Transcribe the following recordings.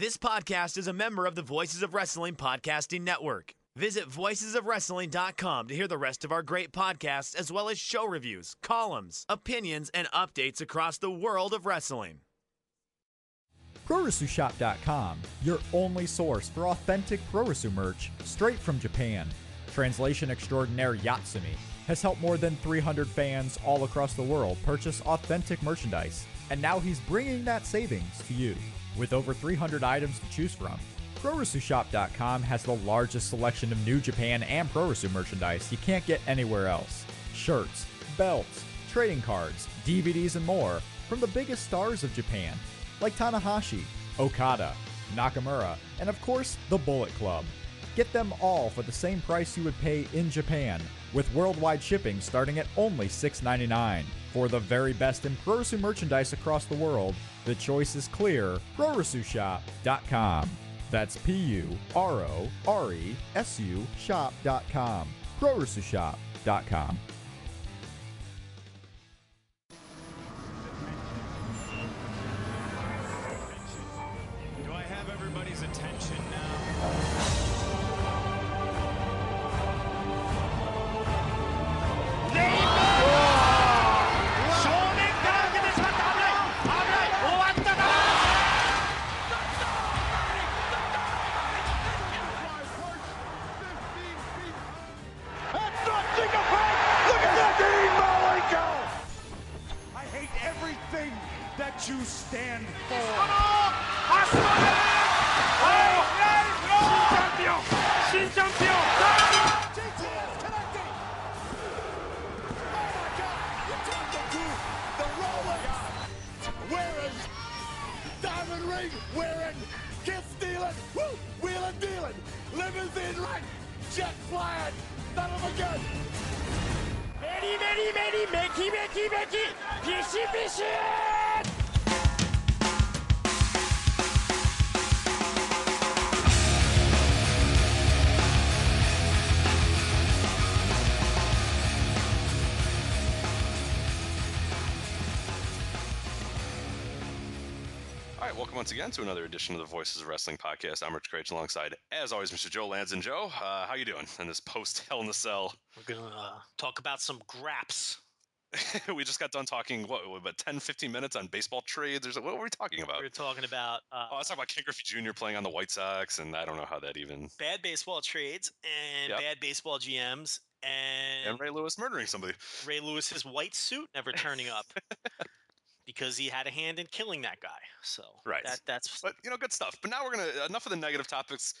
This podcast is a member of the Voices of Wrestling Podcasting Network. Visit voicesofwrestling.com to hear the rest of our great podcasts, as well as show reviews, columns, opinions, and updates across the world of wrestling. PuroresuShop.com, your only source for authentic Puroresu merch straight from Japan. Translation extraordinaire Yatsumi has helped more than 300 fans all across the world purchase authentic merchandise, and now he's bringing that savings to you. With over 300 items to choose from, PuroresuShop.com has the largest selection of New Japan and Puroresu merchandise you can't get anywhere else. Shirts, belts, trading cards, DVDs, and more from the biggest stars of Japan, like Tanahashi, Okada, Nakamura, and of course, the Bullet Club. Get them all for the same price you would pay in Japan, with worldwide shipping starting at only $6.99. For the very best in Puroresu merchandise across the world, the choice is clear PuroresuShop.com. That's P U R O R E S U shop.com. PuroresuShop.com. once again to another edition of the Voices of Wrestling podcast. I'm Rich Kraetsch alongside, as always, Mr. Joe Lanza. Joe. Uh, how you doing in this post Hell in the Cell? We're going to uh, talk about some graps. we just got done talking what about 10, 15 minutes on baseball trades or so- what were we talking about? We were talking about uh, Oh, I was talking about Ken Griffey Jr. playing on the White Sox, and I don't know how that even. bad baseball trades and Yep. bad baseball GMs and, And Ray Lewis murdering somebody. Ray Lewis's white suit never turning up because he had a hand in killing that guy. So Right. that, that's But you know, good stuff. But now we're gonna enough of the negative topics.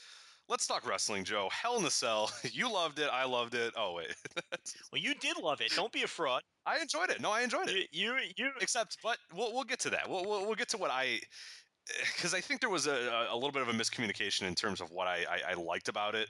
Let's talk wrestling, Joe. Hell in the Cell. You loved it. I loved it. Oh wait, well, you did love it. Don't be a fraud. I enjoyed it. No, I enjoyed it. You, you, you Except, but we'll we'll get to that. We'll we'll, we'll get to what I eh, because I think there was a, a little bit of a miscommunication in terms of what I, I, I liked about it.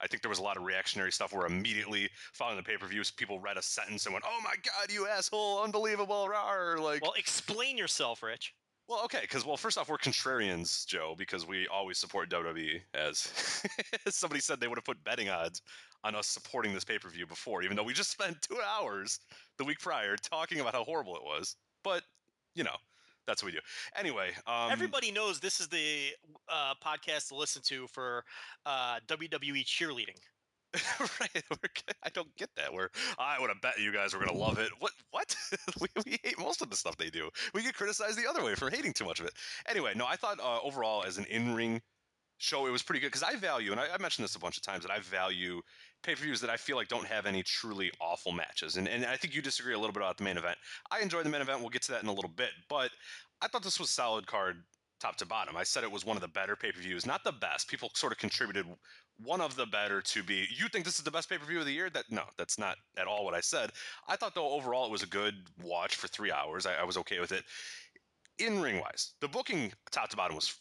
I think there was a lot of reactionary stuff where immediately following the pay per views, people read a sentence and went, "Oh my god, you asshole! Unbelievable!" Rawr. Like, well, explain yourself, Rich. Well, okay, because well, first off, we're contrarians, Joe, because we always support WWE. As as somebody said, they would have put betting odds on us supporting this pay per view before, even though we just spent two hours the week prior talking about how horrible it was. But you know, that's what we do. Anyway, um, Everybody knows this is the uh, podcast to listen to for uh, WWE cheerleading. right? I don't get that. Where I would have bet you guys were gonna love it. What? What? we, we hate most of the stuff they do. We get criticized the other way for hating too much of it. Anyway, no, I thought uh, overall as an in-ring show, it was pretty good because I value, and I, I mentioned this a bunch of times, that I value pay-per-views that I feel like don't have any truly awful matches. And and I think you disagree a little bit about the main event. I enjoyed the main event. We'll get to that in a little bit, but I thought this was solid card top to bottom. I said it was one of the better pay-per-views, not the best. People sort of contributed one of the better to be. You think this is the best pay-per-view of the year? That no, that's not at all what I said. I thought though overall it was a good watch for three hours. I, I was okay with it. In ring wise, the booking top to bottom was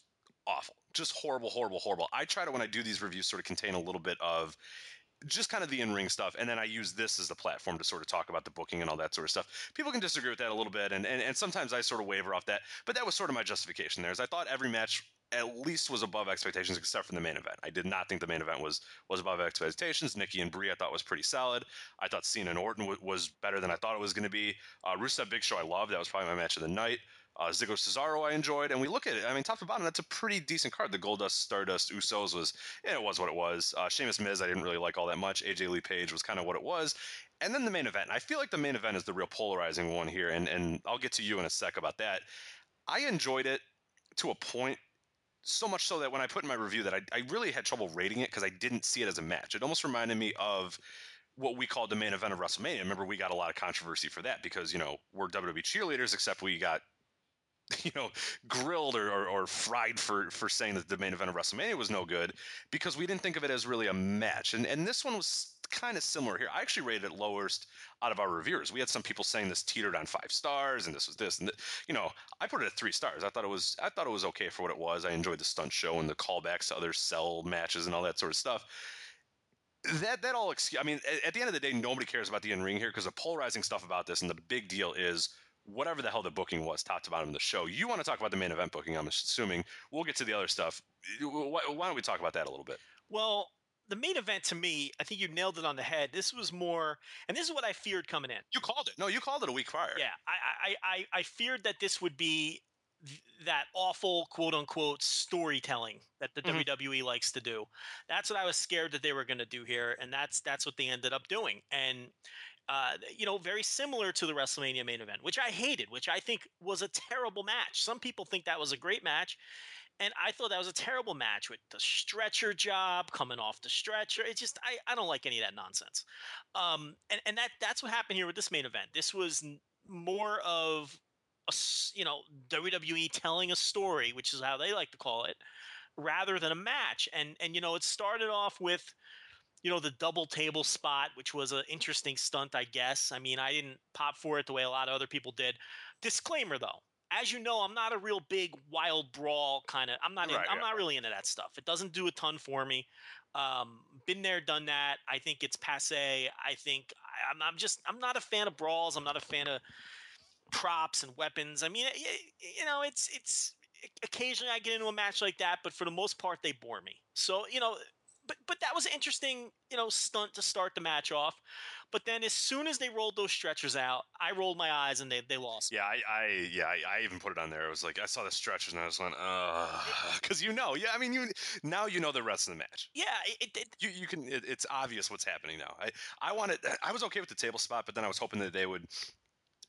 awful, just horrible, horrible, horrible. I try to when I do these reviews sort of contain a little bit of just kind of the in-ring stuff and then i use this as the platform to sort of talk about the booking and all that sort of stuff. People can disagree with that a little bit and, and, and sometimes i sort of waver off that but that was sort of my justification there is i thought every match at least was above expectations except for the main event. I did not think the main event was was above expectations. Nikki and brie i thought was pretty solid. I thought cena and orton w- was better than i thought it was going to be. Uh, rusev big show i loved. That was probably my match of the night uh, Cesaro I enjoyed, and we look at it. I mean, top to bottom, that's a pretty decent card. The Goldust, Stardust, Usos was, yeah, it was what it was. Uh, Sheamus Miz, I didn't really like all that much. AJ Lee Paige was kind of what it was, and then the main event. I feel like the main event is the real polarizing one here, and and I'll get to you in a sec about that. I enjoyed it to a point. So much so that when I put in my review that I, I really had trouble rating it because I didn't see it as a match. It almost reminded me of what we called the main event of WrestleMania. Remember, we got a lot of controversy for that because you know we're WWE cheerleaders, except we got you know, grilled or, or, or, fried for for saying that the main event of WrestleMania was no good because we didn't think of it as really a match. And and this one was kind of similar here. I actually rated it lowest out of our reviewers. We had some people saying this teetered on five stars and this was this and th- you know, I put it at three stars. I thought it was I thought it was okay for what it was. I enjoyed the stunt show and the callbacks to other cell matches and all that sort of stuff that that all excuse. I mean, at, the end of the day, nobody cares about the in ring here because the polarizing stuff about this, and the big deal is whatever the hell the booking was, top to bottom of the show. You want to talk about the main event booking? I'm assuming we'll get to the other stuff. Why, don't we talk about that a little bit? Well, the main event to me, I think you nailed it on the head. This was more, and this is what I feared coming in. You called it. No, you called it a week prior. Yeah, I, I, I, I feared that this would be th- that awful quote unquote storytelling that the mm-hmm. WWE likes to do. That's what I was scared that they were going to do here, and that's that's what they ended up doing. And uh, you know, very similar to the WrestleMania main event, which I hated, which I think was a terrible match. Some people think that was a great match. And I thought that was a terrible match with the stretcher job coming off the stretcher. It just I, I don't like any of that nonsense. Um, and and that that's what happened here with this main event. This was more of a you know WWE telling a story, which is how they like to call it, rather than a match. And and you know it started off with you know, the double table spot, which was an interesting stunt, I guess. I mean, I didn't pop for it the way a lot of other people did. Disclaimer though, as you know, I'm not a real big wild brawl kind of. I'm not. In, right, I'm yeah, not really into that stuff. It doesn't do a ton for me. Um, been there, done that. I think it's passe. I think I, I'm, I'm just. I'm not a fan of brawls. I'm not a fan of props and weapons. I mean, you know, it's it's occasionally I get into a match like that, but for the most part, they bore me. So you know, but but that was an interesting, you know, stunt to start the match off. But then as soon as they rolled those stretchers out, I rolled my eyes and they, they lost. Yeah, I, I yeah, I, I, even put it on there. It was like I saw the stretchers and I was like, uh, because you know, yeah, I mean, you now you know the rest of the match. Yeah, it, it you you can it, it's obvious what's happening now. I I wanted I was okay with the table spot, but then I was hoping that they would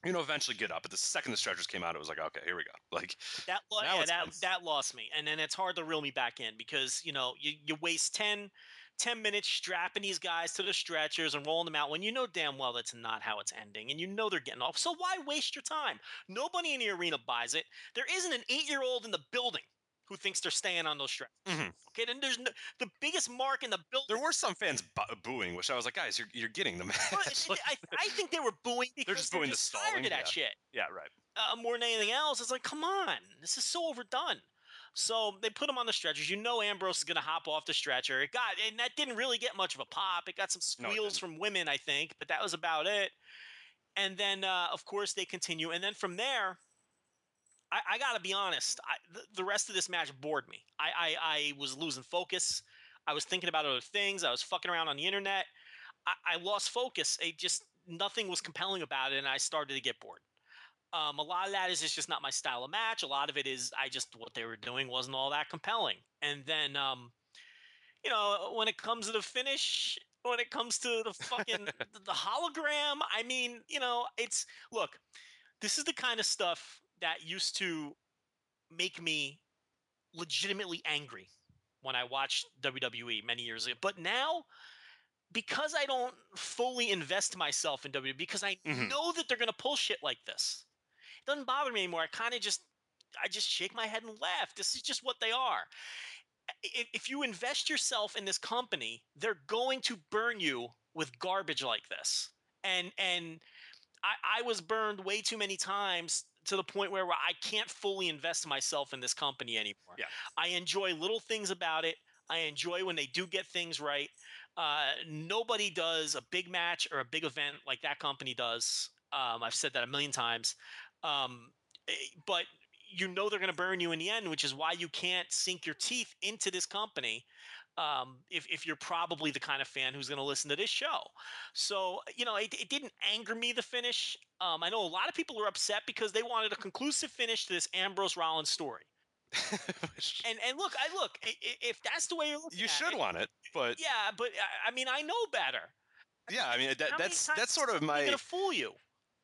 you know, eventually get up. But the second the stretchers came out, it was like, okay, here we go. Like that, yeah, that, that lost me, and then it's hard to reel me back in because you know you, you waste 10, 10 minutes strapping these guys to the stretchers and rolling them out when you know damn well that's not how it's ending, and you know they're getting off. So why waste your time? Nobody in the arena buys it. There isn't an eight year old in the building who thinks they're staying on those stretchers. Mm-hmm. Okay, then there's no, the biggest mark in the building. There were some fans bu- booing, which I was like, guys, you're, you're getting the match. Well, I, I, think they were booing because they're just booing they're just the stalling. Tired of that yeah. shit. Yeah, right. Uh, more than anything else, it's like, come on, this is so overdone. So they put him on the stretchers. You know Ambrose is going to hop off the stretcher. It got, and that didn't really get much of a pop. It got some squeals no, from women, I think, but that was about it. And then, uh, of course, they continue. And then from there, I, I got to be honest. I, the, the, rest of this match bored me. I, I, I, was losing focus. I was thinking about other things. I was fucking around on the internet. I, I lost focus. It just nothing was compelling about it, and I started to get bored. Um, a lot of that is it's just not my style of match. A lot of it is I just what they were doing wasn't all that compelling. And then, um, you know, when it comes to the finish, when it comes to the fucking the hologram, I mean, you know, it's look, this is the kind of stuff that used to make me legitimately angry when I watched WWE many years ago. But now, because I don't fully invest myself in WWE, because I mm-hmm. know that they're going to pull shit like this, it doesn't bother me anymore. I kind of just, I just shake my head and laugh. This is just what they are. If you invest yourself in this company, they're going to burn you with garbage like this. And and I, I was burned way too many times to the point where I can't fully invest myself in this company anymore. Yeah. I enjoy little things about it. I enjoy when they do get things right. Uh, nobody does a big match or a big event like that company does. Um, I've said that a million times. Um, eh, but you know they're going to burn you in the end, which is why you can't sink your teeth into this company um, if, if you're probably the kind of fan who's going to listen to this show. So, you know, it, it didn't anger me, the finish. Um, I know a lot of people were upset because they wanted a conclusive finish to this Ambrose Rollins story. and and look, I look if that's the way you should it, want it, but yeah, but I mean, I know better. Yeah, I mean that, that's that's sort of my I'm gonna fool you.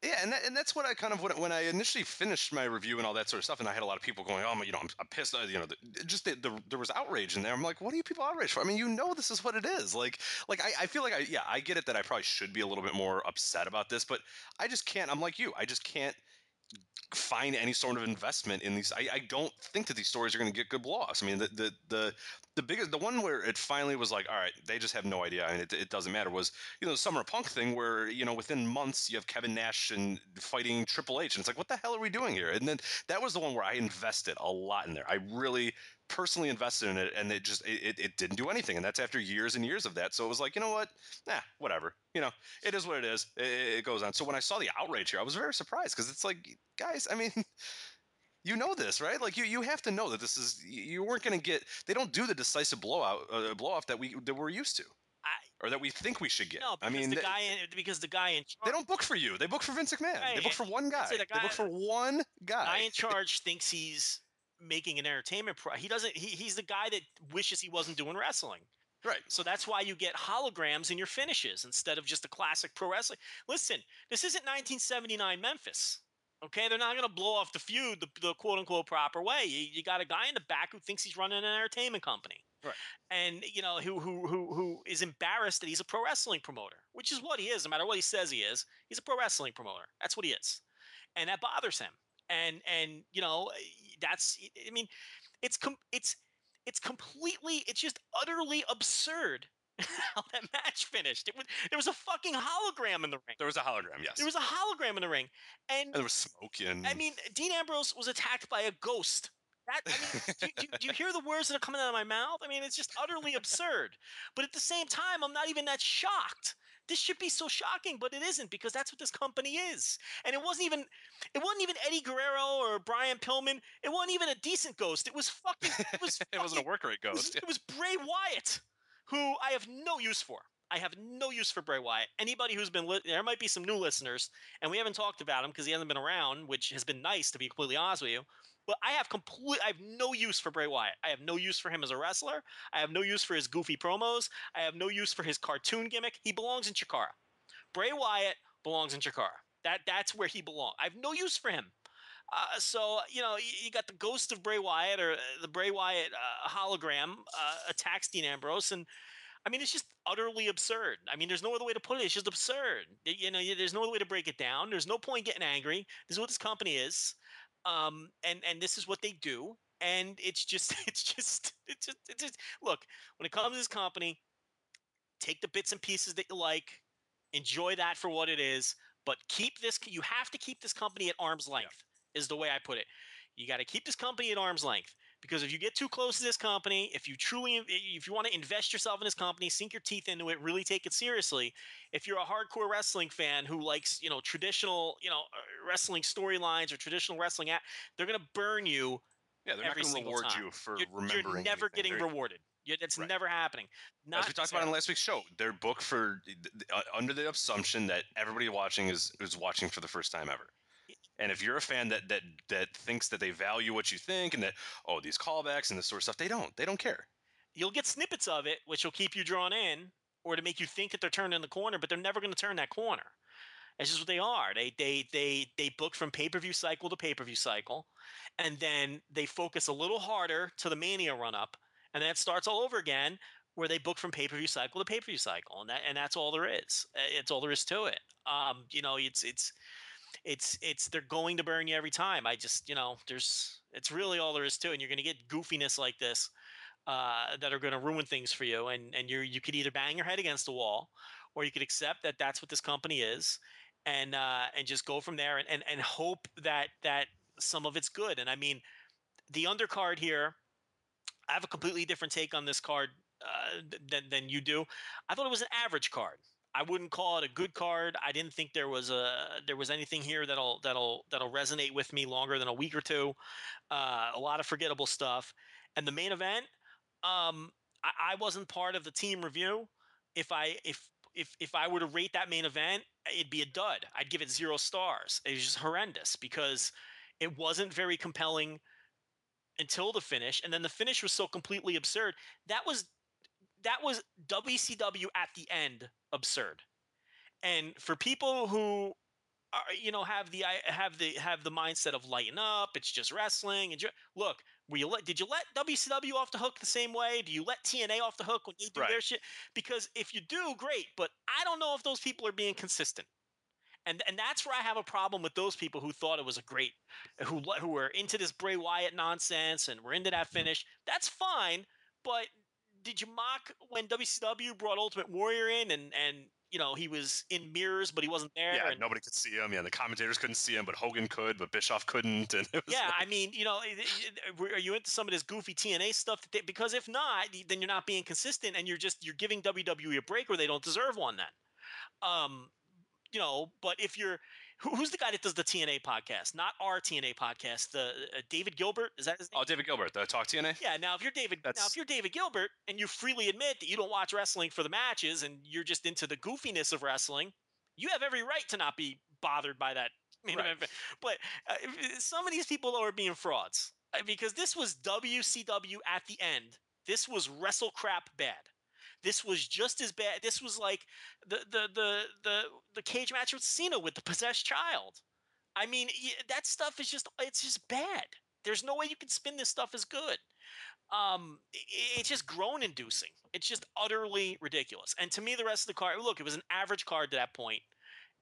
Yeah, and that, and that's what I kind of when, when I initially finished my review and all that sort of stuff, and I had a lot of people going, "Oh, you know, I'm, I'm pissed." Uh, you know, the, just the, the, there was outrage in there. I'm like, "What are you people outraged for?" I mean, you know, this is what it is. Like, like I, I feel like I yeah, I get it that I probably should be a little bit more upset about this, but I just can't. I'm like you. I just can't find any sort of investment in these. I, I don't think that these stories are going to get good blowoffs. I mean, the, the the the biggest, the one where it finally was like, all right, they just have no idea, and it, it doesn't matter. Was you know the Summer Punk thing where you know within months you have Kevin Nash and fighting Triple H, and it's like, what the hell are we doing here? And then that was the one where I invested a lot in there. I really personally invested in it, and it just it, it didn't do anything, and that's after years and years of that. So it was like, you know what, nah, whatever. You know, it is what it is. It, it goes on. So when I saw the outrage here, I was very surprised because it's like, guys, I mean. you know this, right? Like you, you have to know that this is you weren't going to get. They don't do the decisive blowout, uh, blow off that we that we're used to, I, or that we think we should get. No, I mean, the they, guy in, because the guy in charge, they don't book for you. They book for Vince McMahon. Right, they book for one guy. the guy- they book for one guy. guy in charge thinks he's making an entertainment pro. He doesn't. He, he's the guy that wishes he wasn't doing wrestling. Right. So that's why you get holograms in your finishes instead of just a classic pro wrestling. Listen, this isn't 1979 Memphis. Okay, they're not going to blow off the feud the, the quote unquote proper way. You, you got a guy in the back who thinks he's running an entertainment company. Right. And you know who who who who is embarrassed that he's a pro wrestling promoter, which is what he is. No matter what he says he is, he's a pro wrestling promoter. That's what he is, and that bothers him. And and you know that's I mean, it's com- it's it's completely it's just utterly absurd how that match finished. It was there was a fucking hologram in the ring. There was a hologram, yes. There was a hologram in the ring, and, and there was smoke and. I mean, Dean Ambrose was attacked by a ghost. That I mean, do, do, do you hear the words that are coming out of my mouth? I mean, it's just utterly absurd. But at the same time, I'm not even that shocked. This should be so shocking, but it isn't because that's what this company is. And it wasn't even, it wasn't even Eddie Guerrero or Brian Pillman. It wasn't even a decent ghost. It was fucking. It was. it wasn't a work rate It was, ghost. it was Bray Wyatt, who I have no use for. I have no use for Bray Wyatt. Anybody who's been li- there might be some new listeners, and we haven't talked about him because he hasn't been around, which has been nice to be completely honest with you. But I have complete. I have no use for Bray Wyatt. I have no use for him as a wrestler. I have no use for his goofy promos. I have no use for his cartoon gimmick. He belongs in Chikara. Bray Wyatt belongs in Chikara. That that's where he belongs. I have no use for him. Uh, so you know you, you, got the ghost of Bray Wyatt or uh, the Bray Wyatt uh, hologram uh, attacks Dean Ambrose, and I mean it's just utterly absurd. I mean there's no other way to put it. It's just absurd. You know there's no other way to break it down. There's no point getting angry. This is what this company is, um, and and this is what they do. And it's just it's just it's just it's just look when it comes to this company, take the bits and pieces that you like, enjoy that for what it is, but keep this. You have to keep this company at arm's length. Is the way I put it. You got to keep this company at arm's length because if you get too close to this company, if you truly, if you want to invest yourself in this company, sink your teeth into it, really take it seriously. If you're a hardcore wrestling fan who likes, you know, traditional, you know, uh, wrestling storylines or traditional wrestling, act, they're gonna burn you. Yeah, they're not going to reward time. you for You're, remembering. you're never anything. getting They're- rewarded. You- It's Right. never happening. Not As we talked about in last week's show, they're booked for uh, under the assumption that everybody watching is is watching for the first time ever. And if you're a fan that that that thinks that they value what you think and that oh these callbacks and this sort of stuff, they don't. They don't care. you'll get snippets of it, which will keep you drawn in, or to make you think that they're turning the corner, but they're never going to turn that corner. It's just what they are. They they they they book from pay per view cycle to pay per view cycle, and then they focus a little harder to the Mania run up, and then it starts all over again, where they book from pay per view cycle to pay per view cycle, and that and that's all there is. It's all there is to it. Um, you know, it's it's it's it's they're going to burn you every time. I just you know, there's it's really all there is to it, and you're going to get goofiness like this uh, that are going to ruin things for you, and and you you could either bang your head against the wall, or you could accept that that's what this company is, and uh, and just go from there and, and and hope that that some of it's good. And I mean, the undercard here, I have a completely different take on this card uh, than than you do. I thought it was an average card. I wouldn't call it a good card. I didn't think there was a there was anything here that'll that'll that'll resonate with me longer than a week or two. Uh, a lot of forgettable stuff, and the main event. Um, I, I wasn't part of the team review. If I if if if I were to rate that main event, it'd be a dud. I'd give it zero stars. It was just horrendous because it wasn't very compelling until the finish, and then the finish was so completely absurd. That was that was WCW at the end absurd. And for people who are, you know have the have the have the mindset of lighten up, it's just wrestling and look, were you let, did you let WCW off the hook the same way? Do you let TNA off the hook when they do Right. their shit? Because if you do, great, but I don't know if those people are being consistent. And and that's where I have a problem with those people who thought it was a great who who were into this Bray Wyatt nonsense and were into that finish. That's fine, but did you mock when WCW brought Ultimate Warrior in and and you know he was in mirrors but he wasn't there? Yeah, and, nobody could see him. Yeah, the commentators couldn't see him, but Hogan could, but Bischoff couldn't. And it was yeah, like- I mean, you know, are you into some of this goofy TNA stuff? That they, because if not, then you're not being consistent, and you're just you're giving WWE a break where they don't deserve one. Then, um, you know, but if you're who, who's the guy that does the TNA podcast? Not our TNA podcast. The uh, David Gilbert is that his name? oh, David Gilbert, the Talk TNA. Yeah. Now, if you're David, now if you're David Gilbert and you freely admit that you don't watch wrestling for the matches and you're just into the goofiness of wrestling, you have every right to not be bothered by that. Right. But uh, some of these people are being frauds uh, because this was WCW at the end. This was wrestle crap bad. This was just as bad. This was like the the the the the cage match with Cena with the possessed child. I mean, that stuff is just it's just bad. There's no way you can spin this stuff as good. Um, it's just groan inducing. It's just utterly ridiculous. And to me, the rest of the card, look, it was an average card to that point.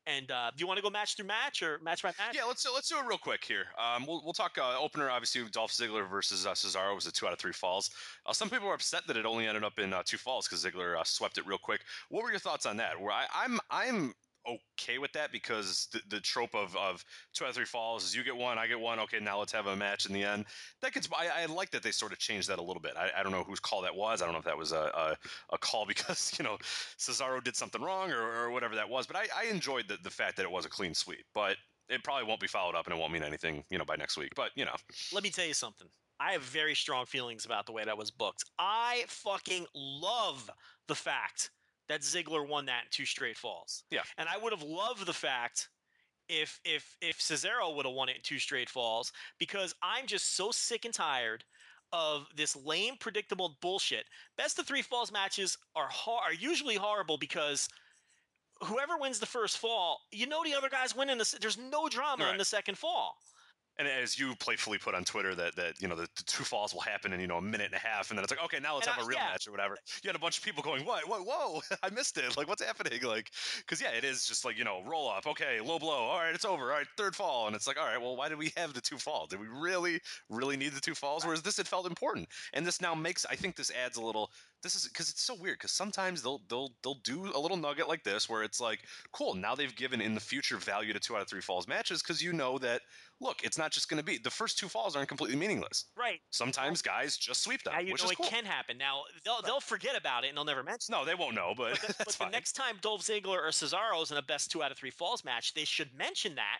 And uh, do you want to go match through match or match by match? Yeah, let's let's do it real quick here. Um, we'll we'll talk uh, opener. Obviously, Dolph Ziggler versus uh, Cesaro was a two out of three falls. Uh, some people were upset that it only ended up in uh, two falls because Ziggler uh, swept it real quick. What were your thoughts on that? Where I, I'm I'm okay with that because the, the trope of, of two out of three falls is you get one, I get one. Okay, now let's have a match in the end. That gets. I, I like that they sort of changed that a little bit. I, I don't know whose call that was. I don't know if that was a, a, a call because you know Cesaro did something wrong or, or whatever that was. But I, I enjoyed the, the fact that it was a clean sweep. But it probably won't be followed up and it won't mean anything, you know, by next week. But you know, Let me tell you something. I have very strong feelings about the way that was booked. I fucking love the fact that Ziggler won that in two straight falls. Yeah. And I would have loved the fact if if if Cesaro would have won it in two straight falls because I'm just so sick and tired of this lame predictable bullshit. Best of 3 falls matches are hor- are usually horrible because whoever wins the first fall, you know the other guy's winning the there's no drama in the second fall. And as you playfully put on Twitter that that you know the, the two falls will happen in you know a minute and a half, and then it's like okay, now let's And have I- a real yeah. match or whatever. You had a bunch of people going, what, what, whoa, I missed it. Like what's happening? Like because yeah, it is just like you know roll up, okay, low blow, all right, it's over, all right, third fall, and it's like all right, well, why did we have the two falls? Did we really, really need the two falls? Whereas this, it felt important, and this now makes I think this adds a little. This is because it's so weird. Because sometimes they'll they'll they'll do a little nugget like this where it's like, cool. Now they've given in the future value to two out of three falls matches because you know that look, it's not just going to be the first two falls aren't completely meaningless. Right. Sometimes guys just sweep them, Now you which know is it cool. can happen. Now they'll they'll forget about it and they'll never mention. No, they won't know, but. But, the, but the next time Dolph Ziggler or Cesaro is in a best two out of three falls match, they should mention that,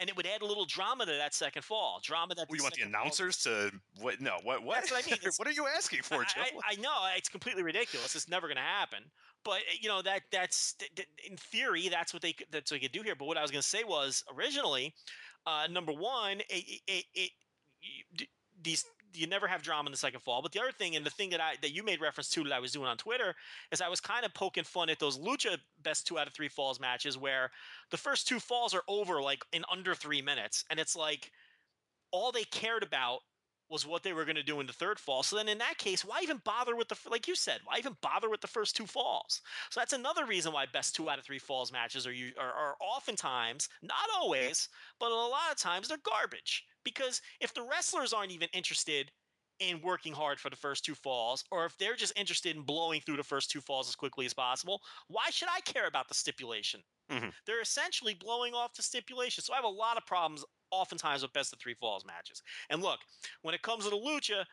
and it would add a little drama to that second fall. Drama that. Well, you want the second fall- announcers to what? No, what? What? That's what I mean. What are you asking for, Joe? I, I, I know it's completely ridiculous. It's never going to happen. But uh, you know that that's th- th- in theory that's what they could- that's what they could do here. But what I was going to say was originally, uh, number one, it, it, it, these you never have drama in the second fall. But the other thing, and the thing that I that you made reference to that I was doing on Twitter, is I was kind of poking fun at those lucha best two out of three falls matches where the first two falls are over like in under three minutes, and it's like all they cared about was what they were going to do in the third fall. So then in that case, why even bother with the like you said, why even bother with the first two falls? So that's another reason why best two out of three falls matches are you are, are oftentimes, not always, but a lot of times they're garbage. Because if the wrestlers aren't even interested in working hard for the first two falls, or if they're just interested in blowing through the first two falls as quickly as possible, why should I care about the stipulation? Mhm. They're essentially blowing off the stipulation. So I have a lot of problems oftentimes with best of three falls matches. And look, when it comes to the lucha,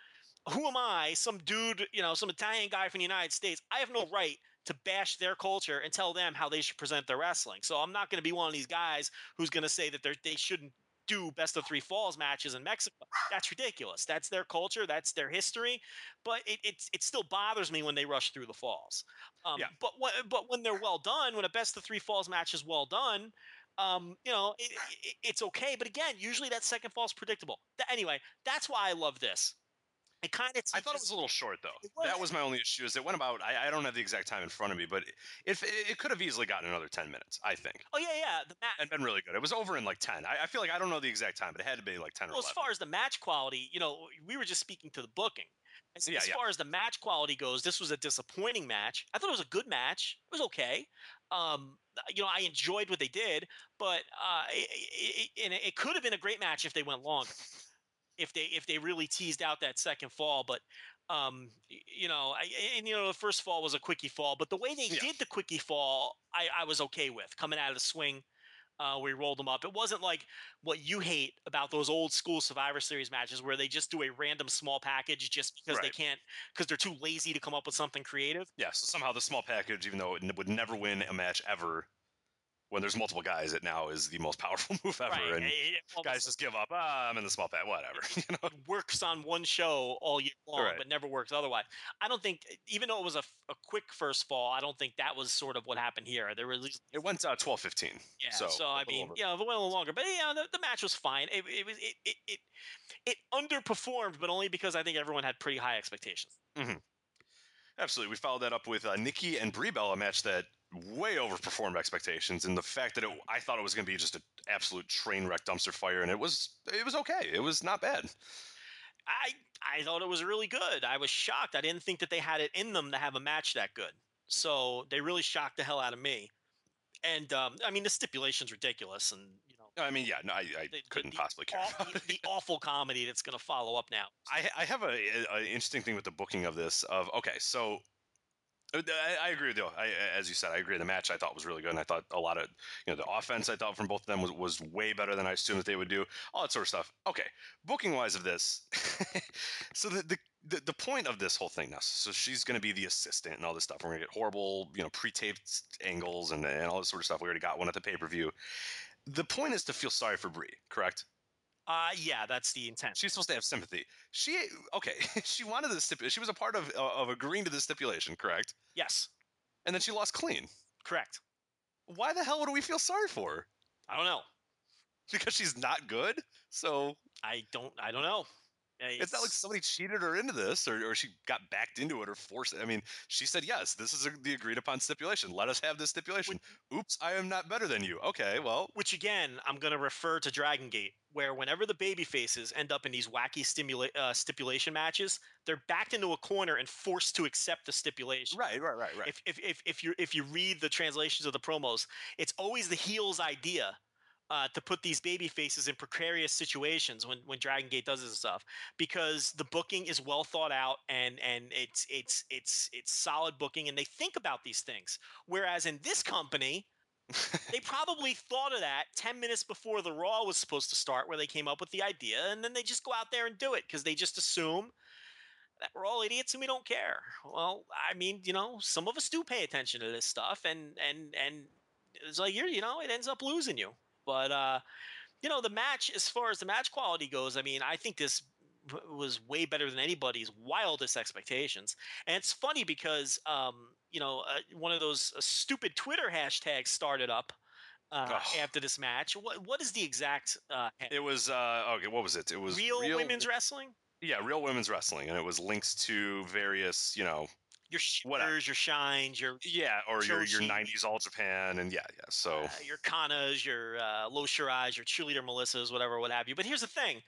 who am I, some dude, you know, some Italian guy from the United States? I have no right to bash their culture and tell them how they should present their wrestling. So I'm not going to be one of these guys who's going to say that they shouldn't do best of three falls matches in Mexico. That's ridiculous. That's their culture. That's their history. But it, it, it still bothers me when they rush through the falls. Um, Yeah. But when, but when they're well done, when a best of three falls match is well done, um, you know, it, it, it's okay. But again, usually that second fall is predictable. Th- anyway, that's why I love this. It kind of I thought it was a little short though. Was. That was my only issue. Is it went about? I, I don't have the exact time in front of me, but it, it, it could have easily gotten another ten minutes. I think, Oh yeah, yeah. The match. and been really good. It was over in like ten. I, I feel like I don't know the exact time, but it had to be like ten or Well, as far as the match quality, you know, we were just speaking to the booking. As, Yeah, as yeah. far as the match quality goes, this was a disappointing match. I thought it was a good match. It was okay. Um, you know, I enjoyed what they did, but uh, it, it, it, it could have been a great match if they went longer. If they if they really teased out that second fall, but um, you know, I, and you know, the first fall was a quickie fall, but the way they Yeah. did the quickie fall, I, I was okay with coming out of the swing. Uh, we rolled them up. It wasn't like what you hate about those old school Survivor Series matches where they just do a random small package just because they can't because they're too lazy to come up with something creative. yeah. So somehow the small package, even though it would never win a match ever, when there's multiple guys, it now is the most powerful move ever, Right. and It- it guys just give up. Ah, I'm in the small pack. Whatever. You know. works on one show all year long, Right. but never works otherwise. I don't think, even though it was a, a quick first fall, I don't think that was sort of what happened here. There least It went uh, 12-15. Yeah, So, so, I mean, over. yeah, it went a little longer, but yeah, the, the match was fine. It it was it, it it it underperformed, but only because I think everyone had pretty high expectations. Absolutely. We followed that up with uh, Nikki and Brie Bella, a match that way overperformed expectations, and the fact that it, I thought it was going to be just an absolute train wreck dumpster fire, and it was it was okay. It was not bad. I I thought it was really good. I was shocked. I didn't think that they had it in them to have a match that good. So they really shocked the hell out of me. And um, I mean, the stipulation's ridiculous, and you know, I mean, yeah, no, I, I the, couldn't the, possibly care. about it. the awful comedy that's going to follow up now. I, I have a, a, a interesting thing with the booking of this. Of okay, so Uh, I, I agree with you. I, as you said, I agree. The match I thought was really good, and I thought a lot of you know the offense I thought from both of them was, was way better than I assumed that they would do. All that sort of stuff. Okay, booking wise of this, so the, the the the point of this whole thing now. So she's going to be the assistant and all this stuff. We're going to get horrible, you know, pre-taped angles and and all this sort of stuff. We already got one at the pay per view. The point is to feel sorry for Brie, correct? Uh, yeah, that's the intent. She's supposed to have sympathy. She okay. She wanted the stipulation. She was a part of of agreeing to the stipulation, correct? yes, And then she lost clean. correct. Why the hell would we feel sorry for her? I don't know. Because she's not good. So I don't. I don't know. It's not like somebody cheated her into this, or, or she got backed into it, or forced. it. I mean, she said yes. This is a, the agreed upon stipulation. Let us have this stipulation. Oops, I am not better than you. Okay, well, Which again, I'm going to refer to Dragon Gate, where whenever the baby faces end up in these wacky stimula- uh, stipulation matches, they're backed into a corner and forced to accept the stipulation. right, right, right, right. If, if, if, if you if you read the translations of the promos, it's always the heel's idea uh, to put these baby faces in precarious situations when, when Dragon Gate does this stuff because the booking is well thought out and and it's it's it's it's solid booking and they think about these things. Whereas in this company, they probably thought of that 10 minutes before the Raw was supposed to start, where they came up with the idea, and then they just go out there and do it because they just assume that we're all idiots and we don't care. Well, I mean, you know, some of us do pay attention to this stuff, and and and it's like you're, you know, it ends up losing you. But uh, you know, the match, as far as the match quality goes, I mean, I think this was way better than anybody's wildest expectations. And it's funny because, um, you know, uh, one of those uh, stupid Twitter hashtags started up uh, after this match. What what is the exact uh, it was uh, okay. What was it? It was real, women's wrestling? Yeah, real women's wrestling, and it was links to various, you know, Your Whatever. shitters, your shines, your yeah, or your your '90s All Japan, and yeah, yeah. So uh, your Kanas, your uh, Io Shirais, your cheerleader Melissas, whatever, what have you. But here's the thing.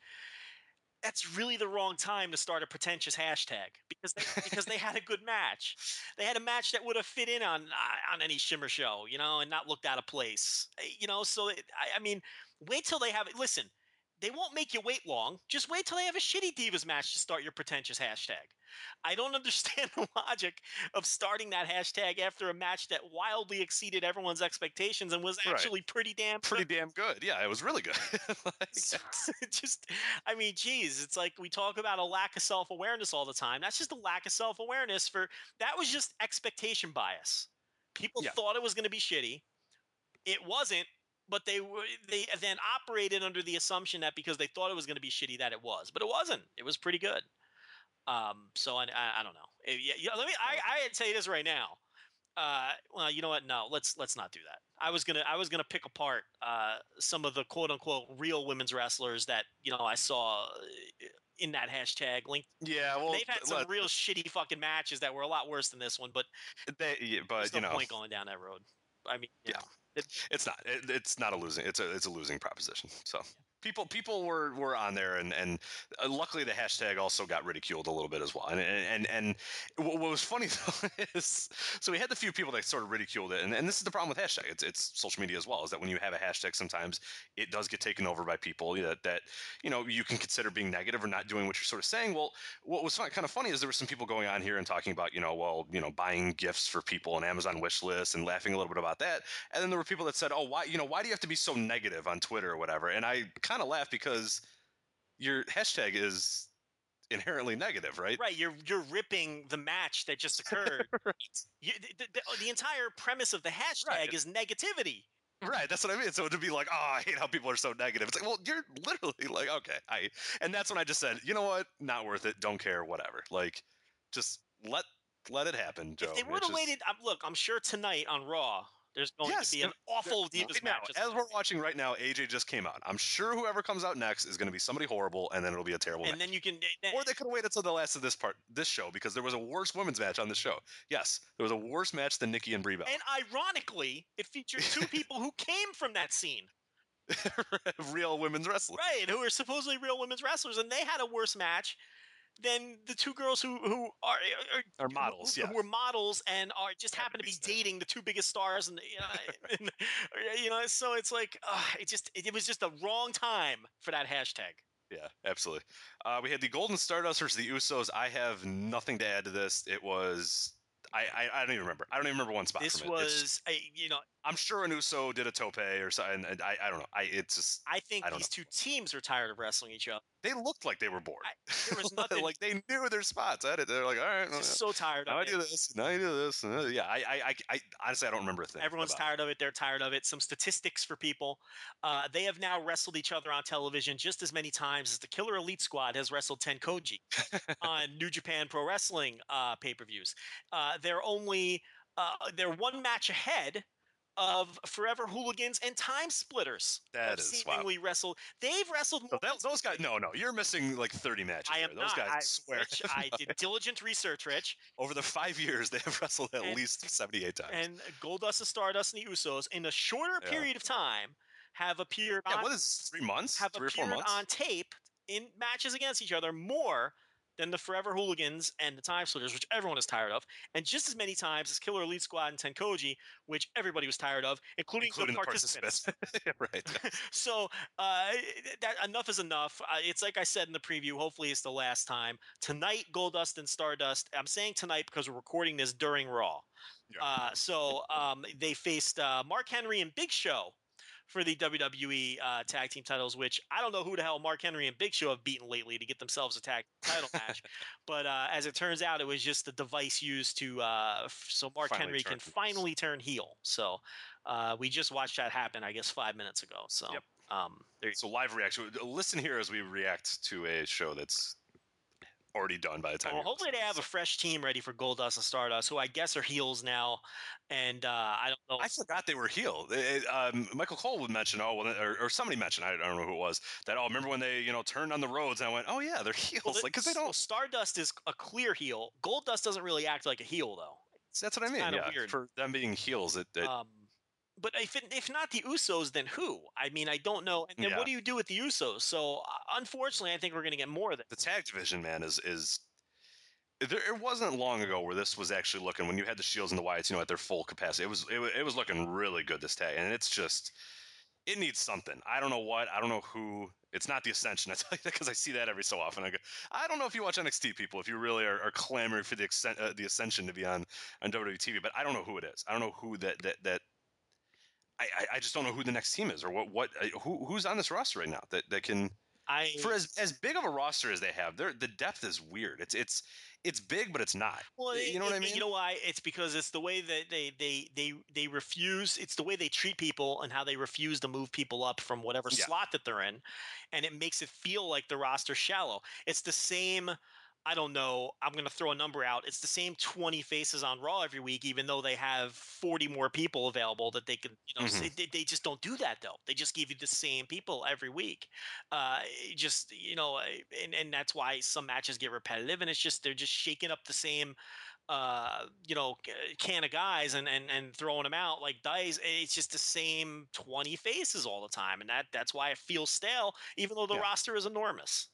That's really the wrong time to start a pretentious hashtag because they, because they had a good match. They had a match that would have fit in on uh, on any Shimmer show, you know, and not looked out of place, Uh, you know. So it, I, I mean, wait till they have it. Listen, they won't make you wait long. Just wait till they have a shitty Divas match to start your pretentious hashtag. I don't understand the logic of starting that hashtag after a match that wildly exceeded everyone's expectations and was Right. actually pretty damn Pretty good. damn good. Yeah, it was really good. Like, just, I mean, geez, it's like we talk about a lack of self awareness all the time. That's just a lack of self awareness for that was just expectation bias. People Yeah. thought it was going to be shitty. It wasn't, but they were they then operated under the assumption that because they thought it was going to be shitty that it was, but it wasn't. It was pretty good. Um, so I, I, I don't know. Eh, Yeah, yeah, let me. I, I say this right now. Uh, well, you know what? No, let's let's not do that. I was gonna I was gonna pick apart uh, some of the quote unquote real women's wrestlers that you know I saw uh, in that hashtag link. yeah, well, They've had some real shitty fucking matches that were a lot worse than this one, but they, yeah, but there's you no know, point going down that road. I mean, Yeah. know, it's not. It, it's not a losing. It's a it's a losing proposition. So people people were were on there, and and uh, luckily the hashtag also got ridiculed a little bit as well. And and and, and what was funny though is so we had the few people that sort of ridiculed it, and, and this is the problem with hashtag. It's it's social media as well. Is that when you have a hashtag, sometimes it does get taken over by people that that you know you can consider being negative or not doing what you're sort of saying. Well, what was fun, kind of funny is there were some people going on here and talking about you know well you know buying gifts for people and Amazon wish lists and laughing a little bit about that. And then there were people that said, "Oh, why you know why do you have to be so negative on Twitter or whatever?" And I kind of laugh because your hashtag is inherently negative, right? right? You're you're ripping the match that just occurred. you, the, the, the entire premise of the hashtag Right. is negativity. Right, that's what I mean. So to be like, oh, I hate how people are so negative. It's like, well, you're literally like, okay, I, and that's when I just said, you know what, not worth it. Don't care, whatever. Like, just let let it happen, Joe. If they would have just- waited, um, look, I'm sure tonight on Raw there's going Yes, to be an awful Divas now, match. as we're watching right now, AJ just came out. I'm sure whoever comes out next is going to be somebody horrible, and then it'll be a terrible and match. then you can. then- or they could have waited until the last of this part, this show, because there was a worse women's match on the show. Yes, there was a worse match than Nikki and Brie Bella. and ironically, it featured two people who came from that scene, Real women's wrestling. right? Who are supposedly real women's wrestlers, and they had a worse match than the two girls who who are, are Or models, who, yeah. who were models and are just happen to be 100%. dating the two biggest stars, and you know, and, you know, so it's like uh, it just it, it was just the wrong time for that hashtag. Yeah, absolutely. Uh, we had the Golden Stardust versus the Usos. I have nothing to add to this. It was. I, I, I don't even remember. I don't even remember one spot This from it. Was a you know I'm sure an Uso did a tope or something. And I, I don't know. I it's just I think I these know. two teams are tired of wrestling each other. they looked like they were bored. I- there was nothing- like they knew their spots. I did. They're like, all right, well, Just so tired now of I it. do this. Now I do this. uh, Yeah, I, I, I, I honestly I don't remember a thing. Everyone's about it. tired of it. They're tired of it. Some statistics for people. Uh, they have now wrestled each other on television just as many times as the Killer Elite Squad has wrestled Tenkoji on New Japan Pro Wrestling uh, pay per views. Uh, they're only uh, they're one match ahead of Forever Hooligans and Time Splitters. That wow. seemingly wrestled. They've wrestled. So that, those guys, no, no, you're missing like 30 matches. I am there. Those not. guys I, swear. Rich, I did diligent research, Rich. Over the five years, they have wrestled at And- least 78 times. and Goldust and Stardust and the Usos in a shorter Yeah. period of time have appeared yeah, on, what is three months? have three or four months? on tape in matches against each other more than the Forever Hooligans and the Time Splitters, which everyone is tired of, and just as many times as Killer Elite Squad and Tenkoji, which everybody was tired of, including, including the participants. yeah, right. so uh, that enough is enough. Uh, it's like I said in the preview. Hopefully, it's the last time tonight. Goldust and Stardust. I'm saying tonight because we're recording this during Raw. Yeah. Uh, so um, they faced uh, Mark Henry and Big Show for the WWE uh, tag team titles, which I don't know who the hell Mark Henry and Big Show have beaten lately to get themselves a tag title match. But uh, as it turns out, it was just a device used to uh, f- so Mark Finally Henry can finally turn heel. So uh, we just watched that happen, I guess, five minutes ago. So Yep. um, there you So live reaction. Listen here as we react to a show that's already done by the time. Well, hopefully they have a fresh team ready for Goldust and Stardust, who I guess are heels now. And uh, I don't know. I forgot they were heel. It- um, Michael Cole would mention, oh, well, or, or somebody mentioned, I don't know who it was, that, oh, remember when they, you know, turned on the roads? And I went, oh, yeah, they're heels. Well, like, because they don't, Stardust is a clear heel. Goldust doesn't really act like a heel though. that's what I mean. Yeah, weird. for them being heels, it, it Um, but if it, if not the Usos, then who? I mean, I don't know. And then Yeah. what do you do with the Usos? So uh, unfortunately, I think we're going to get more of it. the tag division, man, is is there. It wasn't long ago where this was actually looking when you had the Shields and the Wyatts, you know, at their full capacity. It was it, it was looking really good this tag, and it's just it needs something. I don't know what. I don't know who. It's not the Ascension. I tell you that because I see that every so often. I go, I don't know if you watch NXT people, if you really are, are clamoring for the uh, the Ascension to be on on WWE TV, but I don't know who it is. I don't know who that that that. I, I just don't know who the next team is or what what uh, who who's on this roster right now that, that can I for as, as big of a roster as they have, their the depth is weird. It's it's it's big, but it's not. Well, you know it- what I mean? You know why? It's because it's the way that they they they they refuse. It's the way they treat people and how they refuse to move people up from whatever Yeah. slot that they're in, and it makes it feel like the roster's shallow. It's the same. I don't know. I'm going to throw a number out. It's the same 20 faces on Raw every week, even though they have 40 more people available that they can. You know, Mhm. they, they just don't do that though. They just give you the same people every week. Uh, just you know, and and that's why some matches get repetitive, and it's just they're just shaking up the same uh, you know, can of guys and, and, and throwing them out like dice. It's just the same 20 faces all the time. And that, that's why it feels stale, even though the Yeah. roster is enormous.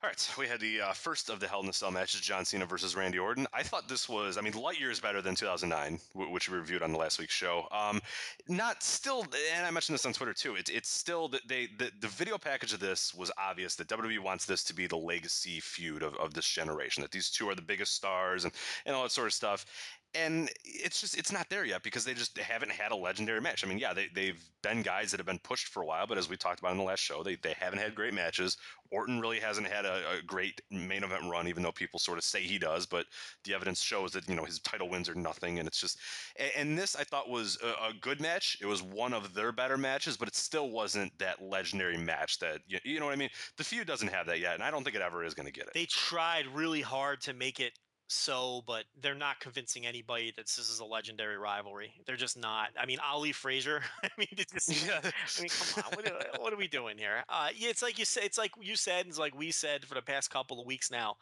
All right, so we had the uh, first of the Hell in a Cell matches, John Cena versus Randy Orton. I thought this was, I mean, light years better than 2009, w- which we reviewed on the last week's show. Um, not still, and I mentioned this on Twitter too. It's it's still that they the, the video package of this was obvious that WWE wants this to be the legacy feud of, of this generation. That these two are the biggest stars and and all that sort of stuff. And it's just it's not there yet because they just haven't had a legendary match. I mean, yeah, they they've been guys that have been pushed for a while, but as we talked about in the last show, they they haven't had great matches. Orton really hasn't had a, a great main event run, even though people sort of say he does. But the evidence shows that you know his title wins are nothing, and it's just. And, and this I thought was a, a good match. It was one of their better matches, but it still wasn't that legendary match that you, you know what I mean. The feud doesn't have that yet, and I don't think it ever is going to get it. They tried really hard to make it so, but they're not convincing anybody that this is a legendary rivalry. They're just not. I mean, Ali Frazier. I mean, just, Yeah. I mean, come on. What are, what are we doing here? Uh, yeah, it's like you said. It's like you said. It's like we said for the past couple of weeks now.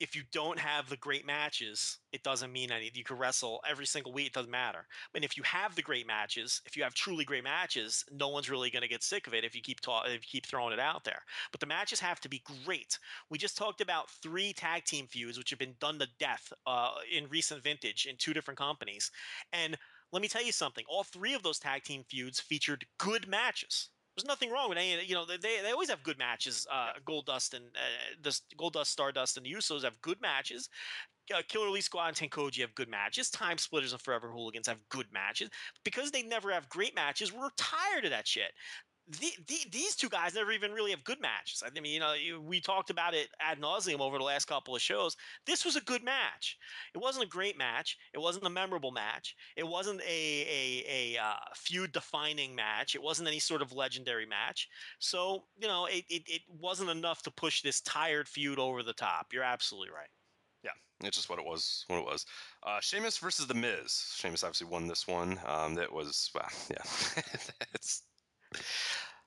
If you don't have the great matches, it doesn't mean anything. You can wrestle every single week; it doesn't matter. But if you have the great matches, if you have truly great matches, no one's really going to get sick of it if you keep ta- if you keep throwing it out there. But the matches have to be great. We just talked about three tag team feuds which have been done to death uh, in recent vintage in two different companies, and let me tell you something. All three of those tag team feuds featured good matches. There's nothing wrong with any. You know, they they always have good matches. Uh, Goldust and uh, the Goldust, Stardust, and the Usos have good matches. Uh, Killer Elite Squad and Tenkoji have good matches. Time Splitters and Forever Hooligans have good matches. Because they never have great matches, we're tired of that shit. The, the, these two guys never even really have good matches. I mean, you know, we talked about it ad nauseum over the last couple of shows. This was a good match. It wasn't a great match. It wasn't a memorable match. It wasn't a a, a uh, feud defining match. It wasn't any sort of legendary match. So you know, it, it it wasn't enough to push this tired feud over the top. You're absolutely right. Yeah, it's just what it was. What it was. Uh, Sheamus versus The Miz. Sheamus obviously won this one. Um, that was well, yeah. it's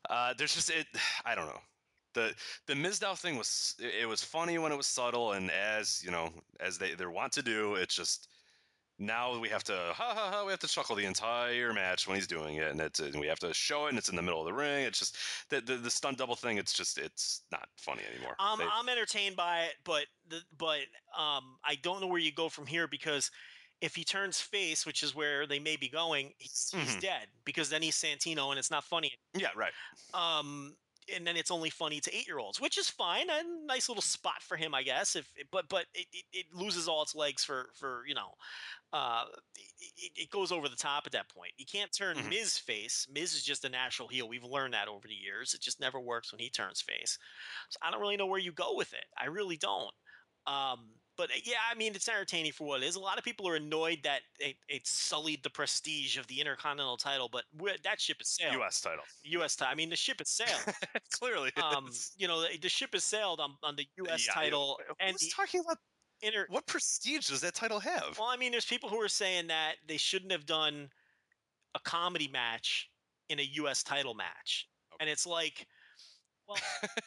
uh, there's just it. I don't know. The the Mizdow thing was it was funny when it was subtle, and as you know, as they they want to do, it's just now we have to ha ha ha we have to chuckle the entire match when he's doing it, and it's and we have to show it, and it's in the middle of the ring. It's just the the, the stunt double thing. It's just it's not funny anymore. Um, They- I'm entertained by it, but the, but um, I don't know where you go from here because if he turns face, which is where they may be going, he's, he's Mhm. dead because then he's Santino and it's not funny. yeah, right. Um, and then it's only funny to eight year olds, which is fine. A nice little spot for him, I guess. If but but it, it, it loses all its legs for for you know, uh, it, it goes over the top at that point. You can't turn Mhm. Miz face. Miz is just a natural heel. We've learned that over the years. It just never works when he turns face. So I don't really know where you go with it. I really don't. Um, but uh, yeah, I mean, it's entertaining for what it is. A lot of people are annoyed that it, it sullied the prestige of the Intercontinental title, but that ship is sailed. U.S. title. U.S. title. I mean, the ship is sailed. Clearly, um, you know, the, the ship is sailed on, on the U.S. Yeah, title and Who's the talking about inter. what prestige does that title have? Well, I mean, there's people who are saying that they shouldn't have done a comedy match in a U.S. title match, and it's like, well,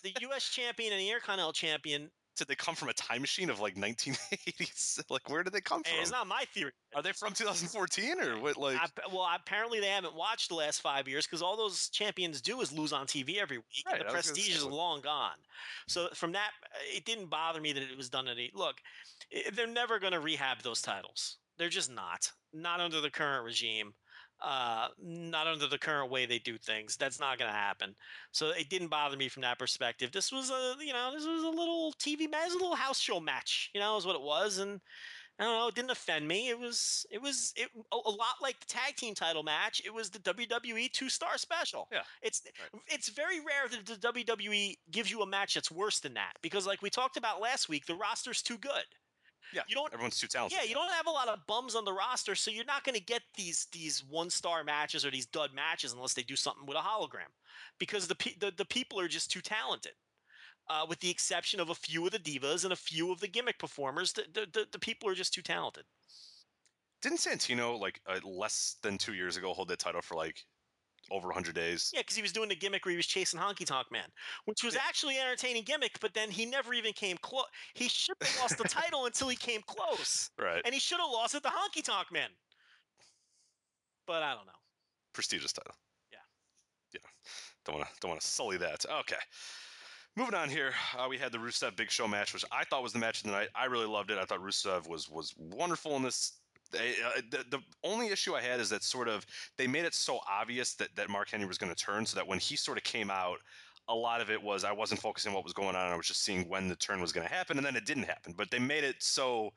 the U.S. champion and the Intercontinental champion. Did they come from a time machine of like 1980s? like, where did they come from? It's not my theory. Are they from 2014 or what? Like, I, well, apparently they haven't watched the last five years because all those champions do is lose on TV every week, Right, and the I was gonna prestige is long gone. So from that, it didn't bother me that it was done at eight. Look, they're never going to rehab those titles. They're just not. Not under the current regime. Uh, not under the current way they do things. That's not going to happen. So it didn't bother me from that perspective. This was a, you know, this was a little TV match, a little house show match. You know, is what it was, and I don't know. It didn't offend me. It was, it was, it a, a lot like the tag team title match. It was the WWE two star special. Yeah, it's right. it's very rare that the WWE gives you a match that's worse than that because, like we talked about last week, the roster's too good. Yeah, you don't. Everyone's too talented. Yeah, you don't have a lot of bums on the roster, so you're not going to get these these one star matches or these dud matches unless they do something with a hologram, because the pe- the, the people are just too talented. Uh, with the exception of a few of the divas and a few of the gimmick performers, the the, the, the people are just too talented. Didn't Santino like uh, less than two years ago hold that title for like over 100 days? Yeah, because he was doing the gimmick where he was chasing Honky Tonk Man, which was Yeah. actually an entertaining gimmick, but then he never even came close. He should have lost the title until he came close, Right. and he should have lost it to Honky Tonk Man. But I don't know. Prestigious title. Yeah. Yeah. Don't want to don't want to sully that. Okay. Moving on here, uh, we had the Rusev Big Show match, which I thought was the match of the night. I really loved it. I thought Rusev was was wonderful in this. Uh, the, the only issue I had is that sort of they made it so obvious that, that Mark Henry was going to turn, so that when he sort of came out, a lot of it was I wasn't focusing on what was going on. I was just seeing when the turn was going to happen, and then it didn't happen. But they made it so,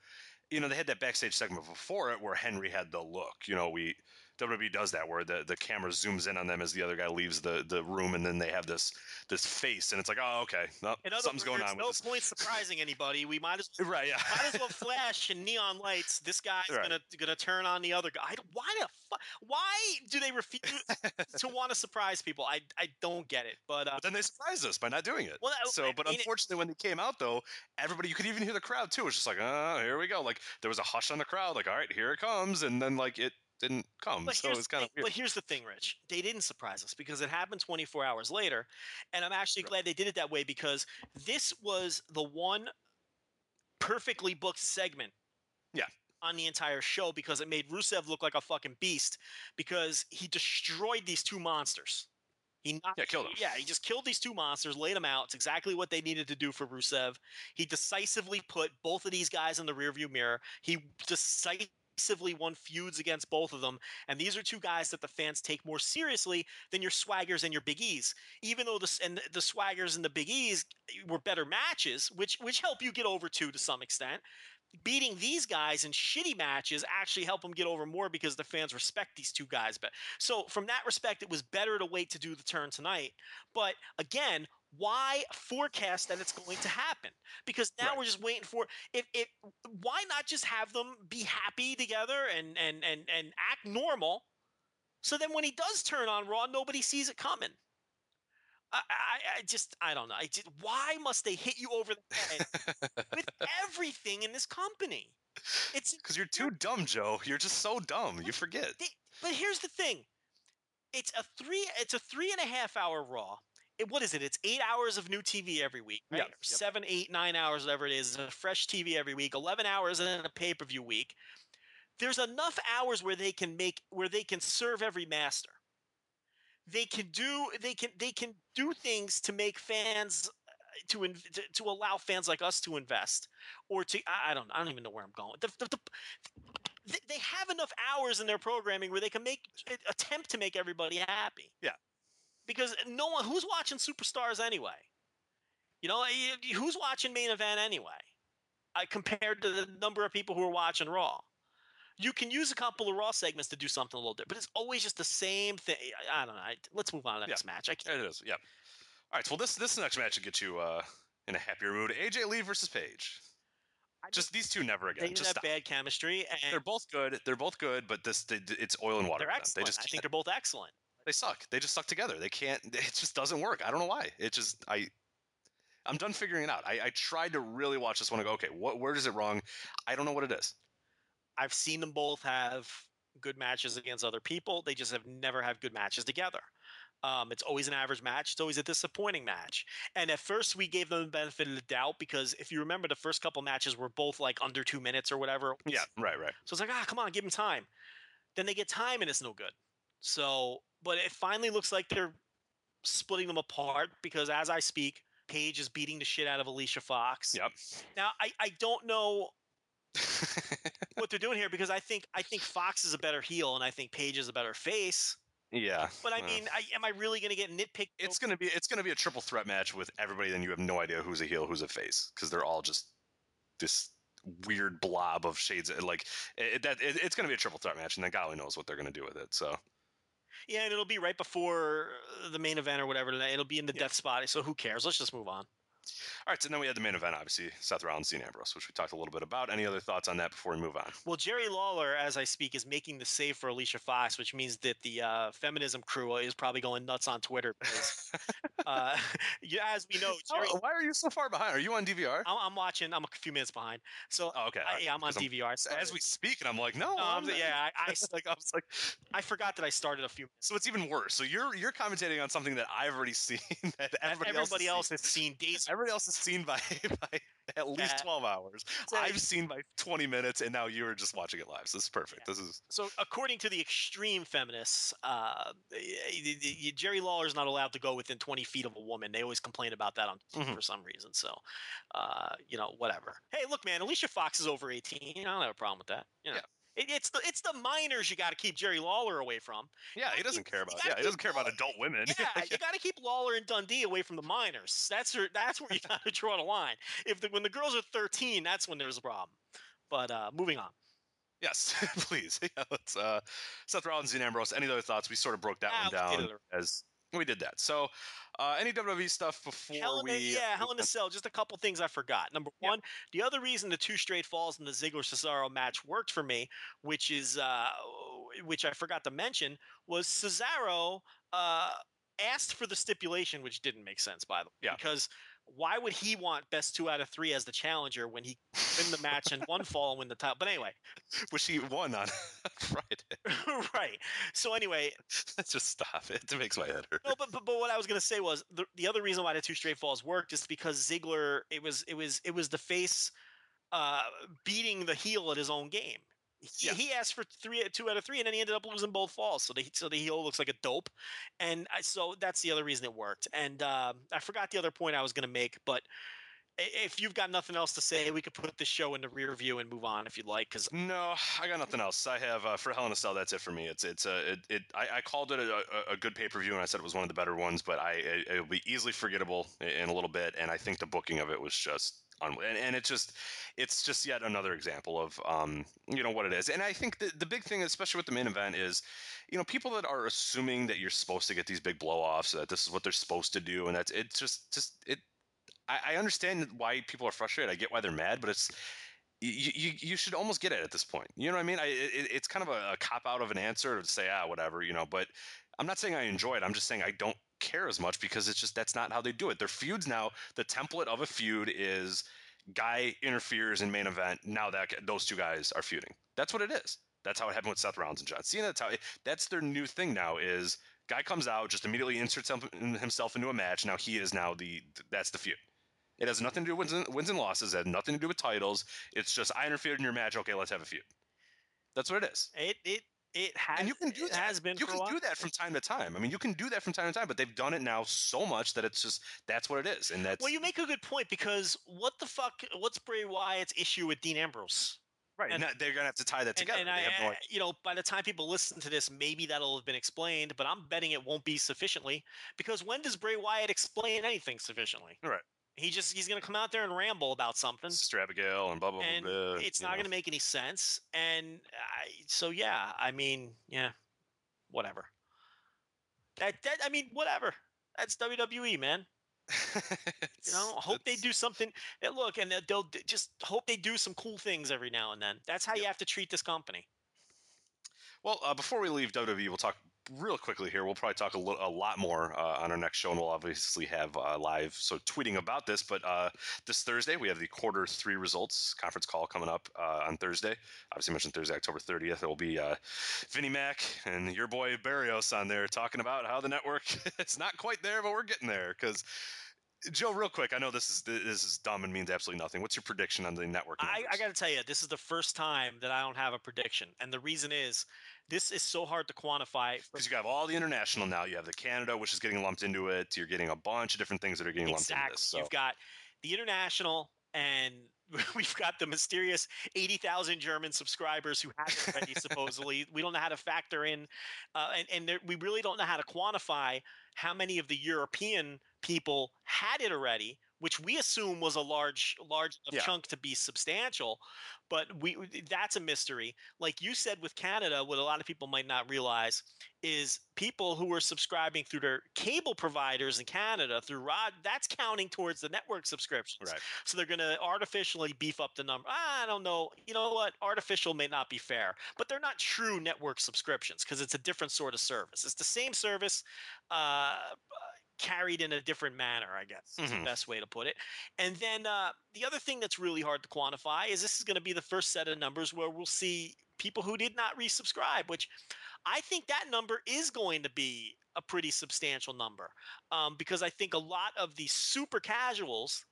you know, they had that backstage segment before it where Henry had the look. You know, we WWE does that where the, the camera zooms in on them as the other guy leaves the, the room, and then they have this this face, and it's like, oh, okay, no, something's words, going on no point surprising anybody. We might as well, Right, yeah. might as well flash in neon lights. This guy's Right. gonna gonna turn on the other guy. Why the fu- Why do they refuse to want to surprise people? I I don't get it. But uh, But then they surprised us by not doing it. Well, that- so, I but mean, it- unfortunately, when they came out, though, everybody you could even hear the crowd too. It was just like, oh, here we go. Like there was a hush on the crowd. Like, all right, here it comes, and then like it didn't come. But so here's it's the kind of thing- But here's the thing, Rich. They didn't surprise us because it happened 24 hours later, and I'm actually glad they did it that way because this was the one perfectly booked segment. Yeah. On the entire show because it made Rusev look like a fucking beast because he destroyed these two monsters. He knocked, Yeah, killed 'em. Yeah, he just killed these two monsters, laid them out. It's exactly what they needed to do for Rusev. He decisively put both of these guys in the rearview mirror. He decisively won feuds against both of them. And these are two guys that the fans take more seriously than your swaggers and your big E's. Even though the and the swaggers and the big E's eh, were better matches, which which help you get over too to some extent. Beating these guys in shitty matches actually help them get over more because the fans respect these two guys. But so from that respect, it was better to wait to do the turn tonight. But again, why forecast that it's going to happen? Because now Right. we're just waiting for it. It why not just have them be happy together and and and and act normal? So then when he does turn on Raw, nobody sees it coming. I, I, I just I don't know. I just, why must they hit you over the head with everything in this company? It's because you're too dumb, Joe. You're just so dumb. You forget. they, but here's the thing. It's a three. It's a three and a half hour Raw. It, what is it? It's eight hours of new TV every week. Right? Yep. Seven, eight, nine hours, whatever it is. A fresh TV every week. Eleven hours and then a pay per view week. There's enough hours where they can make where they can serve every master. They can do. They can. They can do things to make fans. uh, To, to to allow fans like us to invest, or to I, I don't I don't even know where I'm going. The, the, the, they have enough hours in their programming where they can make attempt to make everybody happy. Yeah. Because no one who's watching superstars anyway. You know, y- y- who's watching main event anyway? Uh, compared to the number of people who are watching Raw. You can use a couple of Raw segments to do something a little different, but it's always just the same thing. I I don't know. I, let's move on to the Yeah. next match. I can't, It is. Yeah. All right. So well, this this next match will get you uh, in a happier mood. AJ Lee versus Paige. I Just these two never again. didn't Just have stop. bad chemistry, and They're both good. They're both good, but this they, it's oil and water. they're excellent. They just I think they're both excellent. They suck. They just suck together. They can't. It just doesn't work. I don't know why. It just I. I'm done figuring it out. I, I tried to really watch this one and go, okay, what where is it wrong? I don't know what it is. I've seen them both have good matches against other people. They just have never had good matches together. Um, it's always an average match. It's always a disappointing match. And at first, we gave them the benefit of the doubt because if you remember, the first couple matches were both like under two minutes or whatever. Yeah, right, right. So it's like, ah, come on, give them time. Then they get time and it's no good. So, but it finally looks like they're splitting them apart because as I speak, Paige is beating the shit out of Alicia Fox. Yep. Now, I, I don't know what they're doing here because I think I think Fox is a better heel and I think Paige is a better face. Yeah, But I mean, I, am I really going to get nitpicked? it's gonna be it's gonna be a triple threat match with everybody. Then you have no idea who's a heel, who's a face, because they're all just this weird blob of shades. Like it, that, it, it's gonna be a triple threat match, and then God only knows what they're gonna do with it. So Yeah, and it'll be right before uh, the main event or whatever. It'll be in the Yeah. death spot. So who cares? Let's just move on. All right, so then we had the main event, obviously Seth Rollins, Dean Ambrose, which we talked a little bit about. Any other thoughts on that before we move on? Well, Jerry Lawler, as I speak, is making the save for Alicia Fox, which means that the uh, feminism crew is probably going nuts on Twitter. Because, uh, as we know, Jerry, Oh, why are you so far behind? Are you on DVR? I'm, I'm watching. I'm a few minutes behind. So Oh, okay. I, yeah, I'm on 'Cause DVR. As we speak, and I'm like, no, No, I'm, I'm yeah, I, I, like I was like, I forgot that I started a few minutes. so it's even worse. So you're you're commentating on something that I've already seen that everybody, Everybody, else, else has seen. has seen days. Everybody else has seen by, by at least Yeah. 12 hours. So- I've seen by 20 minutes, and now you're just watching it live. So this is perfect. This is So, according to the extreme feminists, uh, Jerry Lawler's not allowed to go within 20 feet of a woman. They always complain about that on Mhm. for some reason. So, uh, you know, whatever. Hey, look, man, Alicia Fox is over 18. I don't have a problem with that. You know, Yeah. It, it's the it's the minors you got to keep Jerry Lawler away from. yeah. He doesn't care about yeah. He doesn't care about adult women. Yeah, you got to keep Lawler and Dundee away from the minors. That's your, that's where you got to draw the line. If the, when the girls are 13, that's when there's a problem. But uh, moving on. Yes, please. Yeah, let's. Uh, Seth Rollins, Dean Ambrose. Any other thoughts? We sort of broke that Ah, one down as we did that. So, uh, any WWE stuff before Hell in a, we? yeah, Hell in a Cell. Just a couple things I forgot. Number Yeah. one, the other reason the two straight falls in the Ziggler Cesaro match worked for me, which is uh, which I forgot to mention, was Cesaro uh, asked for the stipulation, which didn't make sense by the way. Yeah. Because why would he want best two out of three as the challenger when he win the match and one fall and win the title? But anyway, which he won on Friday. right. So anyway, Let's just stop it. It makes my head hurt. No, but, but but what I was gonna say was the the other reason why the two straight falls worked is because Ziggler it was it was it was the face uh beating the heel at his own game. He, Yeah. he asked for three two out of three and then he ended up losing both falls. So the so the heel looks like a dope, and I, so that's the other reason it worked. And um, I forgot the other point I was gonna make, but. If you've got nothing else to say, we could put the show in the rear view and move on if you'd like. Because No, I got nothing else. I have uh, for Hell in a Cell. That's it for me. It's it's a it, it I, I called it a, a, a good pay per view and I said it was one of the better ones, but I it, it'll be easily forgettable in, a little bit. And I think the booking of it was just and, and it's just it's just yet another example of um you know what it is. And I think the the big thing, especially with the main event, is you know people that are assuming that you're supposed to get these big blowoffs that this is what they're supposed to do, and that's it's just just it. I, I understand why people are frustrated. I get why they're mad, but it's you, you, you should almost get it at this point. You know what I mean? I, it, it's kind of a, a cop out of an answer to say, ah, whatever, you know, but I'm not saying I enjoy it. I'm just saying I don't care as much because it's just, that's not how they do it. Their feuds now, the template of a feud is guy interferes in main event. Now that those two guys are feuding. That's what it is. That's how it happened with Seth Rollins and John Cena. That's how, that's their new thing now is guy comes out, just immediately inserts himself into a match. Now he is now the, that's the feud. It has nothing to do with wins and, wins and losses. It has nothing to do with titles. It's just I interfered in your match. Okay, let's have a feud. That's what it is. it it it has And you can do it that. has been You can do that from time to time. I mean, you can do that from time to time, but they've done it now so much that it's just that's what it is, and that's Well, you make a good point because what the fuck? What's Bray Wyatt's issue with Dean Ambrose? right. and- And, they're gonna have to tie that together. and They I, have no I- you know, by the time people listen to this, maybe that'll have been explained. But I'm betting it won't be sufficiently because when does Bray Wyatt explain anything sufficiently? Right. He just he's gonna come out there and ramble about something, Sister Abigail and blah blah and blah. blah it's not know. gonna make any sense. And I, so yeah, I mean, yeah, whatever. That that I mean, whatever. That's WWE, man. You know, hope they do something. Look, and they'll just hope they do some cool things every now and then. That's how you have to treat this company. Well, uh, before we leave WWE, we'll talk real quickly here. We'll probably talk a, a lot more uh, on our next show, and we'll obviously have uh, live so tweeting about this. But uh, this Thursday, we have the quarter three results conference call coming up uh, on Thursday. Obviously, mentioned Thursday, October 30th. It will be uh, Vinnie Mac and your boy Barrios on there talking about how the network it's not quite there, but we're getting there because. Joe, real quick, I know this is this is dumb and means absolutely nothing. What's your prediction on the network? I, I got to tell you, this is the first time that I don't have a prediction, and the reason is this is so hard to quantify. Because you have all the international now. You have the Canada, which is getting lumped into it. You're getting a bunch of different things that are getting lumped into exactly, this. So. you've got the international and we've got the mysterious 80,000 German subscribers who have it already, supposedly. We don't know how to factor in, uh, and, and there, we really don't know how to quantify how many of the European people had it already, which we assume was a large, large Yeah. chunk to be substantial. But we that's a mystery. Like you said with Canada, what a lot of people might not realize is people who are subscribing through their cable providers in Canada through Rogers, that's counting towards the network subscriptions. Right. So they're going to artificially beef up the number. I don't know. You know what? Artificial may not be fair, but they're not true network subscriptions because it's a different sort of service. It's the same service, uh, carried in a different manner, I guess is Mhm. the best way to put it. And then uh, the other thing that's really hard to quantify is this is going to be the first set of numbers where we'll see people who did not resubscribe, which I think that number is going to be a pretty substantial number um, because I think a lot of the super casuals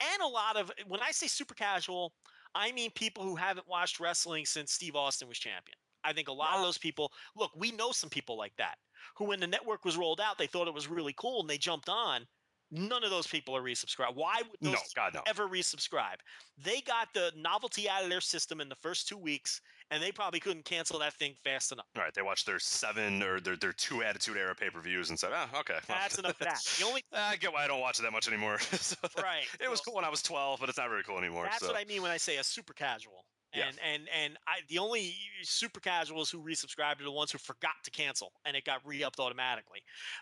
and a lot of when I say super casual, I mean people who haven't watched wrestling since Steve Austin was champion. I think a lot of those people, look, we know some people like that who, when the network was rolled out, they thought it was really cool and they jumped on. None of those people are resubscribed. Why would those No, God no. ever resubscribe? They got the novelty out of their system in the first two weeks, and they probably couldn't cancel that thing fast enough. All right, they watched their seven or their, their two Attitude Era pay per views and said, "Ah, okay, well, That's enough of that. The only I get why I don't watch it that much anymore. So, right. It was so- cool when I was 12, but it's not very cool anymore. That's so. what I mean when I say a super casual. Yeah. And and and I the only super casuals who resubscribed are the ones who forgot to cancel and it got re-upped automatically.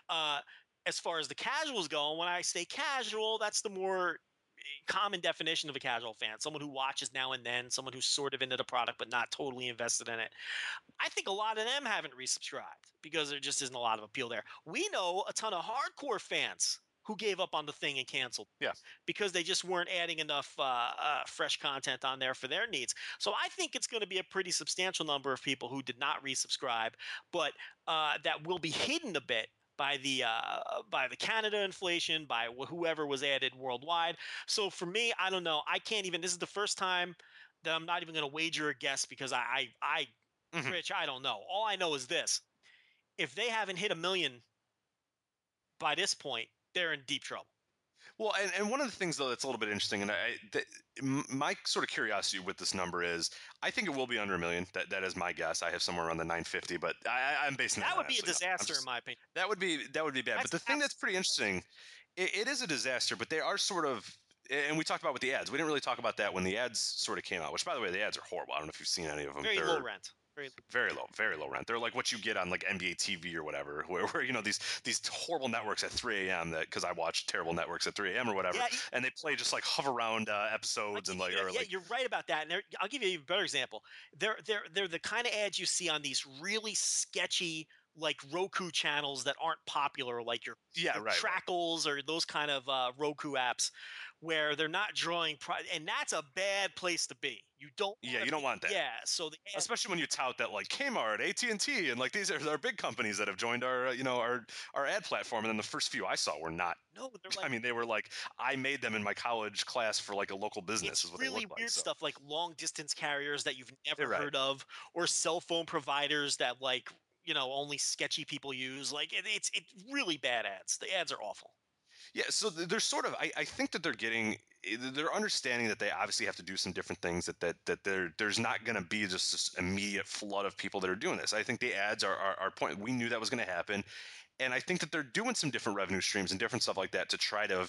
Uh, as far as the casuals go, when I say casual, that's the more eh, common definition of a casual fan someone who watches now and then someone who's sort of into the product but not totally invested in it i think a lot of them haven't resubscribed because there just isn't a lot of appeal there we know a ton of hardcore fans who gave up on the thing and canceled Yeah. because they just weren't adding enough uh, uh, fresh content on there for their needs so i think it's going to be a pretty substantial number of people who did not resubscribe but uh, that will be hidden a bit by the uh, by the Canada inflation, by wh- whoever was added worldwide. So for me, I don't know. I can't even. This is the first time that I'm not even going to wager a guess because I, I, I Mhm. Rich, I don't know. All I know is this: if they haven't hit a million by this point, they're in deep trouble. Well, and, and one of the things though that's a little bit interesting, and I, that, my sort of curiosity with this number is, I think it will be under a million. That that is my guess. I have somewhere around the 950, but I, I'm basing that. That would be a absolutely nothing. I'm disaster, just- in my opinion. That would be that would be bad. That's but the thing that's pretty interesting, it, it is a disaster. But they are sort of, and we talked about with the ads. We didn't really talk about that when the ads sort of came out. Which, by the way, the ads are horrible. I don't know if you've seen any of them. Very They're low rent. Very, very low, very low rent. They're like what you get on like NBA TV or whatever, where, where you know these these horrible networks at 3 a.m. that because I watch terrible networks at 3 a.m. or whatever, Yeah, you- and they play just like hover around uh, episodes and like yeah, or yeah, like you're right about that. And I'll give you an even better example. They're they're they're the kind of ads you see on these really sketchy like Roku channels that aren't popular, like your, yeah, your right, right. Crackles or those kind of uh, Roku apps, where they're not drawing. Pri- and that's a bad place to be. You don't. Yeah, you don't be- want that. Yeah. So the Especially when you tout that like Kmart, AT and like these are, are big companies that have joined our uh, you know our our ad platform. And then the first few I saw were not. no, they're like I mean, they were like I made them in my college class for like a local business. it's is what they really like, weird so. stuff like long distance carriers that you've never right. heard of or cell phone providers that like you know only sketchy people use like it, it's it's really bad ads the ads are awful Yeah, so they're sort of. I, I think that they're getting. eh, They're understanding that they obviously have to do some different things. That that that there there's not going to be just this immediate flood of people that are doing this. I think the ads are are point. We knew that was going to happen, and I think that they're doing some different revenue streams and different stuff like that to try to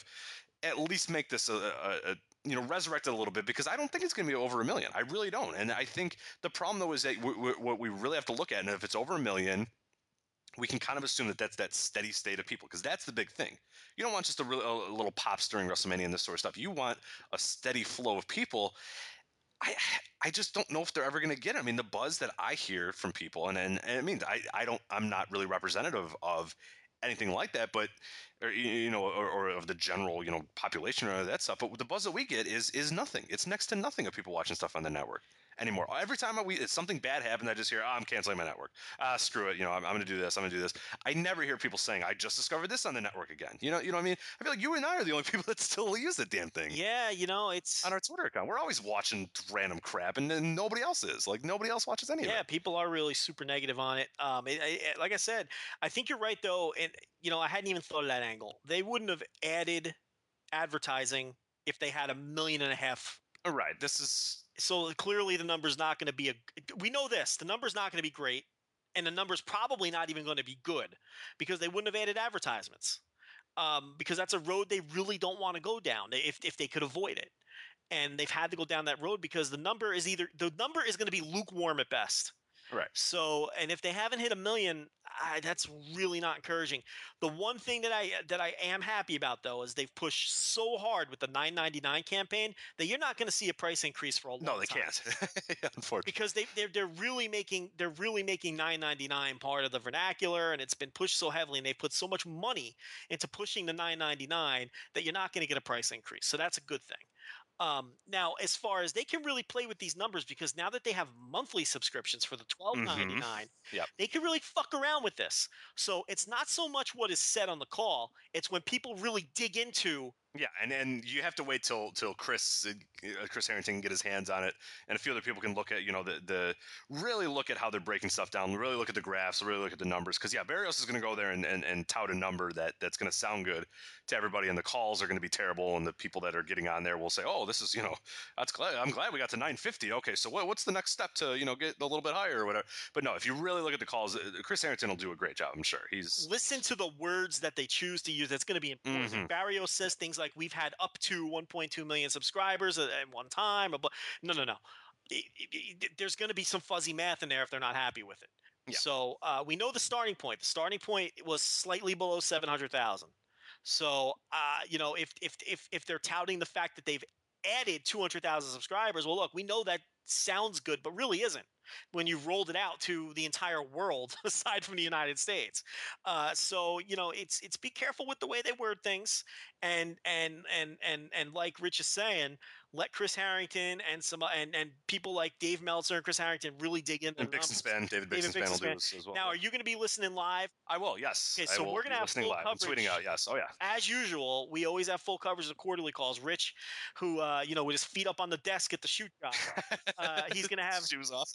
at least make this a, a, a you know resurrect it a little bit because I don't think it's going to be over a million. I really don't. And I think the problem though is that what we really have to look at, and if it's over a million, we can kind of assume that that's that steady state of people because that's the big thing. You don't want just a, real, a little pops during WrestleMania and this sort of stuff. You want a steady flow of people. I I just don't know if they're ever going to get it. I mean, the buzz that I hear from people, and and, and I mean, I I don't I'm not really representative of anything like that, but or you know, or, or of the general you know population or that stuff. But the buzz that we get is is nothing. It's next to nothing of people watching stuff on the network anymore. Every time I, we something bad happens, I just hear, oh, I'm canceling my network. Ah, screw it. You know, I'm, I'm going to do this. I'm going to do this. I never hear people saying, I just discovered this on the network again. You know, you know what I mean? I feel like you and I are the only people that still use the damn thing yeah you know it's on our Twitter account. We're always watching random crap, and then nobody else is. Like nobody else watches any yeah of it. people are really super negative on it um it, it- like i said i think you're right though and you know i hadn't even thought of that angle they wouldn't have added advertising if they had a million and a half All right. This is So clearly the number's not going to be a. We know this. The number's not going to be great, and the number's probably not even going to be good because they wouldn't have added advertisements. Um, because that's a road they really don't want to go down if if they could avoid it, and they've had to go down that road because the number is either the number is going to be lukewarm at best. Right. So, and if they haven't hit a million, I, that's really not encouraging. The one thing that I that I am happy about though is they've pushed so hard with the 9.99 campaign that you're not going to see a price increase for a long time. No, they time. can't. Unfortunately. Because they they're, they're really making they're really making 9.99 part of the vernacular, and it's been pushed so heavily, and they've put so much money into pushing the 9.99 that you're not going to get a price increase. So that's a good thing. Um, now, as far as they can really play with these numbers, because now that they have monthly subscriptions for the twelve ninety nine, Yep. they can really fuck around with this. So it's not so much what is said on the call; it's when people really dig into. Yeah, and and you have to wait till till Chris uh, Chris Harrington can get his hands on it, and a few other people can look at you know the the really look at how they're breaking stuff down, really look at the graphs, really look at the numbers. Because yeah, Barrios is going to go there and, and and tout a number that that's going to sound good to everybody, and the calls are going to be terrible, and the people that are getting on there will say, oh, this is you know that's glad I'm glad we got to 950. Okay, so what, what's the next step to you know get a little bit higher or whatever? But no, if you really look at the calls, uh, Chris Harrington will do a great job. I'm sure he's Listen to the words that they choose to use. That's going to be important. Mhm. Barrios says things like, "We've had up to 1.2 million subscribers at, at one time." blah- No, no, no. It- it- it- there's going to be some fuzzy math in there if they're not happy with it. Yeah. So uh, we know the starting point. The starting point was slightly below 700,000. So uh, you know, if if if if they're touting the fact that they've added 200,000 subscribers, well, look, we know that sounds good, but really isn't when you rolled it out to the entire world aside from the United States. Uh, so you know, it's it's be careful with the way they word things, and and and and and like Rich is saying, let Chris Harrington and some and and people like Dave Meltzer and Chris Harrington really dig into and the numbers. Bixenspan, David David Bixenspan will do this as well. Now, are you going to be listening live? I will, yes. Okay, so we're gonna be have full live. I'm tweeting out, yes. Oh yeah. As usual, we always have full coverage of quarterly calls. Rich, who uh, you know, with his feet up on the desk at the shoot job, uh, he's gonna have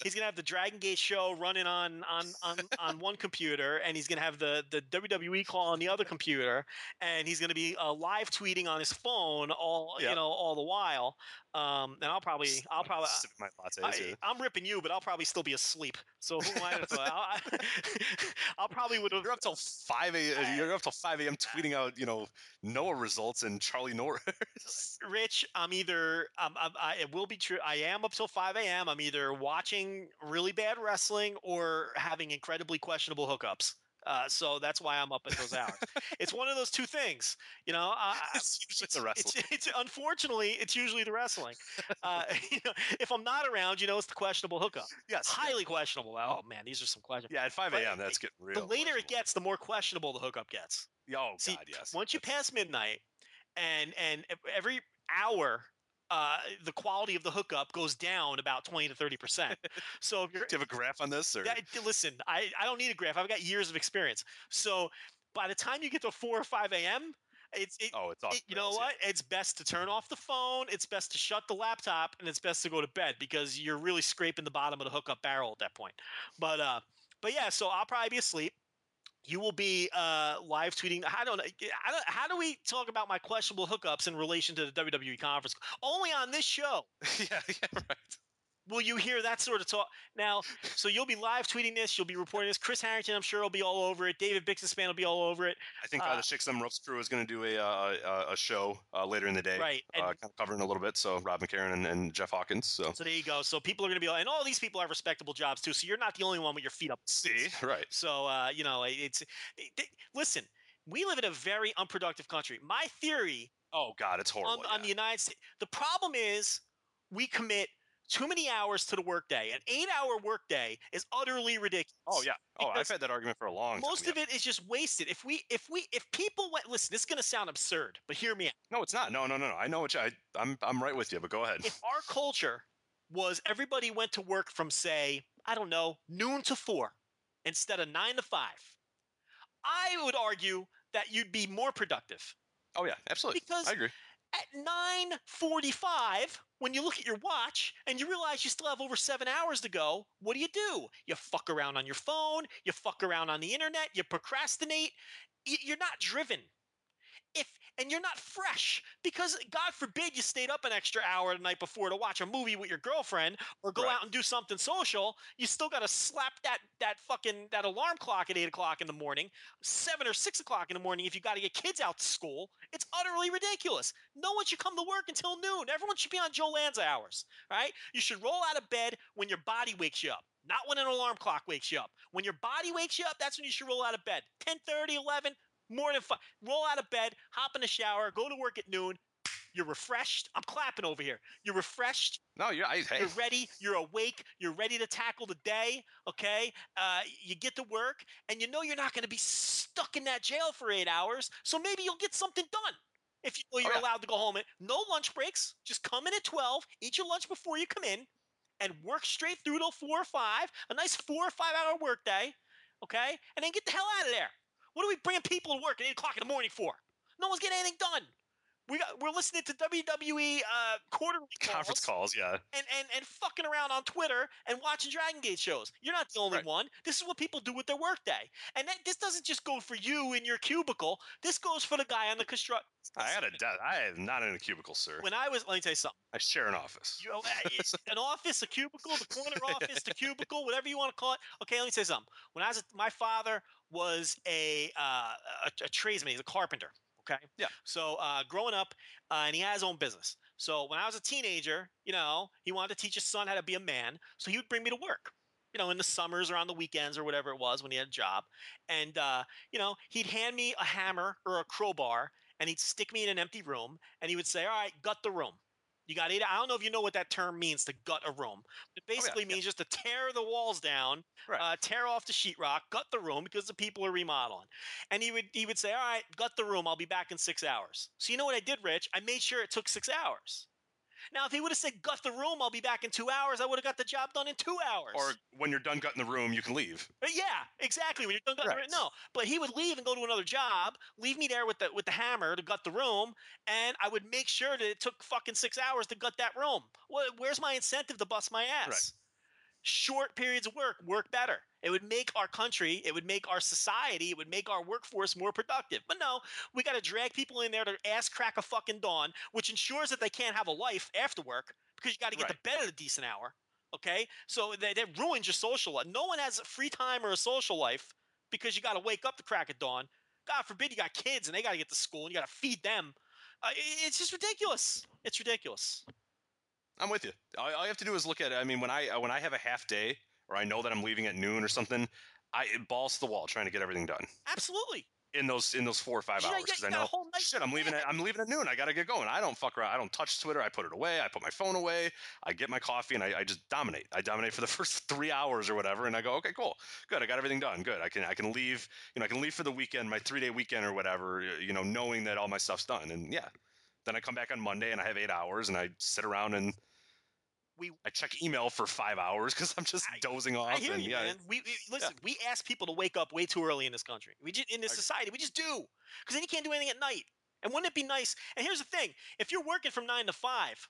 he's gonna have the Dragon Gate show running on on on, on one computer, and he's gonna have the the WWE call on the other computer, and he's gonna be uh, live tweeting on his phone all you know all the while. Um, and I'll probably I'll probably my lattes. I, I'm ripping you, but I'll probably still be asleep. So who am I to I'll, I'll probably would have. You're up till five a. You're up till five a.m. tweeting out, you know, Noah results and Charlie Norris. Rich, I'm either um, I'm, I, it will be true. I am up till 5 a.m. I'm either watching really bad wrestling or having incredibly questionable hookups. Uh, so that's why I'm up at those hours. it's one of those two things, you know. Uh, it's usually the wrestling. It's, it's unfortunately it's usually the wrestling. Uh, you know, if I'm not around, you know, it's the questionable hookup. yes. Highly questionable. Oh man, these are some questions. Yeah, at five a.m. That's getting real. the later it gets, the more questionable the hookup gets. Oh See, God, yes. Once you pass midnight, and and every hour, uh, the quality of the hookup goes down about twenty to thirty percent. So if you're do you have a graph on this, or that, listen, I I don't need a graph. I've got years of experience. So by the time you get to four or five a.m., it's it, oh, it's off. it- you know what? It's best to turn off the phone. It's best to shut the laptop, and it's best to go to bed because you're really scraping the bottom of the hookup barrel at that point. But uh, but yeah, so I'll probably be asleep. You will be uh, live tweeting. I don't know. How do we talk about my questionable hookups in relation to the WWE conference? Only on this show yeah, yeah, right. Will you hear that sort of talk. Now, so you'll be live tweeting this. You'll be reporting this. Chris Harrington, I'm sure, will be all over it. David Bixenspan will be all over it. I think uh, Uh, the Shakes Them Ropes crew is going to do a uh, a, a show uh, later in the day, Right, and- uh, covering a little bit. So Rob McCarron and, and Jeff Hawkins. So So there you go. So people are going to be, and all these people have respectable jobs too. So you're not the only one with your feet up. see, right? So uh, you know, it's it, it- listen. We live in a very unproductive country. My theory Oh God, it's horrible. on, on the United States, the problem is we commit too many hours to the workday. An eight-hour workday is utterly ridiculous. oh yeah. Oh, I've had that argument for a long time. Most of it is just wasted. If we, if we, if people went, listen, this is going to sound absurd, but hear me out. No, it's not. No, no, no, no. I know what you, I, I'm. I'm right with you. But go ahead. If our culture was everybody went to work from say, I don't know, noon to four instead of nine to five, I would argue that you'd be more productive. Oh yeah, absolutely. Because- I agree. At 9:45, when you look at your watch and you realize you still have over 7 hours to go, what do you do? You fuck around on your phone, you fuck around on the internet, you procrastinate. You're not driven. And you're not fresh because God forbid you stayed up an extra hour the night before to watch a movie with your girlfriend or go Right. out and do something social. You still got to slap that that fucking that alarm clock at eight o'clock in the morning, seven or six o'clock in the morning if you got to get kids out to school. It's utterly ridiculous. No one should come to work until noon. Everyone should be on Joe Lanza hours, right? You should roll out of bed when your body wakes you up. Not when an alarm clock wakes you up. When your body wakes you up, that's when you should roll out of bed. 10 11, more than five. Roll out of bed, hop in the shower, go to work at noon. You're refreshed. I'm clapping over here. You're refreshed. No, you're. I, hey, You're ready. You're awake. You're ready to tackle the day. Okay. Uh, you get to work, and you know you're not going to be stuck in that jail for eight hours. So maybe you'll get something done. If you know you're yeah. allowed to go home, at no lunch breaks. Just come in at twelve. Eat your lunch before you come in, and work straight through till four or five. A nice four or five hour workday. Okay, and then get the hell out of there. What are we bringing people to work at eight o'clock in the morning for? No one's getting anything done. We got, we're listening to WWE uh, quarterly conference calls calls. Yeah. and, and and fucking around on Twitter and watching Dragon Gate shows. You're not the only Right. one. This is what people do with their workday. And that, this doesn't just go for you in your cubicle. This goes for the guy on the construct. I had a. de- I am not in a cubicle, sir. When I was, let me tell you something. I share an office. You know, an office, a cubicle, the corner office, the cubicle, whatever you want to call it. Okay, let me say something. When I was, a, my father was a, uh, a a tradesman. He's a carpenter. Okay. Yeah. So uh, growing up, uh, and he had his own business. So when I was a teenager, you know, he wanted to teach his son how to be a man. So he would bring me to work. You know, in the summers or on the weekends or whatever it was when he had a job, and uh, you know, he'd hand me a hammer or a crowbar, and he'd stick me in an empty room, and he would say, "All right, gut the room." You got eight. I don't know if you know what that term means to gut a room. It basically Oh, yeah. means just to tear the walls down, Right. uh, tear off the sheetrock, gut the room because the people are remodeling. And he would he would say, "All right, gut the room. I'll be back in six hours." So you know what I did, Rich? I made sure it took six hours. Now, if he would have said, "Gut the room. I'll be back in two hours," I would have got the job done in two hours. Or when you're done gutting the room, you can leave. Uh, Yeah, exactly. When you're done gutting Right. the no, but he would leave and go to another job, leave me there with the with the hammer to gut the room, and I would make sure that it took fucking six hours to gut that room. Well, where's my incentive to bust my ass? Short periods of work work better. It would make our country, it would make our society, it would make our workforce more productive. But no, we got to drag people in there to ass crack a fucking dawn, which ensures that they can't have a life after work because you got to get to bed at a decent hour. Okay, so that, that ruins your social life. No one has a free time or a social life because you got to wake up to crack of dawn. God forbid you got kids and they got to get to school and you got to feed them. Uh, i- it's just ridiculous. It's ridiculous. I'm with you. All, all you have to do is look at it. I mean, when I when I have a half day or I know that I'm leaving at noon or something, I it balls to the wall trying to get everything done Absolutely. in those in those four or five Yeah, hours because I know whole night shit. I'm leaving at I'm leaving at noon. I gotta get going. I don't fuck around. I don't touch Twitter. I put it away. I put my phone away. I get my coffee and I, I just dominate. I dominate for the first three hours or whatever, and I go, okay, cool, good. I got everything done. Good. I can I can leave. You know, I can leave for the weekend, my three day weekend or whatever. You know, knowing that all my stuff's done. And yeah, then I come back on Monday and I have eight hours and I sit around and We I check email for five hours because I'm just I- dozing off. I hear and you, yeah, man. We, we listen. We ask people to wake up way too early in this country. We just, in this I- society, we just do because then you can't do anything at night. And wouldn't it be nice? And here's the thing: if you're working from nine to five,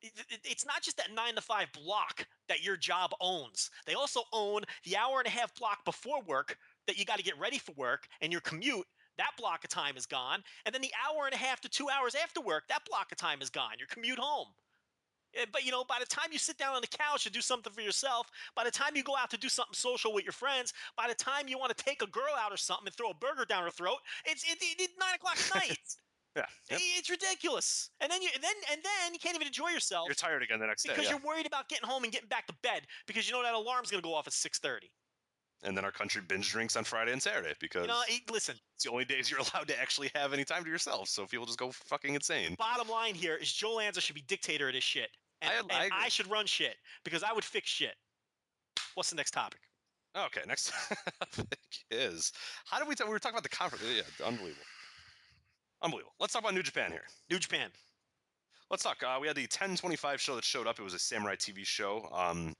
it- it- it's not just that nine to five block that your job owns. They also own the hour and a half block before work that you got to get ready for work and your commute. That block of time is gone, and then the hour and a half to two hours after work, that block of time is gone. Your commute home. Eh, But you know, by the time you sit down on the couch to do something for yourself, by the time you go out to do something social with your friends, by the time you want to take a girl out or something and throw a burger down her throat, it's it, it, it's nine o'clock at night. yeah. Yep. It's ridiculous. And then you and then and then you can't even enjoy yourself You're tired again the next day. because yeah. you're worried about getting home and getting back to bed because you know that alarm's gonna go off at six thirty. And then our country binge drinks on Friday and Saturday because You know, listen. it's the only days you're allowed to actually have any time to yourself. So people just go fucking insane. Bottom line here is Joe Lanza should be dictator of this shit, and, I- and I I, should run shit because I would fix shit. What's the next topic? Okay, next topic is how did we? T- we were talking about the conference. Yeah, unbelievable, unbelievable. Let's talk about New Japan here. New Japan. Let's talk. Uh, we had the 1025 show that showed up. It was a samurai TV show. Um,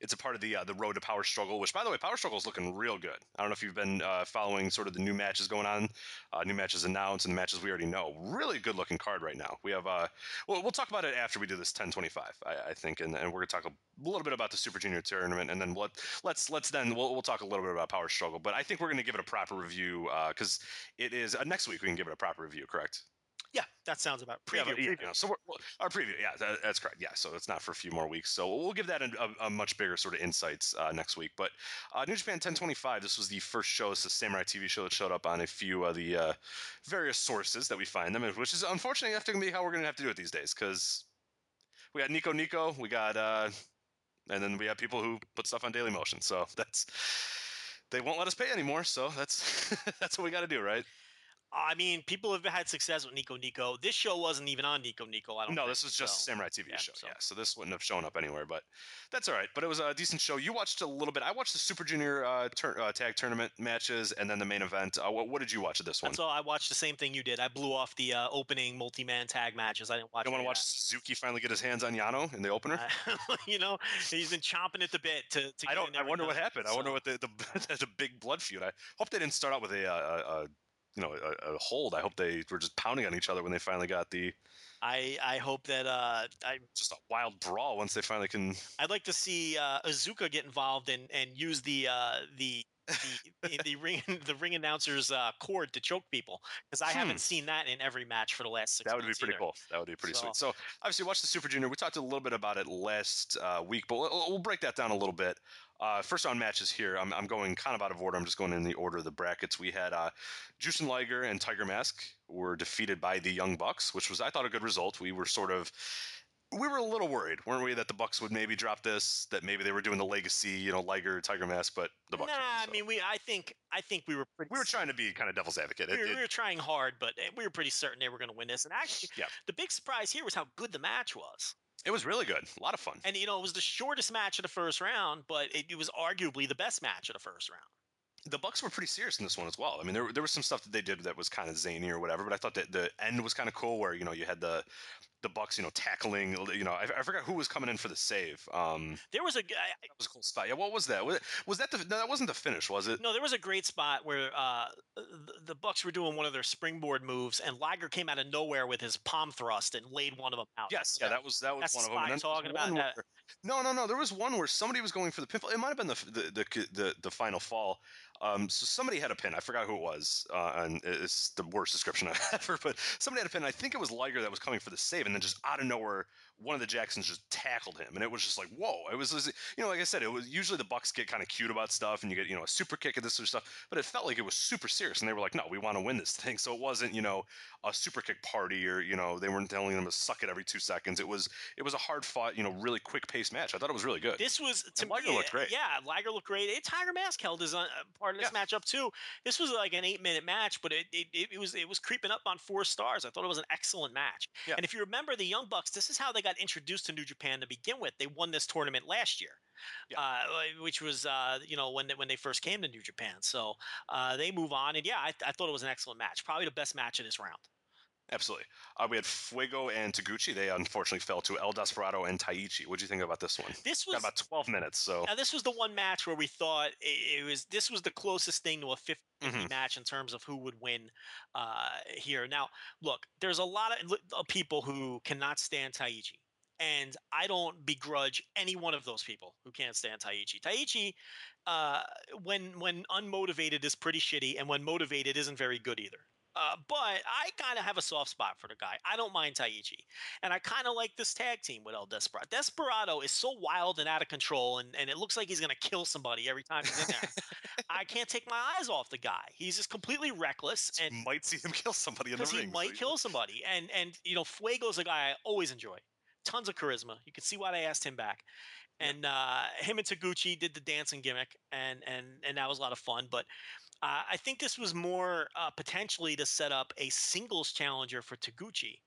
it's a part of the uh, the road to Power Struggle. Which, by the way, Power Struggle is looking real good. I don't know if you've been uh, following sort of the new matches going on, uh, new matches announced, and the matches we already know. Really good looking card right now. We have uh, well, we'll talk about it after we do this 1025, I, I think, and, and we're gonna talk a little bit about the Super Junior tournament, and then let, let's let's then we'll, we'll talk a little bit about Power Struggle. But I think we're gonna give it a proper review because it is uh, next week we can give it a proper review. Correct? Yeah, that sounds about Yeah, preview. but- yeah, preview. you know, so we're, well, our preview, yeah, that, that's correct. Yeah, so it's not for a few more weeks. So we'll give that a, a, a much bigger sort of insights uh, next week. But uh, New Japan 1025, this was the first show, it's a Samurai TV show that showed up on a few of the uh, various sources that we find them, which is unfortunately have to be how we're going to have to do it these days because we got Nico Nico, we got, uh, and then we have people who put stuff on Daily Motion. So that's they won't let us pay anymore. So that's that's what we got to do, right? I mean, people have had success with Nico Nico. This show wasn't even on Nico Nico. I don't. No, think, this was just so- Samurai TV yeah, show. so- Yeah, so this wouldn't have shown up anywhere, but that's all right. But it was a decent show. You watched a little bit. I watched the Super Junior uh, tur- uh, tag tournament matches and then the main event. Uh, what, what did you watch at this one? So. I watched the same thing you did. I blew off the uh, opening multi-man tag matches. I didn't watch. You want to watch Suzuki finally get his hands on Yano in the opener? You know, he's been chomping at the bit to. to I get don't. I wonder what happened. I wonder what the the, the big blood feud. I hope they didn't start out with a, uh, a, a you know a, a hold. I hope they were just pounding on each other when they finally got the I I hope that uh I just a wild brawl once they finally can. I'd like to see uh, Azuka get involved and and use the uh the. the, the ring the ring announcer's uh, cord to choke people because I Hmm. haven't seen that in every match for the last six. That would be pretty either. cool. That would be pretty So- sweet. So obviously, watch the Super Junior. We talked a little bit about it last uh, week, but we'll, we'll break that down a little bit. Uh, first round matches here. I'm, I'm going kind of out of order. I'm just going in the order of the brackets. We had uh, Jushin Liger and Tiger Mask were defeated by the Young Bucks, which was I thought a good result. We were sort of we were a little worried, weren't we, that the Bucks would maybe drop this, that maybe they were doing the legacy, you know, Liger, Tiger Mask, but the Bucks. Nah, won, I mean we I think I think we were pretty we were trying to be kind of devil's advocate. we were, it- we were trying hard, but eh, we were pretty certain they were going to win this. And actually, Yeah. the big surprise here was how good the match was. it was really good. A lot of fun. And you know, it was the shortest match of the first round, but it, it was arguably the best match of the first round. The Bucks were pretty serious in this one as well. I mean, there there was some stuff that they did that was kind of zany or whatever, but I thought that the end was kind of cool, where you know you had the the Bucks, you know, tackling. You know, I, I forgot who was coming in for the save. Um, There was a g- I- that was a cool spot. Yeah, what was that? Was, was that the? No, that wasn't the finish, was it? no, there was a great spot where uh, the, the Bucks were doing one of their springboard moves, and Liger came out of nowhere with his palm thrust and laid one of them out. Yes, yeah, that was that was That's one the of them. I'm talking about, where- no, no, no. There was one where somebody was going for the pinfall. It might have been the the the the, the final fall. Um, so somebody had a pin. I forgot who it was, uh, and it's the worst description I've ever. But somebody had a pin. I think it was Liger that was coming for the save, and then just out of nowhere, one of the Jacksons just tackled him, and it was just like, whoa! It was, you know, like I said, it was usually the Bucks get kind of cute about stuff, and you get you know a super kick and this sort of stuff, but it felt like it was super serious, and they were like, no, we want to win this thing. So it wasn't, you know, a super kick party, or you know, they weren't telling them to suck it every two seconds. It was, it was a hard fought, you know, really quick paced match. I thought it was really good. This was to And Liger me, looked great. Yeah, Liger looked great. Eh, Tiger Mask held his uh, part of this Yeah. matchup too. This was like an eight-minute match, but it, it, it, it was it was creeping up on four stars. I thought it was an excellent match. Yeah. And if you remember the Young Bucks, this is how they got introduced to New Japan to begin with. They won this tournament last year. Yeah. Uh, which was uh, you know when they, when they first came to New Japan, so uh, they move on, and yeah, I, I thought it was an excellent match, probably the best match of this round. Absolutely. Uh, we had Fuego and Taguchi. They unfortunately fell to El Desperado and Taichi. What do you think about this one? This was Got about 12 minutes, so Now this was the one match where we thought it, it was this was the closest thing to a 50 Mhm. match in terms of who would win uh, here. Now, look, there's a lot of, of people who cannot stand Taichi. And I don't begrudge any one of those people who can't stand Taichi. Taichi, uh, when when unmotivated, is pretty shitty, and when motivated, isn't very good either. Uh, but I kind of have a soft spot for the guy. I don't mind Taichi. And I kind of like this tag team with El Desperado. Desperado is so wild and out of control, and, and it looks like he's going to kill somebody every time he's in there. I can't take my eyes off the guy. He's just completely reckless, and might see him kill somebody in the ring. he might you- kill somebody. And and you know, Fuego's a guy I always enjoy. Tons of charisma. You can see why they asked him back. And uh, him and Taguchi did the dancing gimmick, and and and that was a lot of fun. But uh, I think this was more uh, potentially to set up a singles challenger for Taguchi.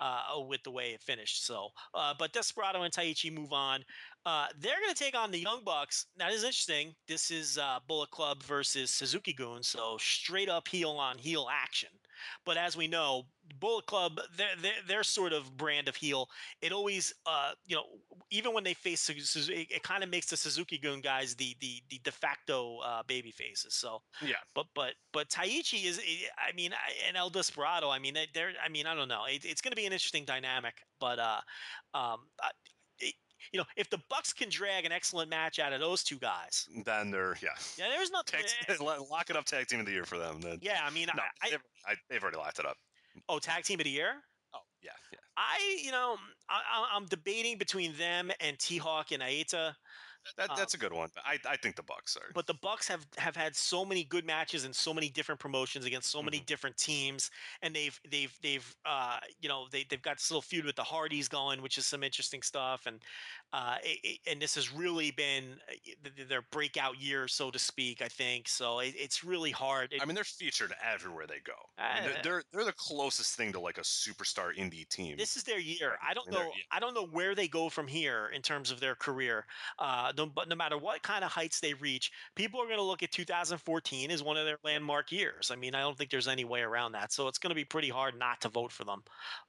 Uh, with the way it finished, so uh, but Desperado and Taichi move on. Uh, they're going to take on the Young Bucks. Now, this is interesting. This is uh, Bullet Club versus Suzuki Gun, so straight up heel on heel action. But as we know, Bullet Club, their their, their sort of brand of heel, it always, uh, you know, even when they face Suzuki, it, it kind of makes the Suzuki Gun guys the the the de facto uh, baby faces. So Yeah. but but but Taichi is, I mean, and El Desperado. I mean, they- they're. I mean, I don't know. It, it's going to be an interesting dynamic. But uh, um, you know, if the Bucks can drag an excellent match out of those two guys, mm, Then they're yeah. yeah, there's nothing. Tag, eh, lock it up tag team of the year for them. Then yeah, I mean, no, I, they've, I, they've already locked it up. oh, tag team of the year. Oh yeah, yeah. I, you know, I, I- I'm debating between them and T Hawk and Eita. That, Um, that's a good one. I, I think the Bucks are. But the Bucks have have had so many good matches and so many different promotions against so many Mhm. different teams, and they've they've they've uh, you know they they've got this little feud with the Hardys going, which is some interesting stuff, and uh, it, and this has really been uh, their breakout year, so to speak. I think so. It, it's really hard. It- I mean, they're featured everywhere they go. I mean, they're, they're they're the closest thing to like a superstar indie team. this is their year. I don't know. I don't know where they go from here in terms of their career. Uh, no, but no matter what kind of heights they reach, people are going to look at 2014 as one of their landmark years. I mean, I don't think there's any way around that. So it's going to be pretty hard not to vote for them.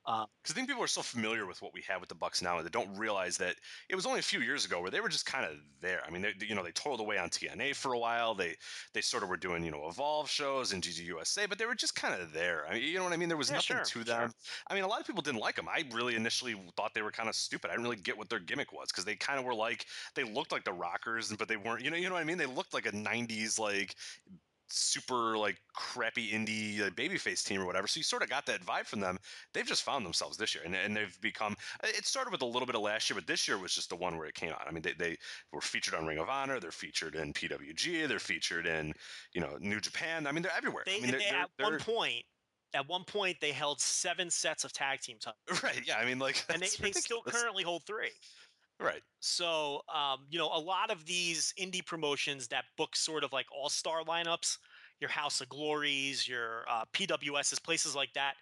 Uh, because I think people are so familiar with what we have with the Bucks now, and they don't realize that it was only a few years ago where they were just kind of there. I mean, they, you know, they toiled away on TNA for a while. They they sort of were doing you know Evolve shows and DGUSA, but they were just kind of there. I mean, you know what I mean? There was Yeah, nothing sure, to sure. them. I mean, a lot of people didn't like them. I really initially thought they were kind of stupid. I didn't really get what their gimmick was because they kind of were like they looked like the Rockers, but they weren't. You know, you know what I mean? They looked like a '90s like super like crappy indie uh, babyface team or whatever. So you sort of got that vibe from them. They've just found themselves this year, and, and they've become. It started with a little bit of last year, but this year was just the one where it came out. I mean, they, they were featured on Ring of Honor. They're featured in PWG. They're featured in you know New Japan. I mean, they're everywhere. they, I mean, they're, they- they're- at one they're- point, at one point, they held seven sets of tag team titles, right. Yeah, I mean, like, and they, they still currently hold three. Right. So, um, you know, a lot of these indie promotions that book sort of like all star lineups, your House of Glories, your uh, PWSs, places like that,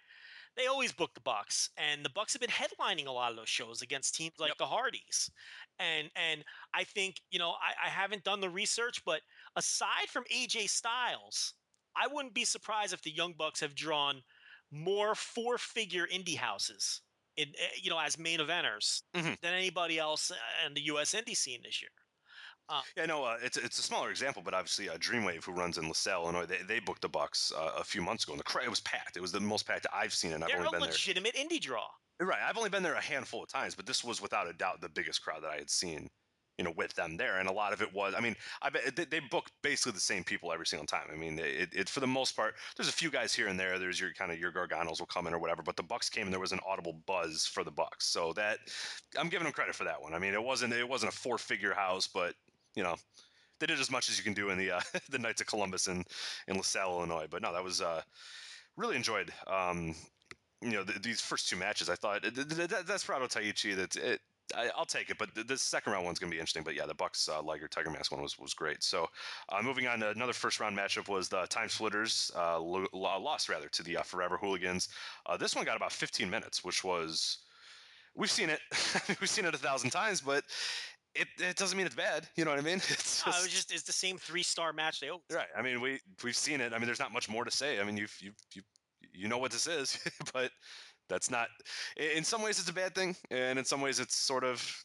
they always book the Bucks, and the Bucks have been headlining a lot of those shows against teams like Yep. the Hardys. And and I think you know I, I haven't done the research, but aside from AJ Styles, I wouldn't be surprised if the Young Bucks have drawn more four figure indie houses in eh, you know as main eventers Mhm. than anybody else uh, in the U.S. indie scene this year. Yeah, no, uh, it's it's a smaller example, but obviously uh, Dreamwave, who runs in LaSalle, Illinois, they, they booked the Bucks uh, a few months ago, and the crowd it was packed. It was the most packed I've seen, and I've only a been there. legitimate indie draw. Right. I've only been there a handful of times, but this was without a doubt the biggest crowd that I had seen, you know, with them there. And a lot of it was, I mean, I they, they book basically the same people every single time. I mean, it, it, for the most part, there's a few guys here and there. There's your kind of your Garganos will come in or whatever, but the Bucks came and there was an audible buzz for the Bucks. So that I'm giving them credit for that one. I mean, it wasn't it wasn't a four figure house, but you know, they did as much as you can do in the uh, the Knights of Columbus in in LaSalle, Illinois. But no, that was uh, really enjoyed. Um, you know, th- these first two matches, I thought th- th- th- Desperado Taichi. That it, I, I'll take it, but th- the second round one's gonna be interesting. But yeah, the Bucks uh, Liger Tiger Mask one was was great. So uh, moving on to another first round matchup was the Time Splitters uh, lo- lo- lost rather to the uh, Forever Hooligans. Uh, this one got about 15 minutes, which was we've seen it, we've seen it a thousand times, but. It, it doesn't mean it's bad, you know what I mean? It's No, it just it's the same three star match they always. Right. I mean, we we've seen it. I mean, there's not much more to say. I mean, you you you you know what this is, but that's not. In some ways, it's a bad thing, and in some ways, it's sort of.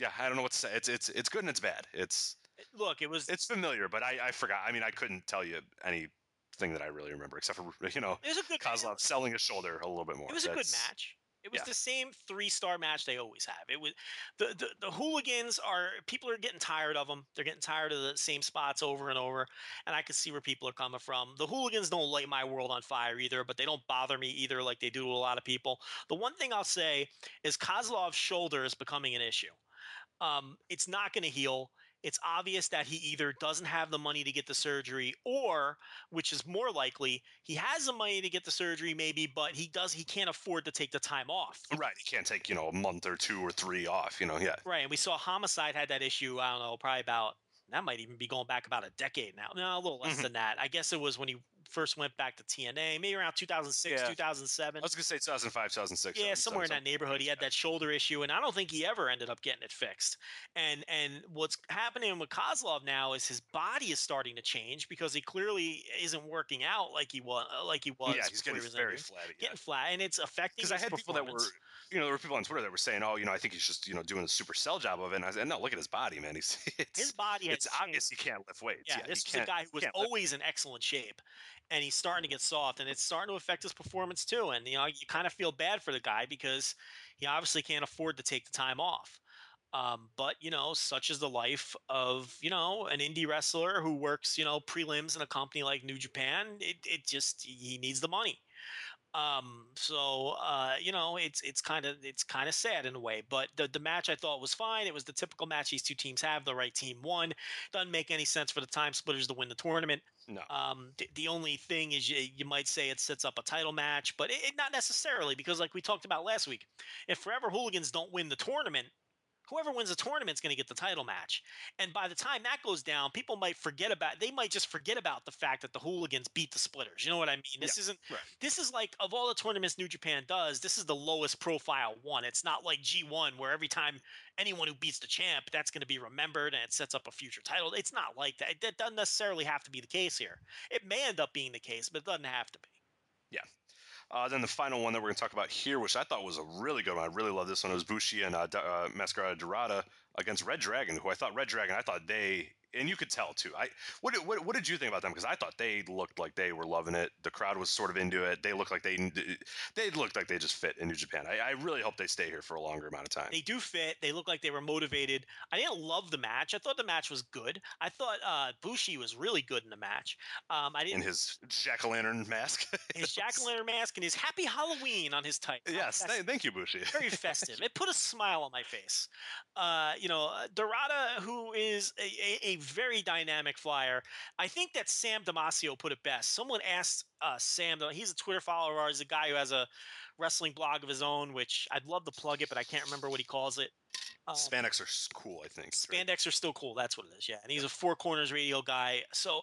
Yeah, I don't know what to say. It's it's it's good and it's bad. It's Look, it was it's familiar, but I I forgot. I mean, I couldn't tell you anything that I really remember except for you know it was a good Kozlov selling his shoulder a little bit more. It was a good match. It was yeah. the same three star match they always have. It was the, the the hooligans are people are getting tired of them. They're getting tired of the same spots over and over, and I can see where people are coming from. The hooligans don't light my world on fire either, but they don't bother me either like they do to a lot of people. The one thing I'll say is Kozlov's shoulder is becoming an issue. Um, it's not going to heal. It's obvious that he either doesn't have the money to get the surgery, or, which is more likely, he has the money to get the surgery, maybe, but he does he can't afford to take the time off. Right. he can't take you know a month or two or three off. You know. Yeah. Right, and we saw Homicide had that issue. I don't know, probably about that might even be going back about a decade now. No, a little less Mhm. than that. I guess it was when he first went back to TNA, maybe around 2006, Yeah. 2007. I was gonna say 2005, 2006. Yeah, 2007, somewhere in that neighborhood. He had that shoulder issue, and I don't think he ever ended up getting it fixed. And and what's happening with Kozlov now is his body is starting to change because he clearly isn't working out like he was uh, like he was. Yeah, he's he getting was very injured. flabby. Getting flat, and it's affecting. Because I had people that were, you know, there were people on Twitter that were saying, "Oh, you know, I think he's just, you know, doing a super sell job of it." And I said, "No, look at his body, man. He's it's, his body. It's changed. obvious he can't lift weights. Yeah, he this was a guy who was can't lift- always in excellent shape, and he's starting to get soft, and it's starting to affect his performance too. And you know, you kind of feel bad for the guy because he obviously can't afford to take the time off. Um, but you know, such is the life of you know an indie wrestler who works you know prelims in a company like New Japan. It it just he needs the money. Um, so uh, you know, it's it's kind of it's kind of sad in a way. But the the match I thought was fine. It was the typical match these two teams have. The right team won. Doesn't make any sense for the time splitters to win the tournament. No. Um, the, the only thing is you, you might say it sets up a title match, but it, it not necessarily because like we talked about last week, if Forever Hooligans don't win the tournament, whoever wins the tournament is going to get the title match. And by the time that goes down, people might forget about. They might just forget about the fact that the Hooligans beat the Splitters. You know what I mean? This isn't. right. This is like of all the tournaments New Japan does, this is the lowest profile one. It's not like G1 where every time anyone who beats the champ, that's going to be remembered and it sets up a future title. It's not like that. That doesn't necessarily have to be the case here. It may end up being the case, but it doesn't have to be. Uh, then the final one that we're going to talk about here, which I thought was a really good one. I really love this one. It was Bushi and uh, D- uh, Dorada against Red Dragon, who I thought Red Dragon. I thought they, and you could tell too. I what did- what, what did you think about them? Because I thought they looked like they were loving it. The crowd was sort of into it. They looked like they they looked like they just fit in New Japan. I, I really hope they stay here for a longer amount of time. They do fit. They look like they were motivated. I didn't love the match. I thought the match was good. I thought uh, Bushi was really good in the match. Um, I didn't. In his jack o' lantern mask. His jack o' lantern mask and his Happy Halloween on his tight. yes, th- thank you, Bushi. very festive. It put a smile on my face. Uh, you know, uh, Dorada, who is a, a, a very dynamic flyer. I think that Sam Damasio put it best. Someone asked uh, Sam, he's a Twitter follower of ours, a guy who has a wrestling blog of his own, which I'd love to plug it, but I can't remember what he calls it. Um, Spandex are cool, I think. right? Spandex are still cool. That's what it is. Yeah, and he's a four corners radio guy. So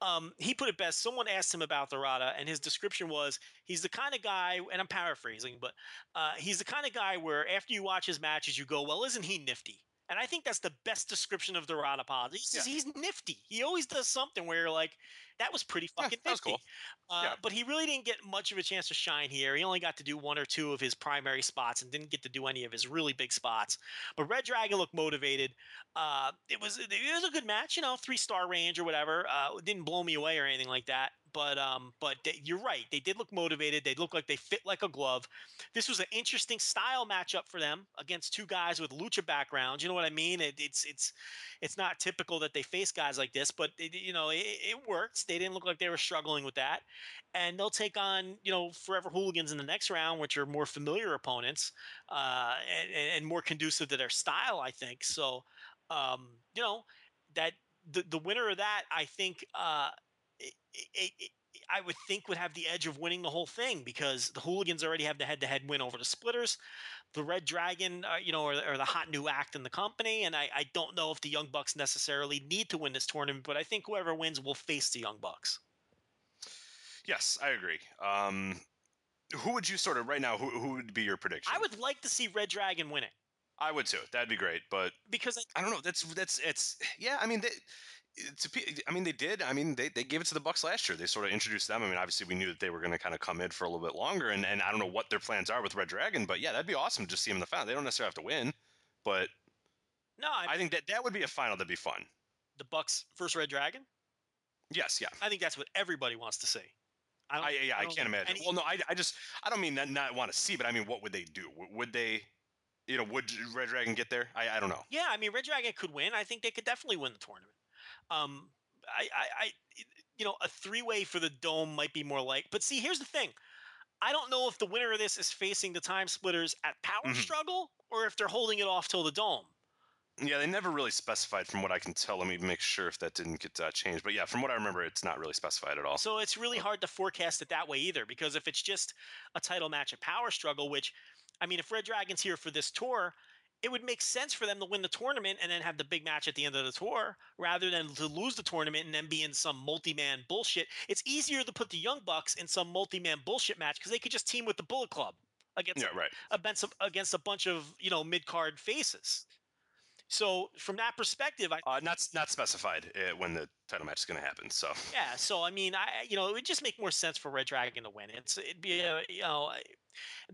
um, he put it best. Someone asked him about Dorada, and his description was he's the kind of guy, and I'm paraphrasing, but uh, he's the kind of guy where after you watch his matches, you go, "Well, isn't he nifty?" And I think that's the best description of Dorada Pod. He's, just- he's nifty. He always does something where you're like, "That was pretty Yeah, fucking was nifty." cool. Uh, Yeah. But he really didn't get much of a chance to shine here. He only got to do one or two of his primary spots and didn't get to do any of his really big spots. But Red Dragon looked motivated. Uh, it was it was a good match, you know, three star range or whatever. Uh, it didn't blow me away or anything like that. But um, but they, you're right. They did look motivated. They looked like they fit like a glove. This was an interesting style matchup for them against two guys with lucha backgrounds. You know what I mean? It, it's it's it's not typical that they face guys like this, but it, you know it, it works. They didn't look like they were struggling with that, and they'll take on you know Forever Hooligans in the next round, which are more familiar opponents uh, and, and more conducive to their style, I think. So um, you know that the the winner of that, I think. Uh, it, it, it, I would think would have the edge of winning the whole thing because the Hooligans already have the head-to-head win over the Splitters. The Red Dragon, uh, you know, are, are the hot new act in the company, and I, I don't know if the Young Bucks necessarily need to win this tournament, but I think whoever wins will face the Young Bucks. Yes, I agree. Um, who would you sort of right now? Who, who would be your prediction? I would like to see Red Dragon win it I would too. That'd be great. But because I, I don't know. That's that's it's yeah. I mean, they, pe- I mean, they did. I mean, they, they gave it to the Bucks last year. They sort of introduced them. I mean, obviously, we knew that they were going to kind of come in for a little bit longer, and, and I don't know what their plans are with Red Dragon, but yeah, that'd be awesome to just see them in the final. They don't necessarily have to win, but no, I, I think that that would be a final that'd be fun. the Bucks first Red Dragon. Yes, yeah. I think that's what everybody wants to see. I don't, I, yeah, I, don't can't imagine. any- well, no, I, I just I don't mean not, not want to see, but I mean, what would they do? Would they, you know, would Red Dragon get there? I, I don't know. Yeah, I mean, Red Dragon could win. I think they could definitely win the tournament. Um, I, I, I, you know, a three-way for the dome might be more like. But see, here's the thing: I don't know if the winner of this is facing the Time Splitters at Power Mhm. Struggle or if they're holding it off till the dome. Yeah, they never really specified, from what I can tell. Let me make sure if that didn't get uh, changed. But yeah, from what I remember, it's not really specified at all. So it's really hard to forecast it that way either, because if it's just a title match at Power Struggle, which, I mean, if Red Dragon's here for this tour, it would make sense for them to win the tournament and then have the big match at the end of the tour rather than to lose the tournament and then be in some multi-man bullshit. It's easier to put the Young Bucks in some multi-man bullshit match because they could just team with the Bullet Club against Yeah, right. against a, against a bunch of you know mid-card faces. So from that perspective, I Uh, not not specified uh, when the title match is going to happen. So yeah. So I mean, I you know it would just make more sense for Red Dragon to win. It's it'd be a you know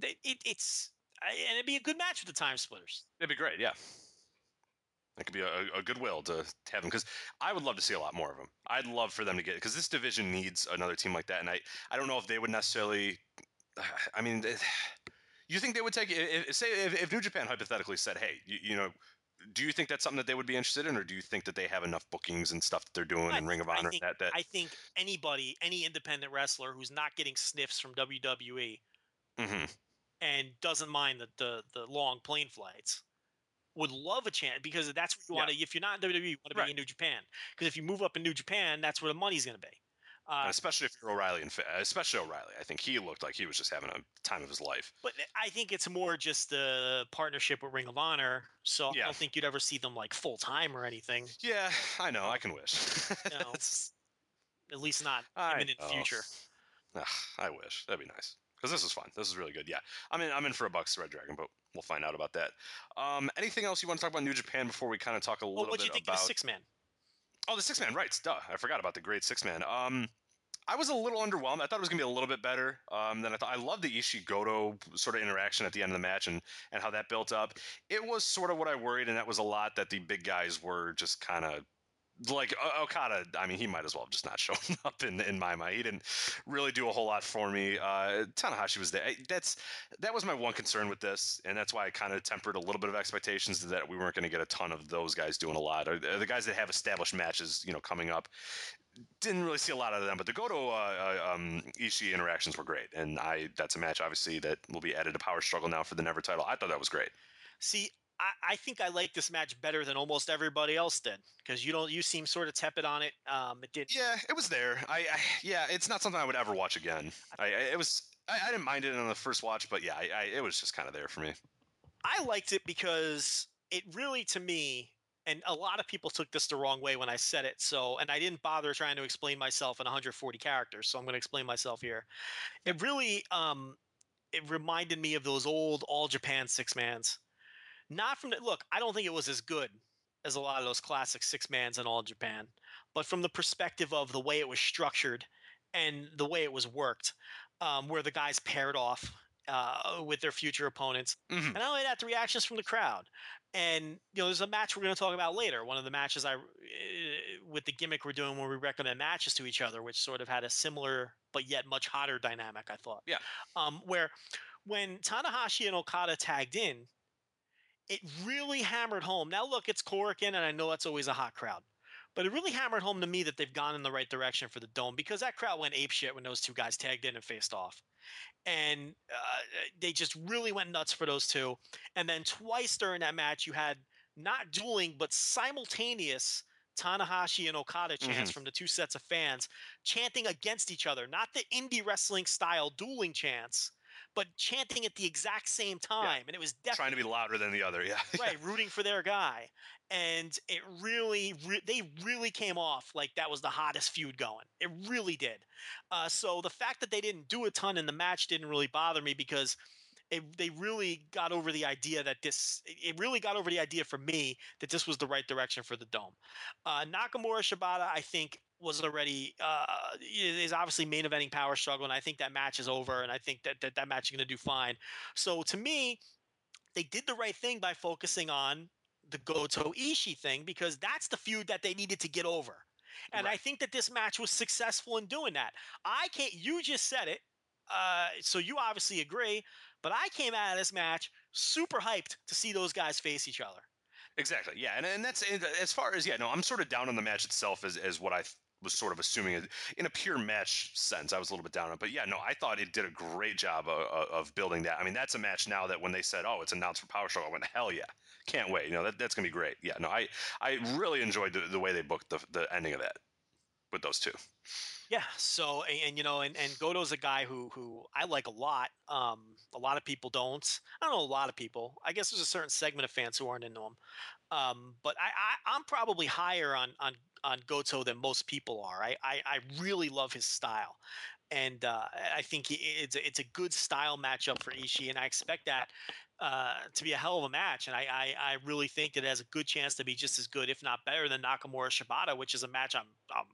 it, it, it's and it'd be a good match with the Time Splitters. it'd be great. Yeah, it could be a, a goodwill to have them because I would love to see a lot more of them. I'd love for them to get because this division needs another team like that, and I I don't know if they would necessarily. I mean. You think they would take if, say if, if New Japan hypothetically said, "Hey, you, you know, do you think that's something that they would be interested in, or do you think that they have enough bookings and stuff that they're doing I in Ring of think- I Honor think- that that I think anybody, any independent wrestler who's not getting sniffs from WWE Mhm. And doesn't mind the the, the long plane flights would love a chance because that's what you want to. If you're not in WWE, you want to be Right. in New Japan because if you move up in New Japan, that's where the money's going to be. Uh, especially if you're O'Reilly and especially O'Reilly, I think he looked like he was just having a time of his life. but I think it's more just the partnership with Ring of Honor. So I don't think you'd ever see them like full time or anything. Yeah, I know. I can wish. No. At least not I imminent know. future. Ugh, I wish that'd be nice because this is fun. This is really good. Yeah, I'm in. I'm in for a Bucks Red Dragon, but we'll find out about that. Um, anything else you want to talk about New Japan before we kind of talk a Well, little what do bit you think about? of the six man? Oh, the six man right? Duh, I forgot about the great six man. Um, I was a little underwhelmed. I thought it was gonna be a little bit better um, than I thought. I love the Ishii Goto sort of interaction at the end of the match and and how that built up. It was sort of what I worried, and that was a lot that the big guys were just kind of like Okada. I mean, he might as well have just not shown up in in my mind. He didn't really do a whole lot for me. Uh, Tanahashi was there. That's that was my one concern with this, and that's why I kind of tempered a little bit of expectations that we weren't going to get a ton of those guys doing a lot. Or the the guys that have established matches, you know, coming up, didn't really see a lot of them. But the Goto uh, uh, um, Ishii interactions were great, and I that's a match obviously that will be added to Power Struggle now for the Never title. I thought that was great. See, I, I think I like this match better than almost everybody else did because you don't. You seem sort of tepid on it. Um, it did. Yeah, it was there. I, I yeah, it's not something I would ever watch again. I, I it was. I, I didn't mind it on the first watch, but yeah, I, I, it was just kind of there for me. I liked it because it really, to me, and a lot of people took this the wrong way when I said it. So, and I didn't bother trying to explain myself in 140 characters. So I'm going to explain myself here. It really, um, it reminded me of those old All Japan six mans. Not from the look. I don't think it was as good as a lot of those classic six mans in All Japan, but from the perspective of the way it was structured and the way it was worked, um, where the guys paired off uh, with their future opponents. Mhm. And not only that, the reactions from the crowd. And you know, there's a match we're going to talk about later. One of the matches I, uh, with the gimmick we're doing where we recommend matches to each other, which sort of had a similar but yet much hotter dynamic. I thought. Yeah. Um, where when Tanahashi and Okada tagged in, it really hammered home. Now look, it's Korakuen, and I know that's always a hot crowd. But it really hammered home to me that they've gone in the right direction for the dome because that crowd went apeshit when those two guys tagged in and faced off and uh, they just really went nuts for those two. And then twice during that match, you had not dueling but simultaneous Tanahashi and Okada chants from the two sets of fans chanting against each other, not the indie wrestling style dueling chants, but chanting at the exact same time. And it was definitely Trying to be louder than the other. Yeah. right, rooting for their guy. And it really, re- they really came off like that was the hottest feud going. It really did. Uh, so the fact that they didn't do a ton in the match didn't really bother me because it, they really got over the idea that this, it really got over the idea for me that this was the right direction for the Dome. Uh, Nakamura Shibata, I think, was already uh, is obviously main eventing power struggle, and I think that match is over, and I think that that, that match is going to do fine. So to me, they did the right thing by focusing on the Goto Ishii thing because that's the feud that they needed to get over. And I think that this match was successful in doing that. I can't, you just said it. Uh, so you obviously agree, but I came out of this match super hyped to see those guys face each other. Exactly. Yeah, and and that's and as far as yeah. No, I'm sort of down on the match itself as as what I was sort of assuming it- in a pure match sense. I was a little bit down on it, but yeah, no, I thought it did a great job of, of building that. I mean, that's a match now that when they said, "Oh, it's announced for Power Struggle," I went, "Hell yeah, can't wait!" You know, that, that's gonna be great. Yeah, no, I I really enjoyed the, the way they booked the the ending of that with those two. Yeah. So, and, and, you know, and, and Goto's a guy who who I like a lot. Um, a lot of people don't. I don't know a lot of people. I guess there's a certain segment of fans who aren't into him. Um, but I, I I'm probably higher on on on Goto than most people are. I I, I really love his style. And uh, I think it's a, it's a good style matchup for Ishii, and I expect that uh, to be a hell of a match. And I, I, I really think it has a good chance to be just as good, if not better, than Nakamura Shibata, which is a match I'm, I'm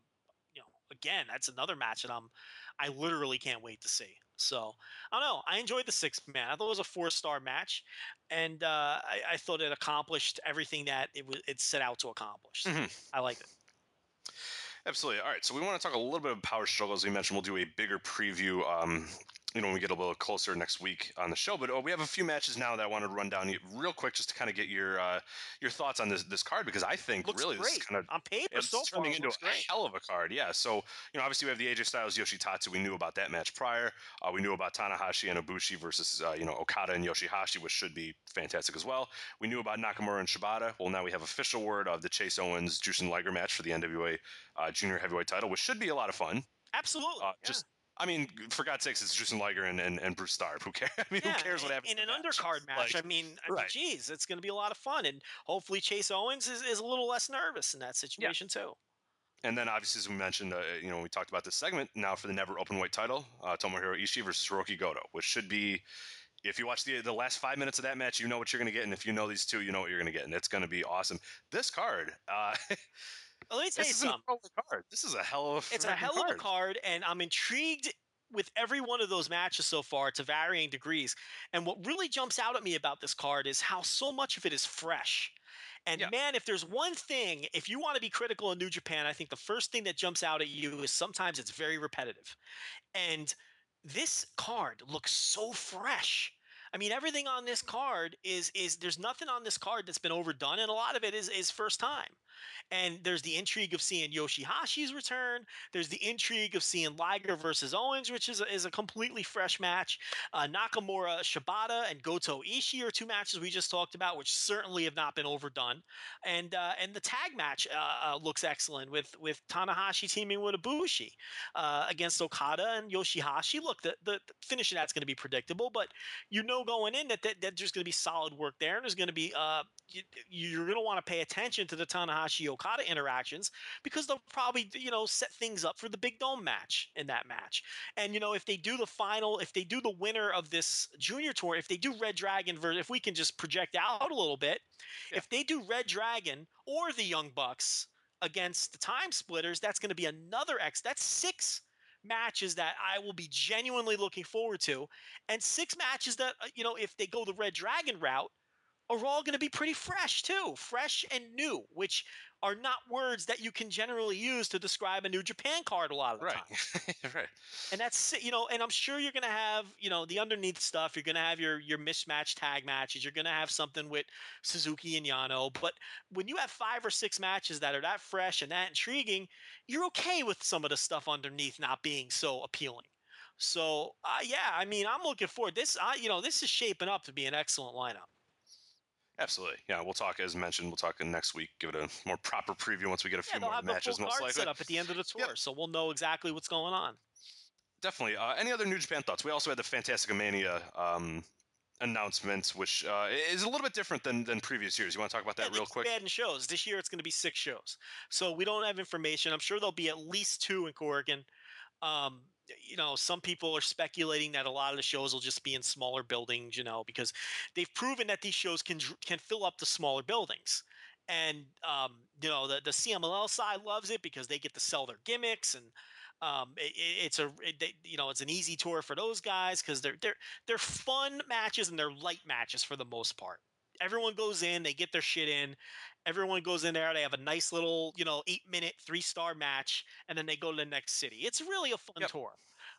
again, that's another match that I'm I literally can't wait to see. So I don't know. I enjoyed the six man. I thought it was a four star match, and uh, I, I, thought it accomplished everything that it was it set out to accomplish. Mm-hmm. I liked it. Absolutely. All right. So we want to talk a little bit of power struggle. As we mentioned, we'll do a bigger preview um, you know, when we get a little closer next week on the show. But oh, we have a few matches now that I wanted to run down real quick just to kind of get your uh, your thoughts on this this card because I think looks really great. this is kind of on paper it's so turning into a great. hell of a card. Yeah. So you know, obviously we have the AJ Styles Yoshitatsu. We knew about that match prior. Uh, we knew about Tanahashi and Ibushi versus uh, you know Okada and Yoshihashi, which should be fantastic as well. We knew about Nakamura and Shibata. Well, now we have official word of the Chase Owens Jushin Liger match for the NWA uh, Junior Heavyweight Title, which should be a lot of fun. Absolutely. Uh, yeah. Just I mean, for God's sakes, it's Jushin Liger and, and, and Bruce Starr. Who cares? I mean, yeah, who cares what happens in an undercard match? Like, I mean, I right. geez, it's going to be a lot of fun, and hopefully Chase Owens is, is a little less nervous in that situation yeah. too. And then, obviously, as we mentioned, uh, you know, we talked about this segment. Now for the never open weight title, uh, Tomohiro Ishii versus Hirooki Goto, which should be, if you watch the the last five minutes of that match, you know what you're going to get, and if you know these two, you know what you're going to get, and it's going to be awesome. This card. Uh, Well, let me tell this you something. Card. This is a hell of a card. It's a hell card. of a card, and I'm intrigued with every one of those matches so far to varying degrees. And what really jumps out at me about this card is how so much of it is fresh. And yeah. man, if there's one thing, if you want to be critical of New Japan, I think the first thing that jumps out at you is sometimes it's very repetitive. And this card looks so fresh. I mean, everything on this card is is there's nothing on this card that's been overdone, and a lot of it is is first time. And there's the intrigue of seeing Yoshihashi's return. There's the intrigue of seeing Liger versus Owens, which is a, is a completely fresh match. Uh, Nakamura, Shibata, and Goto Ishii are two matches we just talked about, which certainly have not been overdone. And uh, and the tag match uh, uh looks excellent with with Tanahashi teaming with Ibushi uh, against Okada and Yoshihashi. Look, the, the finish of that's going to be predictable, but you know going in that, that, that there's going to be solid work there, and there's going to be uh, you, are going to want to pay attention to the Tanahashi Okada interactions because they'll probably you know set things up for the big dome match in that match. And you know if they do the final, if they do the winner of this junior tour, if they do Red Dragon, if we can just project out a little bit, yeah. if they do Red Dragon or the Young Bucks against the Time Splitters, that's going to be another X. That's six matches that I will be genuinely looking forward to, and six matches that uh, you know if they go the Red Dragon route are all going to be pretty fresh too, fresh and new, which are not words that you can generally use to describe a New Japan card a lot of the right. time. right. And that's you know, and I'm sure you're going to have you know the underneath stuff. You're going to have your your mismatch tag matches. You're going to have something with Suzuki and Yano. But when you have five or six matches that are that fresh and that intriguing, you're okay with some of the stuff underneath not being so appealing. So uh, yeah, I mean, I'm looking forward. This, uh, you know, this is shaping up to be an excellent lineup. Absolutely. Yeah, we'll talk as mentioned. We'll talk next week. Give it a more proper preview once we get a few yeah, more matches. Most likely. set up at the end of the tour, yep. so we'll know exactly what's going on. Definitely. Uh, any other New Japan thoughts? We also had the Fantastica Mania um, announcement, which uh, is a little bit different than, than previous years. You want to talk about that yeah, real quick? Bad in shows. This year it's going to be six shows, so we don't have information. I'm sure there'll be at least two in Korakuen. Um, you know, some people are speculating that a lot of the shows will just be in smaller buildings, you know, because they've proven that these shows can can fill up the smaller buildings. And um, you know, the the CMLL side loves it because they get to sell their gimmicks and um, it, it's a it, they, you know it's an easy tour for those guys because they're they're they're fun matches and they're light matches for the most part. Everyone goes in, they get their shit in, Everyone goes in there. They have a nice little, you know, eight minute, three star match, and then they go to the next city. It's really a fun yep. tour.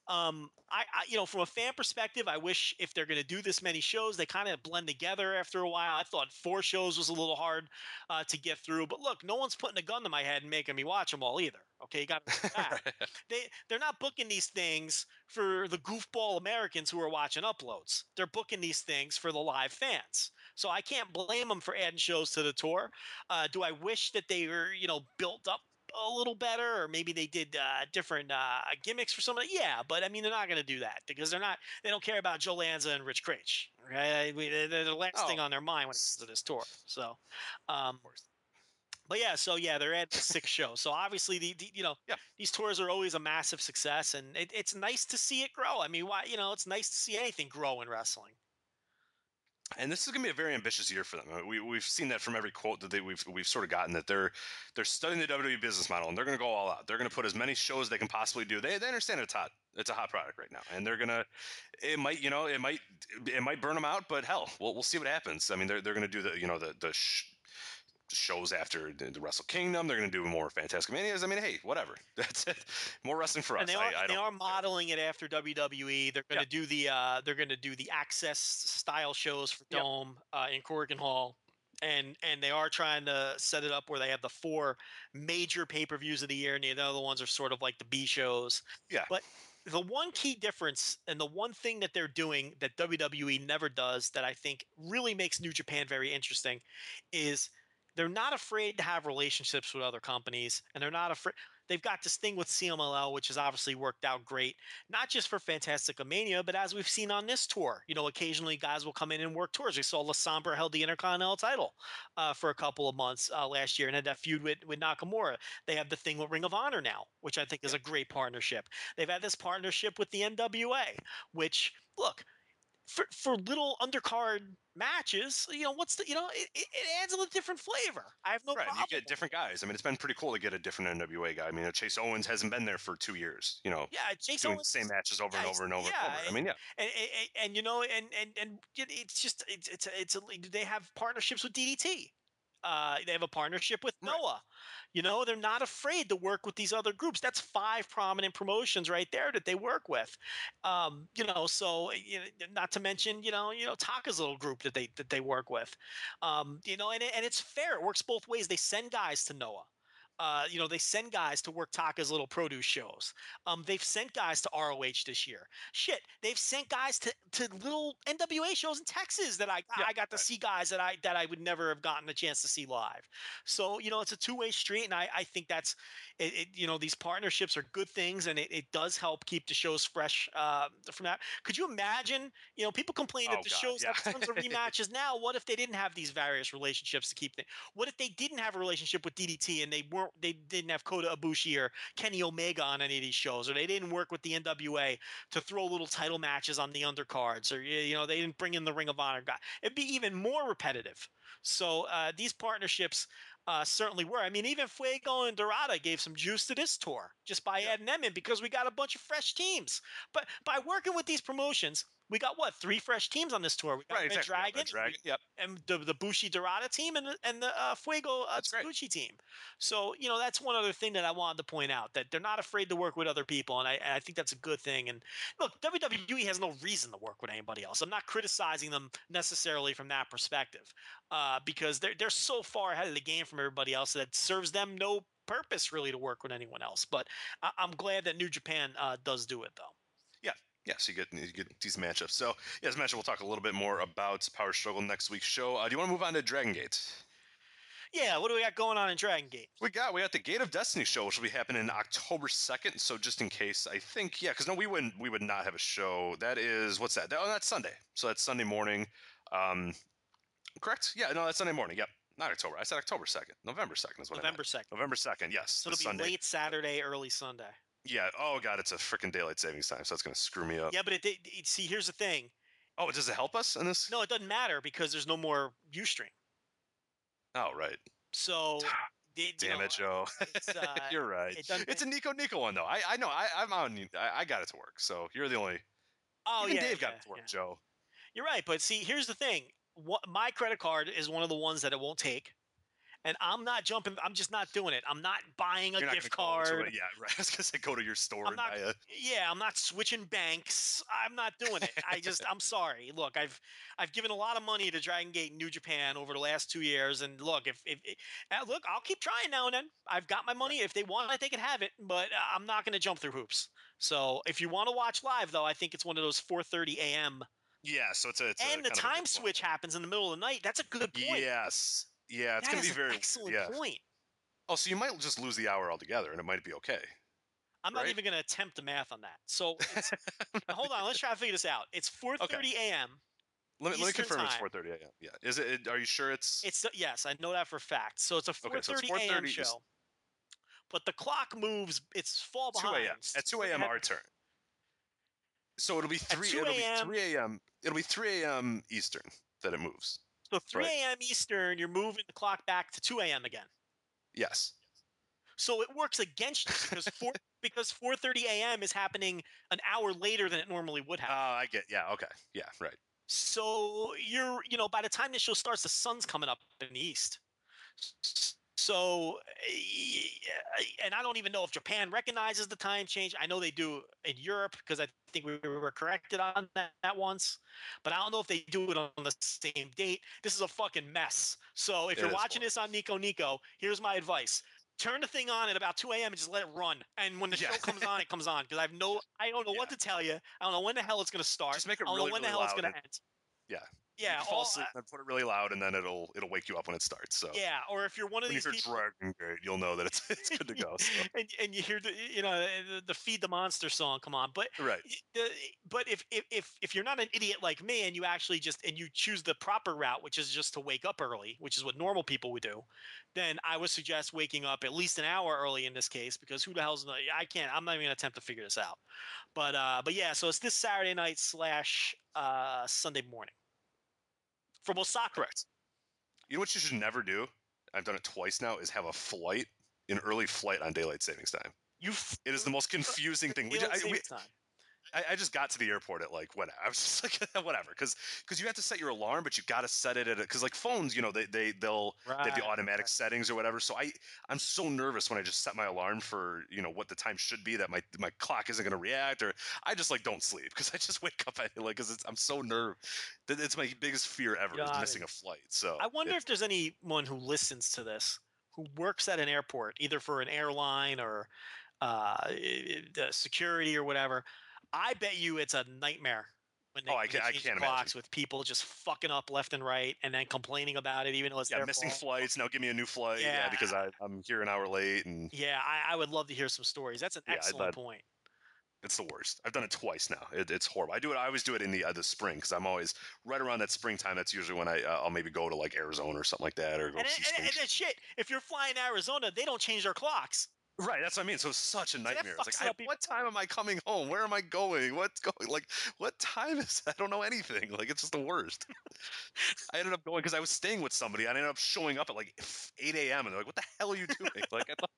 Um, I, I, you know, from a fan perspective, I wish if they're going to do this many shows, they kind of blend together after a while. I thought four shows was a little hard uh, to get through, but look, no one's putting a gun to my head and making me watch them all either. Okay, you got they they're not booking these things for the goofball Americans who are watching uploads. They're booking these things for the live fans. So I can't blame them for adding shows to the tour. Uh, do I wish that they were, you know, built up a little better, or maybe they did uh, different uh, gimmicks for some of somebody. Yeah, but I mean, they're not going to do that because they're not. They don't care about Joe Lanza and Rich Kraetsch. Right? They're the last oh. thing on their mind when it comes to this tour. So, um, but yeah, so yeah, they're at six shows. So obviously, the, the, you know, yeah. these tours are always a massive success, and it, it's nice to see it grow. I mean, why you know, it's nice to see anything grow in wrestling. And this is going to be a very ambitious year for them. Uh, we, we've seen that from every quote that they, we've we've sort of gotten that they're they're studying the WWE business model and they're going to go all out. They're going to put as many shows they can possibly do. They, they understand it's hot. It's a hot product right now, and they're gonna. It might you know it might it might burn them out, but hell, we'll we'll see what happens. I mean, they're they're going to do the you know the the. Sh- shows after the, the Wrestle Kingdom. They're going to do more Fantastica Manias. I mean, hey, whatever. That's it. More wrestling for us. And they are, I, I they are modeling it after WWE. They're going to do the uh, they're going to do the Access style shows for Dome yep. uh, in Korakuen Hall. And, and they are trying to set it up where they have the four major pay per views of the year, and the other ones are sort of like the B shows. Yeah. But the one key difference and the one thing that they're doing that WWE never does that I think really makes New Japan very interesting is – they're not afraid to have relationships with other companies and they're not afraid they've got this thing with CMLL which has obviously worked out great not just for Fantastica Mania but as we've seen on this tour. You know occasionally guys will come in and work tours. We saw La Sombra held the Intercontinental title uh, for a couple of months uh, last year and had that feud with, with Nakamura. They have the thing with Ring of Honor now which I think is a great partnership. They've had this partnership with the NWA which look for, for little undercard matches, you know, what's the, you know, it, it adds a little different flavor. I have no right, problem. You get different guys. I mean, it's been pretty cool to get a different NWA guy. I mean, Chase Owens hasn't been there for two years. You know, yeah, Chase doing Owens the same matches over yeah, and over and over. Yeah, and over. I mean, yeah, and, and, and you know, and and and it's just it's it's a, it's a, they have partnerships with DDT. Uh, they have a partnership with right. Noah. You know, they're not afraid to work with these other groups. That's five prominent promotions right there that they work with. Um, you know, so you know, not to mention, you know, you know, Taka's little group that they that they work with. Um, you know, and and it's fair. It works both ways. They send guys to Noah. Uh, you know, they send guys to work Taka's little produce shows. Um, they've sent guys to ROH this year. Shit, they've sent guys to, to little NWA shows in Texas that I yeah, I got to right. see guys that I that I would never have gotten a chance to see live. So you know, it's a two way street, and I I think that's it, it, you know these partnerships are good things, and it, it does help keep the shows fresh uh, from that. Could you imagine? You know, people complain oh, that the God, shows yeah. have tons of rematches now. What if they didn't have these various relationships to keep them? What if they didn't have a relationship with DDT and they weren't they didn't have Kota Ibushi or Kenny Omega on any of these shows, or they didn't work with the NWA to throw little title matches on the undercards, or you know they didn't bring in the Ring of Honor guy? It'd be even more repetitive. So uh, these partnerships uh, certainly were. I mean, even Fuego and Dorada gave some juice to this tour just by yeah. adding them in because we got a bunch of fresh teams. But by working with these promotions, we got what three fresh teams on this tour. We got right, Red exactly. Dragon, Red Dragon, yep, and the the Bushi Dorada team and the, and the uh, Fuego uh, team. So you know that's one other thing that I wanted to point out that they're not afraid to work with other people, and I, and I think that's a good thing. And look, WWE has no reason to work with anybody else. I'm not criticizing them necessarily from that perspective, uh, because they're they're so far ahead of the game from everybody else that serves them no purpose really to work with anyone else. But I, am glad that New Japan uh, does do it though. Yeah, so you get you get these matchups. So, yeah, as mentioned, we'll talk a little bit more about Power Struggle next week's show. Uh, do you want to move on to Dragon Gate? Yeah, what do we got going on in Dragon Gate? We got we got the Gate of Destiny show, which will be happening October second. So just in case, I think yeah, because no, we wouldn't we would not have a show. That is what's that? Oh, that's Sunday. So that's Sunday morning. Um, correct? Yeah, no, that's Sunday morning. Yep. Not October. I said October second. November second is what November second. November second. Yes. So it'll be Sunday. late Saturday, early Sunday. Yeah. Oh god, it's a freaking daylight savings time, so that's gonna screw me up. Yeah, but it, it, it see here's the thing. Oh, does it help us in this? No, it doesn't matter because there's no more UStream. Oh right. So. It, Damn know, it, Joe. Uh, you're right. It it's a Nico Nico one though. I I know. I I'm on. I, I got it to work. So you're the only. Oh Even yeah. Dave yeah, got it to work, yeah. Joe. You're right, but see, here's the thing. What, my credit card is one of the ones that it won't take and I'm not jumping. I'm just not doing it. I'm not buying a You're gift card. A, yeah, right. I was gonna say go to your store I'm not, a. Yeah, I'm not switching banks. I'm not doing it. I just, I'm sorry. Look, I've, I've given a lot of money to Dragon Gate New Japan over the last two years, and look, if, if, uh, look, I'll keep trying now and then. I've got my money. If they want it, they can have it, but uh, I'm not gonna jump through hoops. So if you want to watch live, though, I think it's one of those 4:30 a.m. Yeah, so it's a. It's and a, the time switch happens in the middle of the night. That's a good point. Yes. Yeah, it's that to be very excellent yeah. point. Oh, so you might just lose the hour altogether, and it might be okay. I'm not even going to attempt the math on that. So it's, hold on, let's try to figure this out. It's 4:30 a.m. Let me, let me confirm time. it's 4:30 a.m. Yeah, is it? Are you sure it's? It's yes, I know that for a fact. So it's a 4:30 Okay, so a.m. 4:30 show. East- But the clock moves. It's fall behind. 2 a.m. At 2 a.m. our turn. So it'll be three. It'll be 3 a.m. It'll be 3 a.m. Eastern that it moves. So 3 Right. a.m. Eastern, you're moving the clock back to 2 a.m. again. Yes. So it works against you because four, because 4:30 a.m. is happening an hour later than it normally would happen. Oh. I get. Yeah. Okay. Yeah. Right. So you're, you know, by the time the show starts, the sun's coming up in the east. So, eh, and I don't even know if Japan recognizes the time change. I know they do in Europe because I think we were corrected on that, that once, but I don't know if they do it on the same date. This is a fucking mess. So if It you're watching this on Nico Nico, here's my advice. Turn the thing on at about 2 a.m. and just let it run. And when the Yeah. show comes on, it comes on. Because I've no, I don't know what to tell you. I don't know when the hell it's going to start. Just make it I don't really, know when the really hell it's loud going to end. Yeah. Yeah, You fall all- asleep and put it really loud, and then it'll it'll wake you up when it starts. So Yeah, or if you're one of when you these hear people, Dragon Gate, you'll know that it's it's good to go. So. and and you hear the you know the, the feed the monster song come on, but Right. the, but if, if if if you're not an idiot like me and you actually just and you choose the proper route, which is just to wake up early, which is what normal people would do, then I would suggest waking up at least an hour early in this case because who the hell's I can't I'm not even gonna attempt to figure this out, but uh but yeah, so it's this Saturday night slash uh Sunday morning from Osaka. You know what you should never do? I've done it twice now. Is have a flight, an early flight on daylight savings time. You f- It is the most confusing thing. We, ju- Daylight I, we. I, I just got to the airport at like whatever. I was just like whatever, because because you have to set your alarm, but you got to set it at because like phones, you know, they they they'll they have the automatic right. settings or whatever. So I I'm so nervous when I just set my alarm for you know what the time should be that my my clock isn't going to react or I just like don't sleep because I just wake up at like because I'm so nervous. That it's my biggest fear ever is missing it. a flight. So I wonder it- if there's anyone who listens to this who works at an airport, either for an airline or uh, i- i- the security or whatever. I bet you it's a nightmare when they, Oh, I they I can't imagine. with people just fucking up left and right and then complaining about it, even though it's yeah their missing fault. flights. Now give me a new flight. Yeah, Yeah. because I I'm here an hour late and Yeah, I, I would love to hear some stories. That's an Yeah, excellent point. It's the worst. I've done it twice now. It, it's horrible. I do it. I always do it in the uh, the spring because I'm always right around that springtime. That's usually when I uh, I'll maybe go to like Arizona or something like that, or go And, see and, and, and shit, if you're flying Arizona, they don't change their clocks. Right. That's what I mean. So it's such a nightmare. It's like, I, what time am I coming home? Where am I going? What's going? Like, what time is? I don't know anything. Like, it's just the worst. I ended up going because I was staying with somebody. I ended up showing up at like 8 a.m. and they're like, "What the hell are you doing?" like, I thought.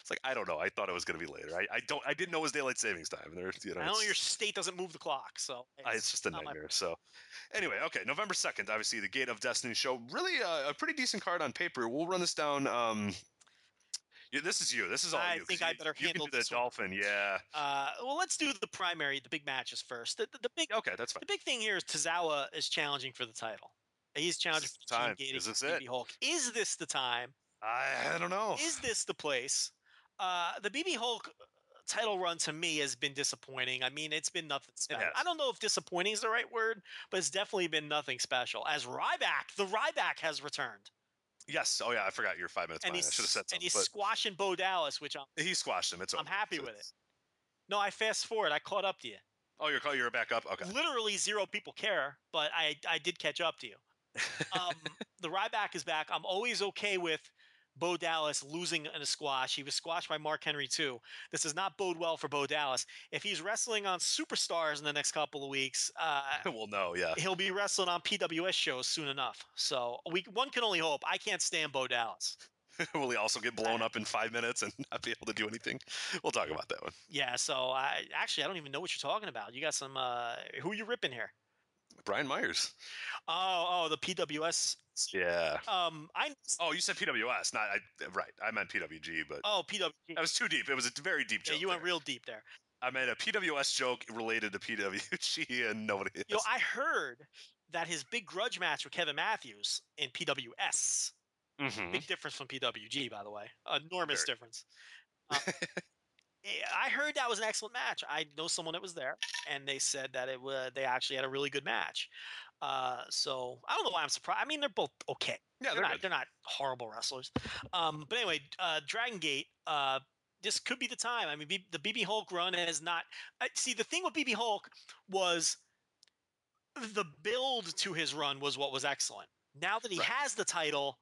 It's like I don't know. I thought it was going to be later. I, I don't. I didn't know it was daylight savings time. And there, you know, I know your state doesn't move the clock, so Uh, it's just a my nightmare. So, anyway, okay, November second, obviously the Gate of Destiny show. Really, uh, a pretty decent card on paper. We'll run this down. Um, yeah, this is you. This is all I you. think I better You handle do the this one. Dolphin. Yeah. Uh, well, let's do the primary, the big matches first. The, the, the big, Okay, that's fine. the big thing here is Tozawa is challenging for the title. He's challenging for the Team time? Gating Is this it? Hulk. Is this the time? I, I don't know. Is this the place? Uh, the BB Hulk title run to me has been disappointing. I mean, it's been nothing special. I don't know if disappointing is the right word, but it's definitely been nothing special. As Ryback, the Ryback has returned, yes. Oh yeah, I forgot you're five minutes and behind. I should have said and he's squashing Bo Dallas, which I'm he squashed him. It's I'm over. happy So with it. No, I fast forward. I caught up to you. Oh, you're you're back up. Okay. Literally zero people care, but I I did catch up to you. Um, the Ryback is back. I'm always okay with Bo Dallas losing in a squash. He was squashed by Mark Henry too. This does not bode well for Bo Dallas. If he's wrestling on Superstars in the next couple of weeks, uh, we'll know. yeah. he'll be wrestling on PWS shows soon enough. So we one can only hope. I can't stand Bo Dallas. Will he also get blown up in five minutes and not be able to do anything? We'll talk about that one. Yeah. So I actually I don't even know what you're talking about. You got some. Uh, who you ripping here? Brian Myers. Oh, oh, the PWS. Yeah. Um, I Oh, you said PWS, not I. Right, I meant PWG, but oh PWG. I was too deep. It was a very deep Yeah, joke. you went there. real deep there. I made a PWS joke related to PWG, and nobody. You know, I heard that his big grudge match with Kevin Matthews in PWS, Mhm. big difference from PWG, by the way, enormous Very. difference. Uh, eh, I heard that was an excellent match. I know someone that was there, and they said that it was they actually had a really good match. Uh, so I don't know why I'm surprised. I mean, they're both okay. Yeah, they're, they're not. They're not horrible wrestlers. Um, but anyway, uh, Dragon Gate. Uh, this could be the time. I mean, B- the BB Hulk run has not. I see, the thing with BB Hulk was the build to his run was what was excellent. Now that he Right. has the title,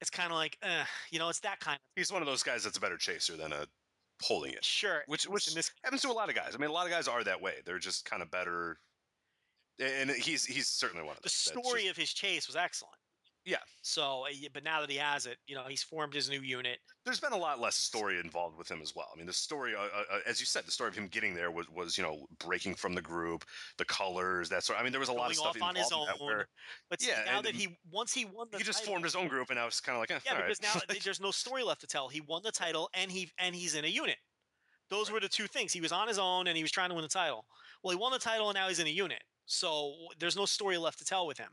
it's kind of like, uh, you know, it's that kind of He's one of those guys that's a better chaser than a holding it, sure. which which in this happens to a lot of guys. I mean, a lot of guys are that way. They're just kind of better, and he's he's certainly one of the those. Story just- of his chase was excellent. Yeah. So, uh, but now that he has it, you know, he's formed his new unit. there's been a lot less story involved with him as well. I mean, the story, uh, uh, uh, as you said, the story of him getting there was, was you know breaking from the group, the colors, that sort. I mean, there was a lot of stuff off on his involved in that own. where But see, Yeah, now and that he once he won the he just title- formed his own group, and I was kind of like, eh, Yeah, all right. because now there's no story left to tell. He won the title and he and he's in a unit. Those were the two things. He was on his own and he was trying to win the title. Well, he won the title and now he's in a unit. So there's no story left to tell with him.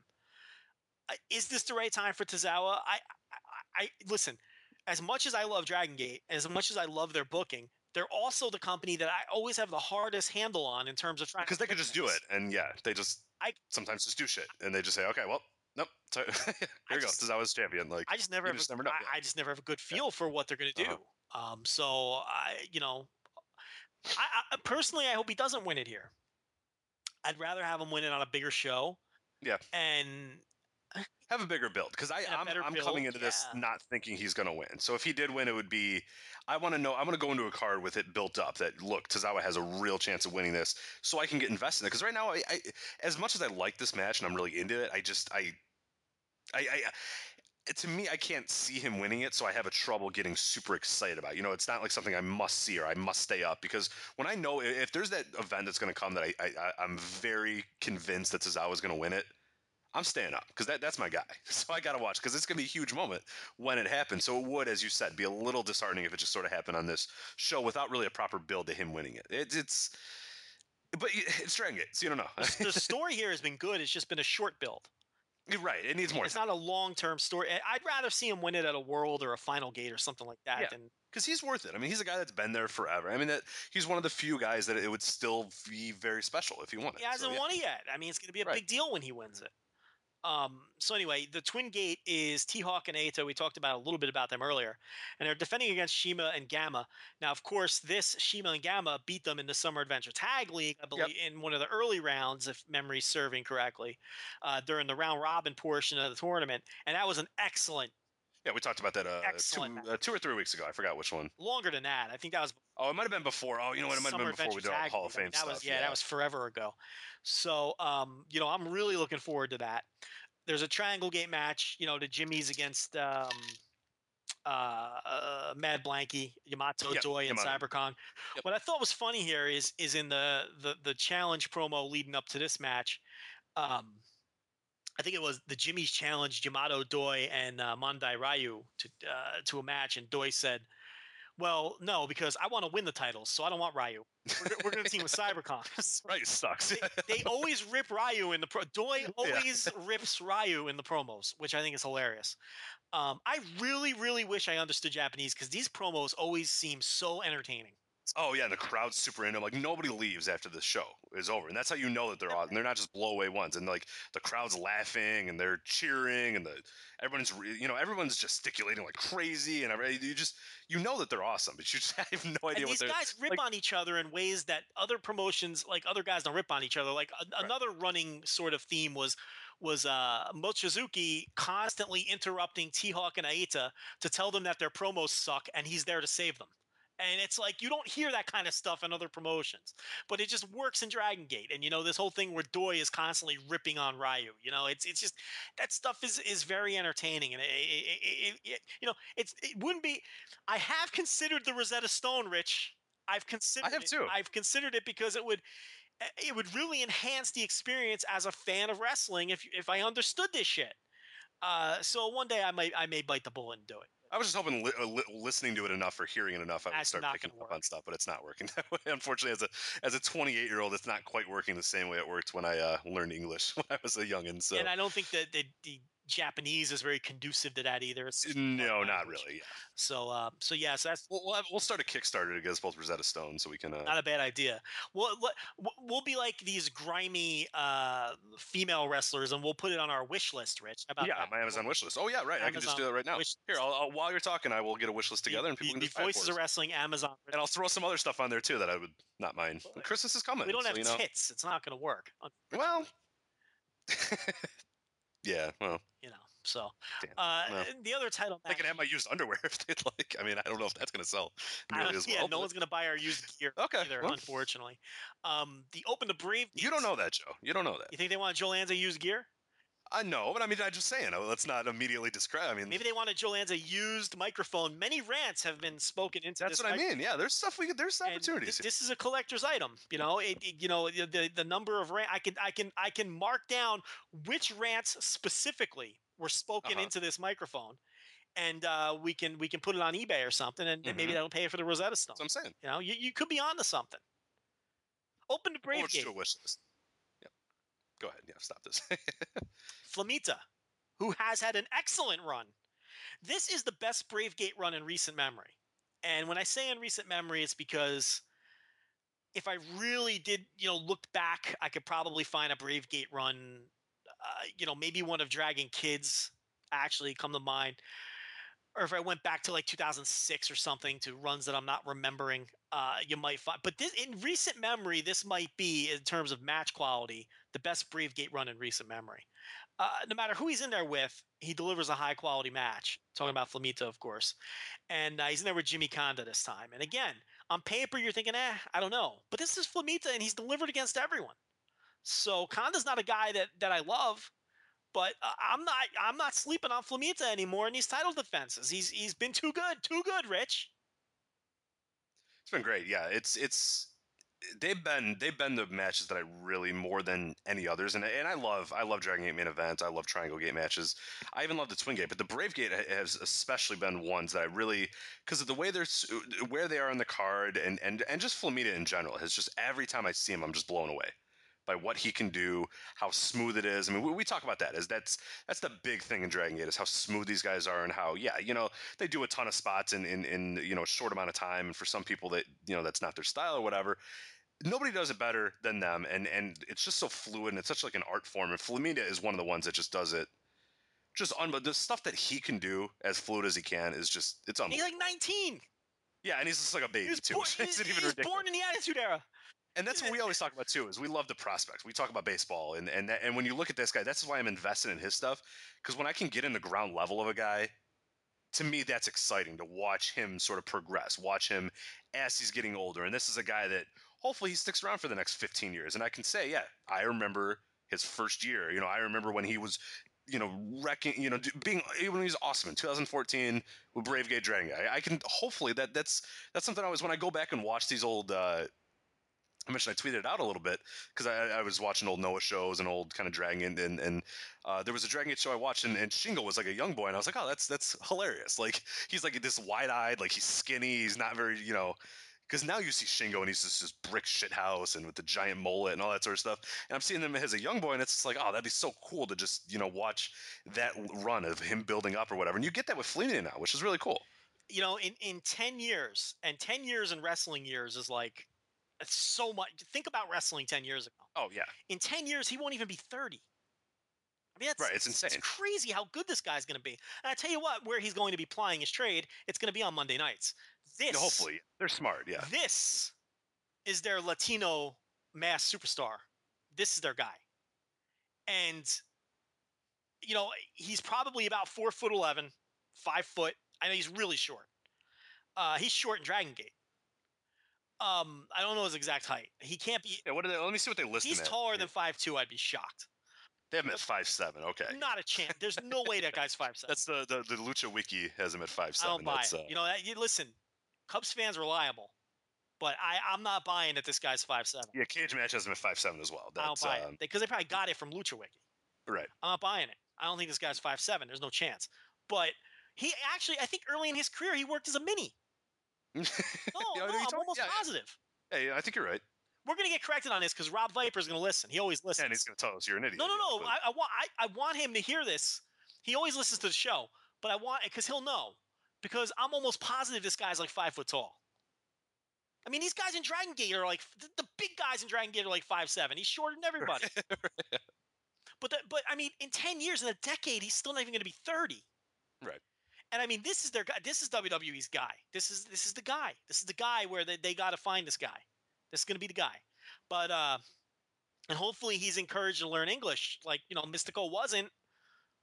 Is this the right time for Tozawa? I, I, I listen. As much as I love Dragon Gate, as much as I love their booking, they're also the company that I always have the hardest handle on in terms of trying. because they could just do it, and yeah, they just I- sometimes just do shit, and they just say, okay, well, nope, so, here you go, just- because I was champion. Like, I just never have. just a, never know, I, yeah. I just never have a good feel for what they're going to do. Uh-huh. Um, so I, you know, I, I personally, I hope he doesn't win it here. I'd rather have him win it on a bigger show. Yeah. And have a bigger build because I And a I'm, I'm coming into this not thinking he's going to win. So if he did win, it would be I want to know. I'm going to go into a card with it built up that look Tozawa has a real chance of winning this, so I can get invested in it. Because right now, I, I as much as I like this match and I'm really into it, I just I I. I to me, I can't see him winning it, so I have a trouble getting super excited about. it. You know, it's not like something I must see or I must stay up because when I know if there's that event that's going to come that I, I I'm very convinced that Tozawa is going to win it, I'm staying up because that, that's my guy. So I got to watch because it's going to be a huge moment when it happens. So it would, as you said, be a little disheartening if it just sort of happened on this show without really a proper build to him winning it. it it's, but it's Dragon Gate, so you don't know. the story here has been good. It's just been a short build. You're right. It needs more It's not a long term story. I- I'd rather see him win it at a World or a Final Gate or something like that Yeah. than because he's worth it. I mean, he's a guy that's been there forever. I mean, that he's one of the few guys that it would still be very special if he won it. He hasn't So, yeah. won it yet. I mean, it's going to be a Right. big deal when he wins it. Um, so anyway, the Twin Gate is T Hawk and Eita. We talked about a little bit about them earlier, and they're defending against Shima and Gamma. Now, of course, this Shima and Gamma beat them in the Summer Adventure Tag League, I believe, in one of the early rounds, if memory's serving correctly, uh, during the round robin portion of the tournament, and that was an excellent. Yeah, we talked about that uh, Excellent two, uh, two or three weeks ago. I forgot which one. Longer than that, I think that was Oh, it might have been before. Oh, you know what? It might have been before we did the Hall of Fame that stuff. was yeah, that was forever ago. So um, you know, I'm really looking forward to that. There's a triangle gate match, you know, the Jimmys against um, uh, uh, Mad Blankey, Yamato Yep, Doi, and. Cyberkong. Yep. What I thought was funny here is is in the the the challenge promo leading up to this match. Um, I think it was the Jimmy's challenge Yamato Doi and uh, Mondai Ryu to uh, to a match, and Doi said, "Well, no, because I want to win the titles, so I don't want Ryu. We're, we're going to team with Cyberkong." Right, sucks. they, they always rip Ryu in the pro. Doi always rips Ryu in the promos, which I think is hilarious. Um, I really, really wish I understood Japanese because these promos always seem so entertaining. Oh yeah, and the crowd's super into 'em. Like nobody leaves after the show is over, and that's how you know that they're awesome. They're not just blowaway ones, and like the crowd's laughing and they're cheering, and the everyone's re- you know everyone's gesticulating like crazy, and every, you just you know that they're awesome, but you just have no idea and these guys rip like- on each other in ways that other promotions, like other guys, don't rip on each other. Like a- another running sort of theme was was uh, Mochizuki constantly interrupting T Hawk and Eita to tell them that their promos suck, and he's there to save them. And it's like you don't hear that kind of stuff in other promotions, but it just works in Dragon Gate. And you know this whole thing where Doi is constantly ripping on Ryu. You know, it's it's just that stuff is is very entertaining, and it, it, it, you know it's it wouldn't be. I have considered the Rosetta Stone, Rich. I've considered. I have it. too. I've considered it because it would eh, it would really enhance the experience as a fan of wrestling if if I understood this shit. Uh, so one day I might I may bite the bullet and do it. I was just hoping li- uh, li- listening to it enough or hearing it enough, I would That's start not picking gonna up on stuff, but it's not working that way. Unfortunately, as a as a 28 year old, it's not quite working the same way it worked when I uh, learned English when I was a youngin. So And I don't think that the, the Japanese is very conducive to that either. It's No, not language. really. Yeah. So, uh, so yeah, so that's We'll we'll, have, we'll start a Kickstarter to get us both Rosetta Stone so we can. Uh, not a bad idea. We'll we'll- we'll be like these grimy uh, female wrestlers, and we'll put it on our wish list. Rich, How about yeah, that? my Amazon wish list. Oh yeah, right. I can just do that right now. Here, I'll, I'll, while you're talking, I will get a wish list The- together, and the, people can the just buy it Voices of. Wrestling Amazon. And I'll throw some other stuff on there too that I would not mind. Christmas is coming. we don't so, have you know. tits. It's not going to work. Well, yeah. Well, you know. So, uh, well. the other title they can have my used underwear if they'd like. I mean, I don't know if that's gonna sell nearly as yeah, no one's going to buy our used gear Okay, either, well. unfortunately. Um, the Open to Brave. You don't know that, Joe. You don't know that. You think they want Joe Lanza used gear? I know, but I mean, I'm just saying. Let's not immediately describe. I mean, Maybe they wanted Joe Lanza used microphone. Many rants have been spoken into that's what I mean. Yeah, there's stuff we could. There's opportunities. thi- This is a collector's item, you know. It, it- you know the, the the number of rant. I can I can I can mark down which rants specifically were spoken Uh-huh. into this microphone, and uh, we can we can put it on eBay or something, and, and maybe that'll pay for the Rosetta Stone. That's what I'm saying. You know, you, you could be onto something. Open to Or Brave it's Gate. a wish list. Go ahead. Yeah, stop this. Flamita, who has had an excellent run. This is the best Brave Gate run in recent memory. And when I say in recent memory, it's because if I really did, you know, look back, I could probably find a Brave Gate run, uh, you know, maybe one of Dragon Kids actually come to mind. Or if I went back to like 2006 or something to runs that I'm not remembering, uh, you might find. But this, in recent memory, this might be, in terms of match quality, the best Brave Gate run in recent memory uh, no matter who he's in there with, he delivers a high quality match. Talking about Flamita, of course. And uh, he's in there with Jimmy Kanda this time. And again, on paper, you're thinking, eh, I don't know. But this is Flamita, and he's delivered against everyone. So Kanda's not a guy that, that I love, but uh, I'm not I'm not sleeping on Flamita anymore in these title defenses. He's he's been too good, too good, Rich. It's been great. Yeah, it's it's they've been they've been the matches that I really more than any others, and and I love I love Dragon Gate main events. I love Triangle Gate matches. I even love the Twin Gate, but the Brave Gate has especially been ones that I really because of the way they're where they are in the card and and and just Flamita in general has just every time I see him, I'm just blown away by what he can do, how smooth it is. I mean, we, we talk about that as that's that's the big thing in Dragon Gate is how smooth these guys are and how yeah, you know, they do a ton of spots in in, in you know a short amount of time, and for some people that you know that's not their style or whatever. Nobody does it better than them, and and it's just so fluid and it's such like an art form. And Flamita is one of the ones that just does it. Just un- the stuff that he can do as fluid as he can is just it's on. He's like 19. yeah, and he's just like a baby He was, too. born, he's, even he's ridiculous. born in the Attitude Era. And that's what we always talk about too. Is we love the prospects. We talk about baseball, and and that, and when you look at this guy, that's why I'm invested in his stuff. Because when I can get in the ground level of a guy, to me that's exciting to watch him sort of progress, watch him as he's getting older. And this is a guy that hopefully he sticks around for the next 15 years. And I can say, yeah, I remember his first year. You know, I remember when he was. You know, wrecking. You know, being when he was awesome in 2014 with Brave Gate Dragon. I, I can hopefully that that's that's something I was when I go back and watch these old uh, I mentioned I tweeted it out a little bit because I, I was watching old Noah shows and old kind of Dragon and and uh, there was a Dragon Gate show I watched and, and Shingo was like a young boy and I was like oh that's that's hilarious like he's like this wide eyed like he's skinny he's not very you know because now you see Shingo and he's just this brick shit house and with the giant mullet and all that sort of stuff and I'm seeing him as a young boy and it's just like oh that'd be so cool to just you know watch that run of him building up or whatever and you get that with Flamita now which is really cool you know, in, in 10 years, and 10 years in wrestling years is like so much. Think about wrestling 10 years ago. oh yeah In 10 years, he won't even be 30. I mean, that's, Right, it's insane. It's crazy how good this guy's going to be. And I tell you what, where he's going to be plying his trade, it's going to be on Monday nights. This, hopefully they're smart yeah this is their Latino mass superstar. This is their guy. And, you know, he's probably about four foot eleven, five foot. I know he's really short. Uh, he's short in Dragon Gate. Um, I don't know his exact height. He can't be. yeah what are they, let me see what they list. He's taller than five two. I'd be shocked. they have him at five seven okay Not a chance. There's no way that guy's five seven. That's the, the the Lucha Wiki has him at five seven. I don't buy That's, it. uh, You know, that, you listen. Cubs fans reliable, but I, I'm not buying that this guy's five seven. yeah, Cage Match has him at five seven as well. I don't buy um, it because they probably got it from Lucha Wiki. right. I'm not buying it. I don't think this guy's five seven. There's no chance. But he actually, I think early in his career, he worked as a mini. No, Yeah, no, I'm told- almost yeah, yeah. positive. Hey, I think you're right. We're gonna get corrected on this because Rob Viper's gonna listen. He always listens. And he's going to tell us you're an idiot. no, no, no. but- I, I want, I, I want him to hear this He always listens to the show, but I want because he'll know because I'm almost positive this guy's like five foot tall. I mean, these guys in Dragon Gate are like the, big guys in Dragon Gate are like five seven. He's shorter than everybody. but the, but I mean, in ten years, in a decade, he's still not even going to be thirty. Right. And I mean, this is their guy. This is WWE's guy. This is this is the guy. This is the guy where they, they got to find this guy. This is going to be the guy. But uh, and hopefully he's encouraged to learn English, like you know Mystico wasn't.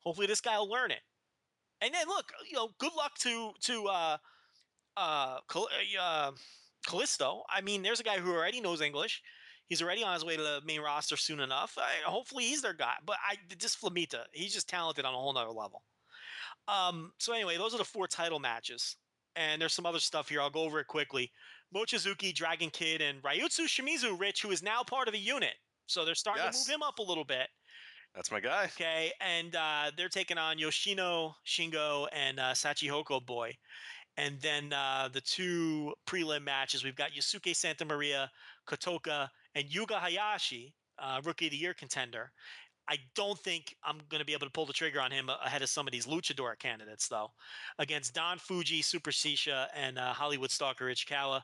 Hopefully this guy will learn it. And then look, you know, good luck to to uh, uh, Cal- uh, Kalisto. I mean, there's a guy who already knows English. He's already on his way to the main roster soon enough. I, hopefully he's their guy. But I just Flamita, he's just talented on a whole nother level. Um, so anyway, those are the four title matches, and there's some other stuff here. I'll go over it quickly. Mochizuki, Dragon Kid, and Ryotsu Shimizu, Rich, who is now part of the unit. So they're starting Yes. to move him up a little bit. That's my guy. Okay, and uh, they're taking on Yoshino Shingo and uh, Shachihoko Boy. And then uh, the two prelim matches, we've got Yusuke Santa Maria, Kotoka, and Yuga Hayashi, uh, Rookie of the Year contender. I don't think I'm going to be able to pull the trigger on him ahead of some of these luchador candidates, though. Against Don Fuji, Super Shisa, and uh, Hollywood Stalker Ichikawa.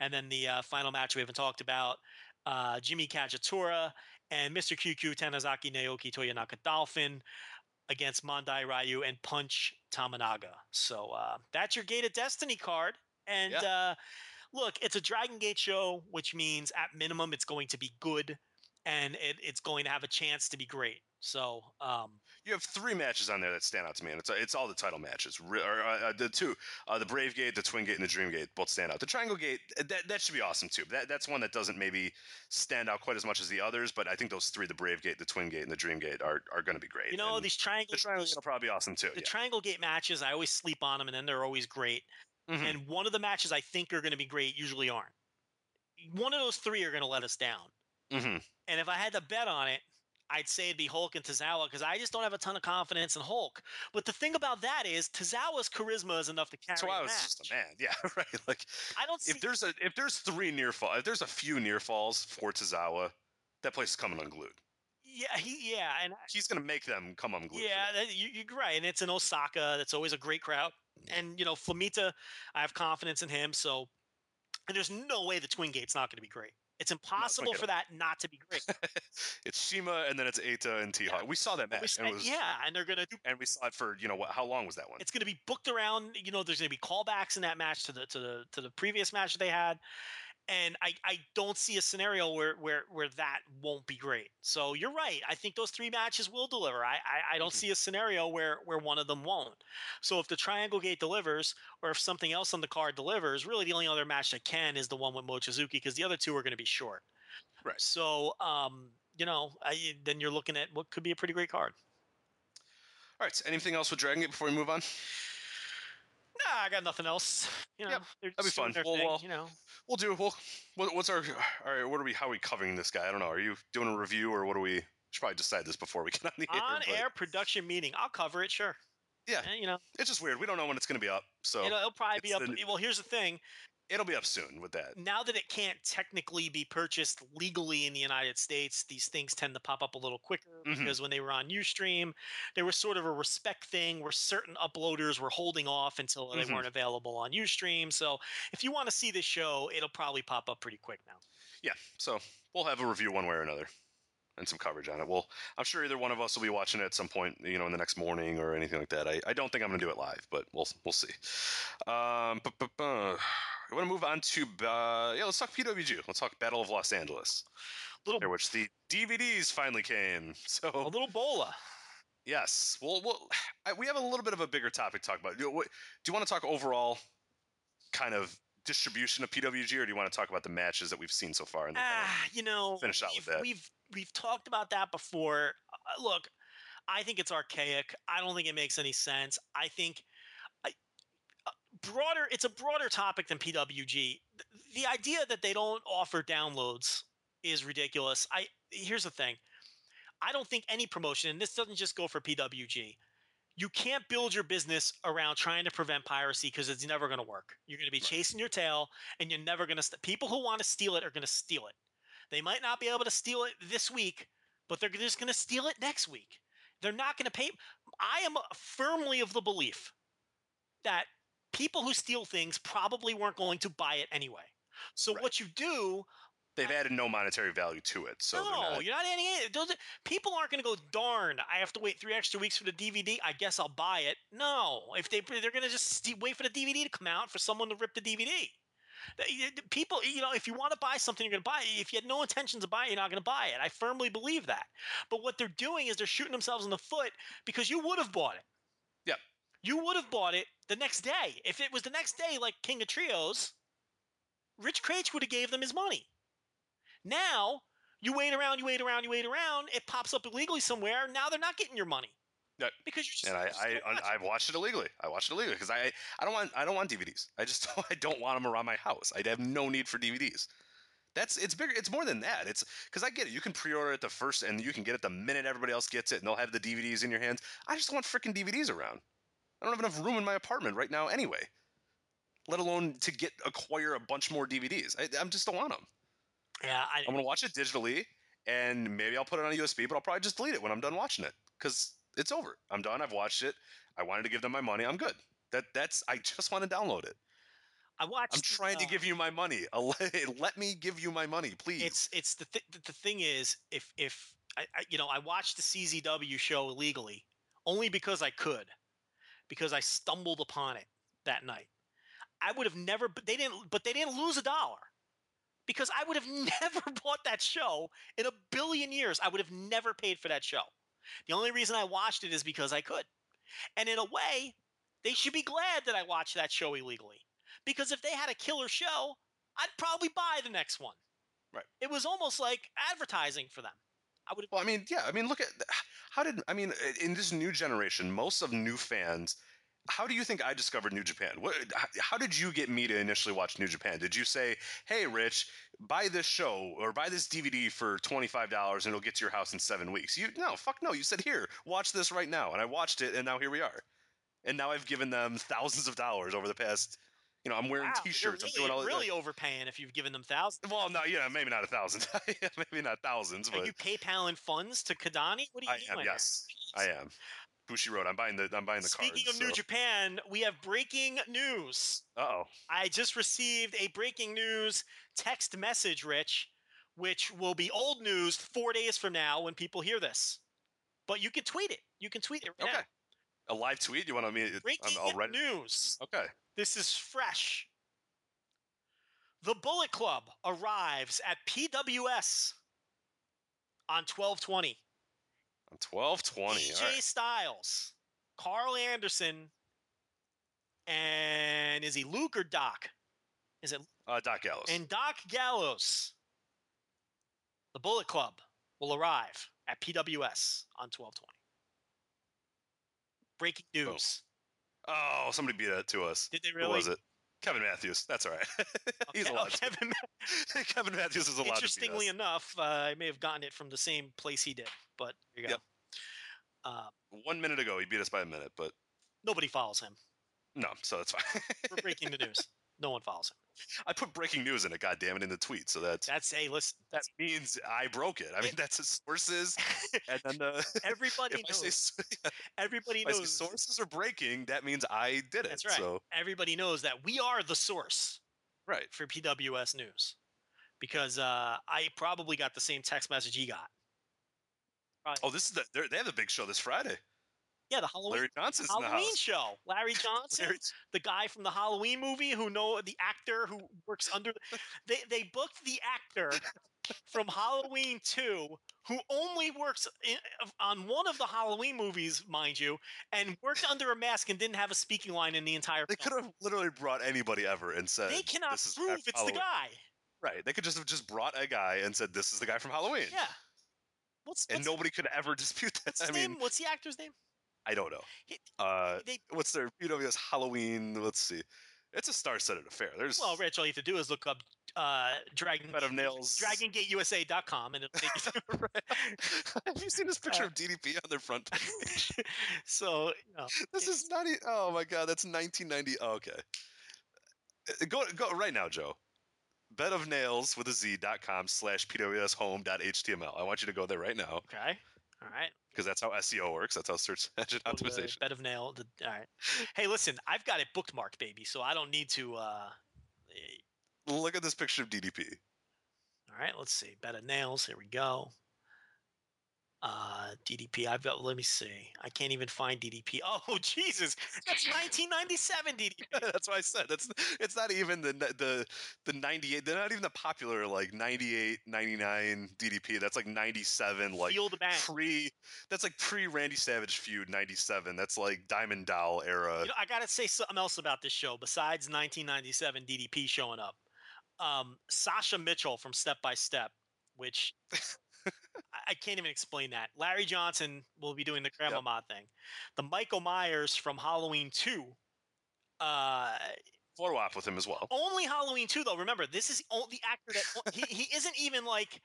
And then the uh, final match we haven't talked about uh, Jimmy Kagetora and Mr. QQ Tanisaki Naoki Toyonaka Dolphin against Mondai Ryu and Punch Tominaga. So uh, that's your Gate of Destiny card. And uh, look, it's a Dragon Gate show, which means at minimum it's going to be good and it, it's going to have a chance to be great. So um, You have three matches on there that stand out to me, and it's it's all the title matches. Or, uh, uh, the two, uh, the Brave Gate, the Twin Gate, and the Dream Gate both stand out. The Triangle Gate, uh, that, that should be awesome too. That that's one that doesn't maybe stand out quite as much as the others, but I think those three, the Brave Gate, the Twin Gate, and the Dream Gate, are are going to be great. you know And these triangle the Triangle Gate will probably awesome too. the yeah. Triangle Gate matches. I always sleep on them, and then they're always great. Mhm. And one of the matches I think are going to be great usually aren't. One of those three are going to let us down. Mhm. And if I had to bet on it, I'd say it'd be Hulk and Tozawa because I just don't have a ton of confidence in Hulk. But the thing about that is Tozawa's charisma is enough to carry So a I was just a man. Yeah, right. Like I don't see. if there's a if there's three near fall, if there's a few near falls for Tozawa, that place is coming unglued. yeah, he, yeah, and He's going to make them come unglued. yeah, you, you're right. And it's in Osaka. That's always a great crowd. Mm. And you know, Flamita, I have confidence in him. So, and there's no way the Twin Gate's not going to be great. It's impossible for that not to be great. it's Shima and then it's Eita and T Hawk. We saw that match. and it was, yeah, and they're to do and we saw it for you know what? How long was that one? it's going to be booked around you know there's going to be callbacks in that match to the to the to the previous match that they had and I, I don't see a scenario where, where where that won't be great. So you're right. I think those three matches will deliver. I, I, I don't see a scenario where where one of them won't. So if the Triangle Gate delivers, or if something else on the card delivers, really the only other match that can is the one with Mochizuki because the other two are going to be short. Right. So um, you know, I, then you're looking at what could be a pretty great card. All right. So Anything else with Dragon Gate before we move on? Nah, I got nothing else. You know, Yep, that'd be fun. Well, thing, well, you know. We'll do. We'll. What, what's our? All right. What are we? How are we covering this guy? I don't know. Are you doing a review or what are we? should probably decide this before we get on the air. on but air production meeting. I'll cover it, sure. Yeah. Eh, you know, It's just weird. We don't know when it's going to be up, so it'll, it'll probably be up. the- well, here's the thing: it'll be up soon with that. now that it can't technically be purchased legally in the United States, these things tend to pop up a little quicker Mhm. because when they were on UStream, there was sort of a respect thing where certain uploaders were holding off until they Mhm. weren't available on UStream. So if you want to see this show, it'll probably pop up pretty quick now. Yeah. So we'll have a review one way or another, and some coverage on it. Well, I'm sure either one of us will be watching it at some point, you know, in the next morning or anything like that. I, I don't think I'm going to do it live, but we'll we'll see. Um, bu- bu- bu- I want to move on to uh, yeah. Let's talk PWG. Let's talk Battle of Los Angeles, Little, there which the DVDs finally came. So a little bola. yes, well, well, I, we have a little bit of a bigger topic to talk about. Do, what, do you want to talk overall, kind of distribution of PWG, or do you want to talk about the matches that we've seen so far? In the Ah, you know, finish out with that. We've we've talked about that before. Uh, look, I think it's archaic. I don't think it makes any sense. I think uh, broader. It's a broader topic than PWG. The idea that they don't offer downloads is ridiculous. I here's the thing. I don't think any promotion, and this doesn't just go for PWG. You can't build your business around trying to prevent piracy because it's never going to work. You're going to be chasing your tail, and you're never going to. St- people who want to steal it are going to steal it. They might not be able to steal it this week, but they're just going to steal it next week. They're not going to pay. I am firmly of the belief that people who steal things probably weren't going to buy it anyway. So Right. what you do They've uh, added no monetary value to it, so no, not- you're not adding it. Those people aren't going to go. Darn, I have to wait three extra weeks for the DVD. I guess I'll buy it. No, if they they're going to just wait for the DVD to come out for someone to rip the DVD. People, you know, if you want to buy something, you're going to buy it. If you had no intentions of buying it, you're not going to buy it. I firmly believe that. But what they're doing is they're shooting themselves in the foot because you would have bought it. Yep. You would have bought it the next day. If it was the next day, like King of Trios, Rich Kraetsch would have gave them his money. Now you wait around, you wait around, you wait around. It pops up illegally somewhere. Now they're not getting your money Yep. because you're just. and I, I watch I've watched it illegally. I watched it illegally because I, I don't want, I don't want DVDs. I just, I don't want them around my house. I have no need for DVDs. That's, it's bigger. It's more than that. It's because I get it. You can pre-order it the first, and you can get it the minute everybody else gets it, and they'll have the DVDs in your hands. I just don't want freaking DVDs around. I don't have enough room in my apartment right now, anyway. Let alone to get acquire a bunch more DVDs. I, I just don't want them. yeah, I, I'm gonna watch it digitally, and maybe I'll put it on a USB, but I'll probably just delete it when I'm done watching it because it's over. I'm done. I've watched it. I wanted to give them my money. I'm good. That that's. I just want to download it. I watched. I'm trying to uh, give you my money. Let, let me give you my money, please. It's it's the th- the thing is if if I, I you know I watched the CZW show illegally only because I could because I stumbled upon it that night. I would have never but they didn't but they didn't lose a dollar because I would have never bought that show in a billion years. I would have never paid for that show. The only reason I watched it is because I could. And in a way, they should be glad that I watched that show illegally. Because if they had a killer show, I'd probably buy the next one. Right. It was almost like advertising for them. I would Well, I mean, yeah. I mean, look at how did I mean in this new generation, most of new fans. How do you think I discovered New Japan? What, how- did you get me to initially watch New Japan? Did you say, "Hey, Rich, buy this show or buy this DVD for twenty five dollars and it'll get to your house in seven weeks"? You no, fuck no. You said, "Here, watch this right now," and I watched it, and now here we are. And now I've given them thousands of dollars over the past. You know, I'm wearing wow, T-shirts. You're I'm doing all really, really overpaying if you've given them thousands. Well, no, yeah, maybe not a thousand, maybe not thousands, Are but you PayPaling funds to Kadani? What are you I am. Yes? I am. Bushiroad. I'm buying the. I'm buying the car. Speaking cards. of New Japan, we have breaking news. Uh oh. I just received a breaking news text message, Rich, which will be old news four days from now when people hear this. But you can tweet it. You can tweet it right Okay. now. A live tweet? You want me? Breaking I'm, I'll read it. news. Okay. This is fresh. The Bullet Club arrives at PWS on 1220. I'm 1220. AJ All right. Styles, Karl Anderson, and is he Luke or Doc? Is it Uh, Doc Gallows. and Doc Gallows? The Bullet Club will arrive at PWS on 1220. Breaking news. Oh, somebody beat that to us. Did they really? Who was it? Kevin Matthews. That's all right. He's Okay, allowed. oh, to. Kevin, Kevin Matthews is allowed interestingly to beat enough, uh, I may have gotten it from the same place he did, but here you go. Yep. Uh. One minute ago, he beat us by a minute, but nobody follows him. no, so that's fine. We're breaking the news. No one follows him. I put breaking news in it, God damn it, in the tweet, so that's That's hey, listen. that means I broke it. I mean, that's his sources, and then the Everybody if I say knows. Everybody if I say knows. sources are breaking, that means I did it. That's right. So Everybody knows that we are the source right. for PWS News because uh, I probably got the same text message he got. Oh, this is the they have a big show this Friday. Yeah, the Halloween Larry Johnson's Halloween show. Larry Johnson, Larry- the guy from the Halloween movie who know the actor who works under. They they booked the actor from Halloween Two who only works in, on one of the Halloween movies, mind you, and worked under a mask and didn't have a speaking line in the entire. They film. could have literally brought anybody ever and said They cannot prove Halloween." it's the guy. Right. They could just have just brought a guy and said this is the guy from Halloween. Yeah. What's, And nobody could ever dispute that. What's his I mean, name? What's the actor's name? I don't know. Uh, they, what's their PWS Halloween? Let's see. It's a star-studded affair. There's well, Rich, all you have to do is look up uh, Dragon Bed of Nails. DragonGateUSA.com and it'll take you have you seen this picture Uh, of DDP on their front page? so, you know, this is not. Oh my god, that's 1990. Oh, okay. Uh, Go go right now, Joe. Bed of nails with a Z dot com slash PWS home dot HTML. I want you to go there right now. okay. All right. because that's how SEO works. That's how search engine the optimization. Bed of nail. The, all right. Hey, listen, I've got it bookmarked, baby, so I don't need to. Uh, eh, Look at this picture of DDP. all right, let's see. Bed of nails. Here we go. Uh, DDP. I've got. Let me see. I can't even find DDP. Oh, Jesus, that's 1997 DDP. that's what I said. That's it's not even the the the 98. They're not even the popular like 98, 99 DDP. That's like 97. Like Feel the bang. pre. That's like pre Randy Savage feud 97. That's like Diamond Doll era. You know, I gotta say something else about this show besides 1997 DDP showing up. Um, Sasha Mitchell from Step by Step, which I, can't even explain that. Larry Johnson will be doing the Grandma Yep. Thing. The Michael Myers from Halloween 2. Uh, Photo op with him as well. only Halloween 2 though. Remember, this is the actor that he, he isn't even like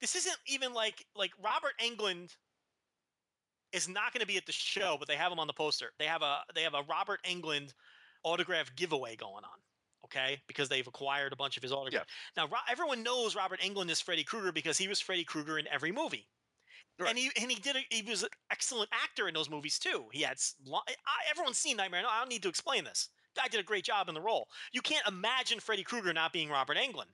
this isn't even like like Robert Englund is not going to be at the show, but they have him on the poster. They have a they have a Robert Englund autograph giveaway going on. Okay, because they've acquired a bunch of his autographs. Now, Ro- everyone knows Robert Englund is Freddy Krueger because he was Freddy Krueger in every movie, Right. and he and he did a, he was an excellent actor in those movies too. He had I, everyone's seen Nightmare. No, I don't need to explain this. Guy did a great job in the role. You can't imagine Freddy Krueger not being Robert Englund.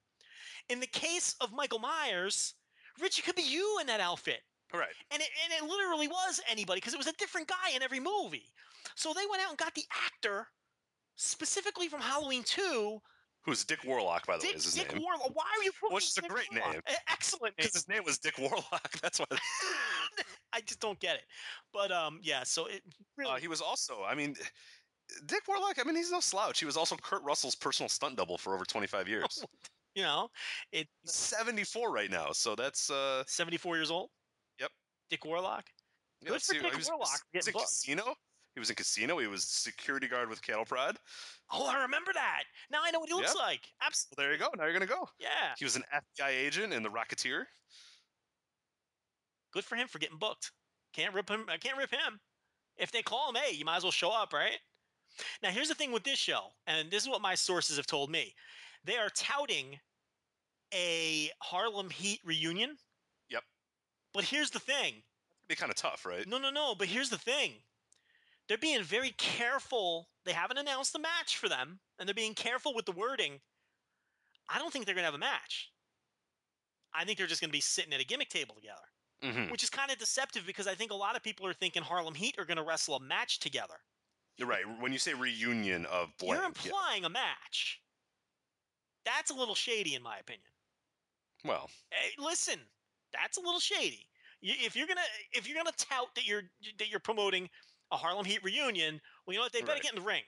In the case of Michael Myers, Richie could be you in that outfit. Right. And it, and it literally was anybody because it was a different guy in every movie. So they went out and got the actor specifically from Halloween 2. Who's Dick Warlock, by the way, is his Dick name. Warlock. Why are you putting Which is a great Warlock? name. Excellent name. Because his name was Dick Warlock. That's why. I just don't get it. But um, yeah. So it really Uh, he was also, I mean, Dick Warlock. I mean, he's no slouch. He was also Kurt Russell's personal stunt double for over 25 years. you know it's. 74 right now, so that's uh. 74 years old. Yep. Dick Warlock. Yeah, Good for see, Dick was, Warlock he was getting in. Casino. He was in Casino. He was security guard with Cattle Prod. Oh, I remember that. Now I know what he looks Yep. like. Well, Absolutely. there you go. Now you're gonna go. Yeah. He was an FBI agent in The Rocketeer. Good for him for getting booked. Can't rip him. I can't rip him. If they call him, hey, you might as well show up, right? Now, here's the thing with this show, and this is what my sources have told me. They are touting a Harlem Heat reunion. Yep. But here's the thing. It'd be kind of tough, right? No, no, no. But here's the thing. They're being very careful. They haven't announced the match for them, and they're being careful with the wording. I don't think they're going to have a match. I think they're just going to be sitting at a gimmick table together Mm-hmm. which is kind of deceptive because I think a lot of people are thinking Harlem Heat are going to wrestle a match together. You're right. When you say reunion of blank, You're yeah. implying a match. That's a little shady, in my opinion. well, Hey, listen, that's a little shady. If you're gonna if you're gonna tout that you're that you're promoting a Harlem Heat reunion, well, you know what? They better Right. get in the ring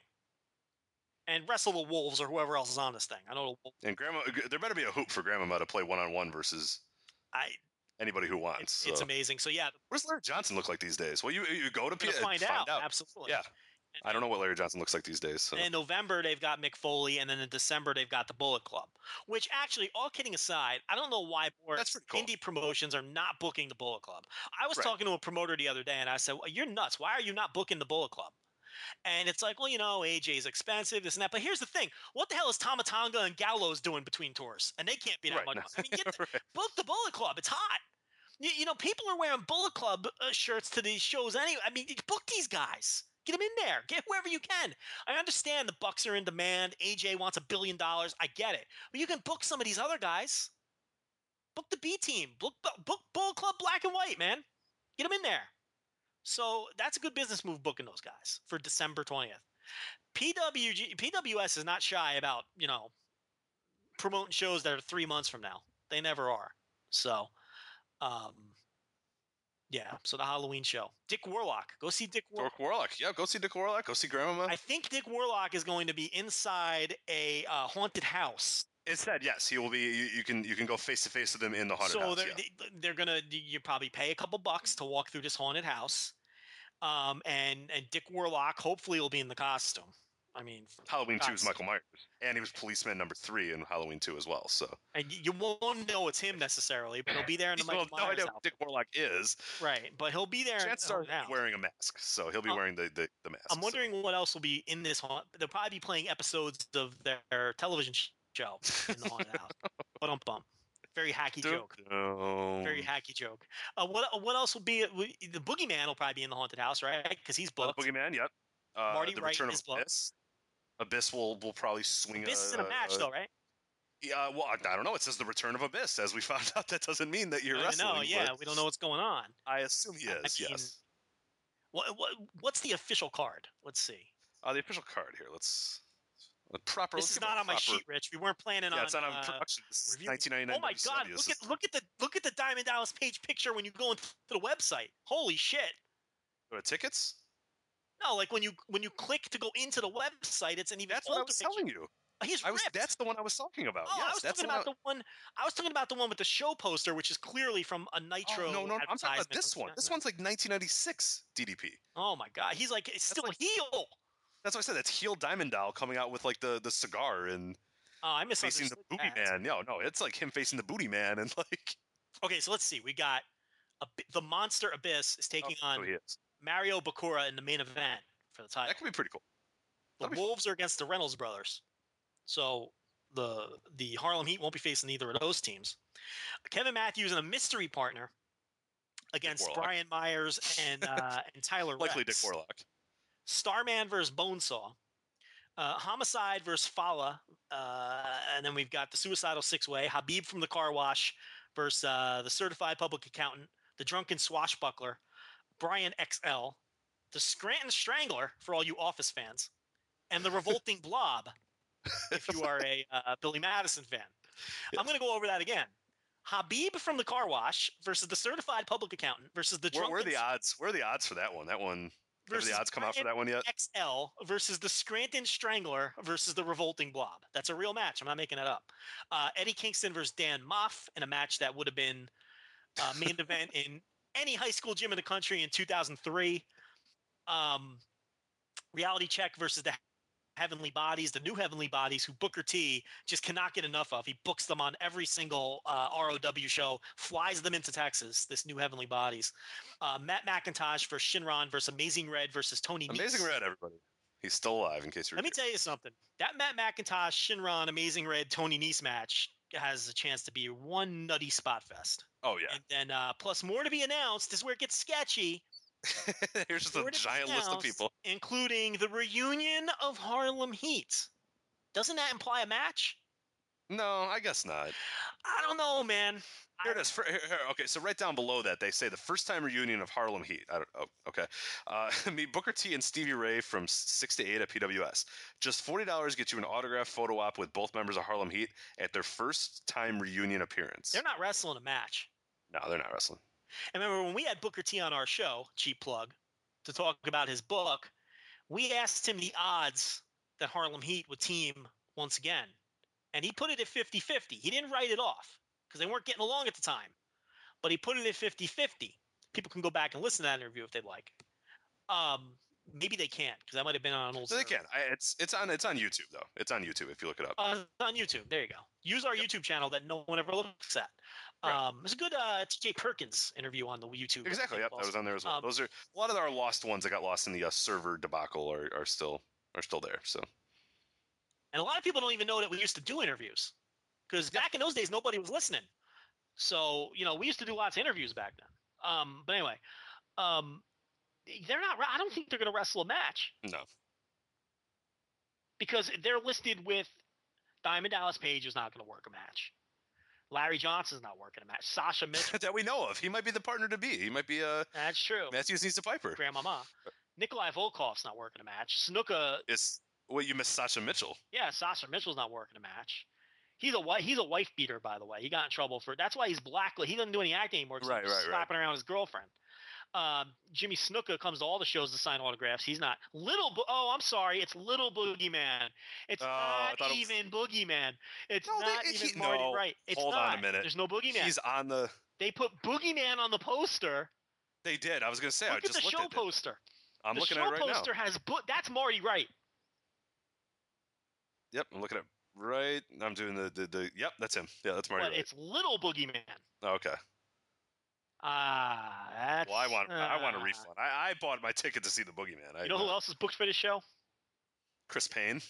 and wrestle the Wolves or whoever else is on this thing. I know the and Grandma, there better be a hoop for Grandma to play one on one versus I anybody who wants. it's, it's amazing. So yeah, What does Larry Johnson look like these days? Well, you you go to gonna find, out. Absolutely. Yeah, I don't know what Larry Johnson looks like these days. So. In November, they've got Mick Foley, and then in December, they've got the Bullet Club. Which actually, all kidding aside, I don't know why more cool. indie promotions are not booking the Bullet Club. I was Right. talking to a promoter the other day, and I said, well, "You're nuts! Why are you not booking the Bullet Club?" And it's like, well, you know, AJ is expensive, this and that. But here's the thing: what the hell is Tama Tonga and Gallows doing between tours? And they can't be that Right, much. no. I mean, get the, Right. book the Bullet Club. It's hot. You, you know, people are wearing Bullet Club uh, shirts to these shows anyway. I mean, book these guys. Get them in there. Get whoever you can. I understand the Bucks are in demand. AJ wants a billion dollars. I get it. But you can book some of these other guys. Book the B team. Book book Bullet Club Black and White, man. Get them in there. So that's a good business move booking those guys for December 20th. PWG PWS is not shy about, you know, promoting shows that are 3 months from now. They never are. So, um yeah, so the Halloween show. Dick Warlock. Go see Dick Warlock. Dick Warlock. Yeah, go see Dick Warlock. Go see Grandma. I think Dick Warlock is going to be inside a uh, haunted house. It said yes. He will be. You, you can you can go face to face with him in the haunted so house. So they're, yeah. they, they're gonna you probably pay a couple bucks to walk through this haunted house, um, and and Dick Warlock hopefully will be in the costume. I mean, Halloween two is Michael Myers, and he was policeman number three in Halloween two as well. So and you won't know it's him necessarily, but he'll be there in the Michael no Myers idea who outfit. Dick Warlock is. right? But he'll be there. Chances are house. wearing a mask, so he'll be Oh. wearing the the, the mask. I'm so. wondering what else will be in this haunt. They'll probably be playing episodes of their television show in the haunted house. But um bum. Very hacky Dun, joke. dun. Very hacky joke. Uh, what what else will be? The boogeyman will probably be in the haunted house, right? Because he's Uh, booked. the Boogeyman, yep. Uh, Marty the Wright return is of booked. Abyss. Abyss will will probably swing. This is in a match, uh, though, right? Yeah, well, I I don't know. It says the return of Abyss. As we found out, that doesn't mean that you're I wrestling. know. Yeah, we don't know what's going on. I assume he I is. mean, yes. What, what what's the official card? Let's see. Uh, the official card here. Let's the proper. This is not a on my sheet, Rich. We weren't planning Yeah, on. it's not on uh, production. This is 1999. Oh my God! Look at look at the look at the Diamond Dallas Page picture when you go into the website. Holy shit! Go to tickets. No, like when you when you click to go into the website, it's an even That's what I was picture. telling you. Uh, he's I was. ripped. That's the one I was talking about. Oh, yes, I was that's talking about the one. I was talking about the one with the show poster, which is clearly from a oh, Nitro. oh, no, no, I'm talking about this one. This one's like 1996 DDP. Oh my god, he's like it's still like- a heel. That's what I said. That's heel Diamond Doll coming out with like the the cigar and Oh, I facing the booty that. man. No, no, it's like him facing the booty man and like. Okay, so let's see. We got a, the Monster Abyss is oh, taking oh, on he is. Mario Bokara in the main event for the title. That could be pretty cool. The that'd be fun. Wolves are against the Reynolds brothers. So the the Harlem Heat won't be facing either of those teams. Kevin Matthews and a mystery partner against Brian Myers and uh, and Tyler Likely Rex. Dick Warlock. Starman versus Bonesaw. Uh, Homicide versus Fala. Uh, and then we've got the Suicidal Six Way. Habib from the Car Wash versus uh, the Certified Public Accountant. The Drunken Swashbuckler. Brian XL. The Scranton Strangler for all you Office fans. And the Revolting Blob if you are a uh, Billy Madison fan. I'm going to go over that again. Habib from the Car Wash versus the Certified Public Accountant versus the Where, Drunken where are the odds? Where are the odds for that one? That one. Have versus the odds come out for that one yet? XL versus the Scranton Strangler versus the Revolting Blob. That's a real match. I'm not making it up. Uh, Eddie Kingston versus Dan Maff in a match that would have been uh, main event in any high school gym in the country in 2003. Um, reality Check versus the Heavenly Bodies, the new Heavenly Bodies, who Booker T just cannot get enough of. He books them on every single uh, ROW show, flies them into Texas. This new Heavenly Bodies. Uh, Matt McIntosh versus Shynron versus Amazing Red versus Tony. Amazing Nese. Red, everybody. He's still alive, in case you're. Let me tell you something. That Matt McIntosh, Shynron, Amazing Red, Tony Nese match has a chance to be one nutty spot fest. Oh yeah. And then uh, plus more to be announced. This is where it gets sketchy. Here's just a giant list of people. including the reunion of Harlem Heat. Doesn't that imply a match? No, I guess not. I don't know, man. Here it is. For, here, here, okay, so right down below that, they say the first time reunion of Harlem Heat. I don't, oh, okay. Uh, meet Booker T and Stevie Ray from 6 to 8 at PWS. Just $40 gets you an autograph photo op with both members of Harlem Heat at their first time reunion appearance. They're not wrestling a match. no, they're not wrestling. And remember when we had Booker T on our show, cheap plug, to talk about his book, we asked him the odds that Harlem Heat would team once again. And he put it at 50 50. He didn't write it off because they weren't getting along at the time. But he put it at 50 50. People can go back and listen to that interview if they'd like. Um, maybe they can't because that might have been on an old. So they can. I, it's it's on it's on YouTube though. It's on YouTube if you look it up. Uh, on YouTube. There you go. Use our YouTube channel that no one ever looks at. Right. Um, it's a good uh, TJ Perkins interview on the YouTube. exactly. Yep, that was on there as well. Um, Those are a lot of our lost ones that got lost in the uh, server debacle are, are still are still there. So And a lot of people don't even know that we used to do interviews because back in those days, nobody was listening. So, you know, we used to do lots of interviews back then. Um, but anyway, um, they're not, I don't think they're going to wrestle a match no. because they're listed with Diamond Dallas Page is not going to work a match. Larry Johnson's not working a match. Sasha Mitchell, that we know of. He might be the partner to be. He might be uh that's true. Matthews needs a Piper. Grandmama. Nikolai Volkov's not working a match. Snuka, Is well, you missed Sasha Mitchell. yeah, Sasha Mitchell's not working a match. He's a wife. He's a wife beater, by the way. He got in trouble for. That's why he's blacklisted. He doesn't do any acting anymore. Right, he's right, right. slapping around his girlfriend. Um, Jimmy Snuka comes to all the shows to sign autographs. He's not little. Bo- oh, I'm sorry. It's little Boogeyman. It's Oh, not it was- even Boogeyman. It's No, they- not he- even Marty no, Wright. It's hold on a minute. There's no Boogeyman. He's on the. They put Boogeyman on the poster. They did. I was gonna say. I Look at just the show poster. I'm the looking at it right now. poster has Bo- that's Marty Wright. Yep, I'm looking at right. I'm doing the the, the yep. That's him. Yeah, that's Marty. but Wright. it's little Boogeyman. Okay. Ah, that's. Well, I want I want a refund. I, I bought my ticket to see the Boogeyman. I, You know who else is booked for this show? Chris Payne.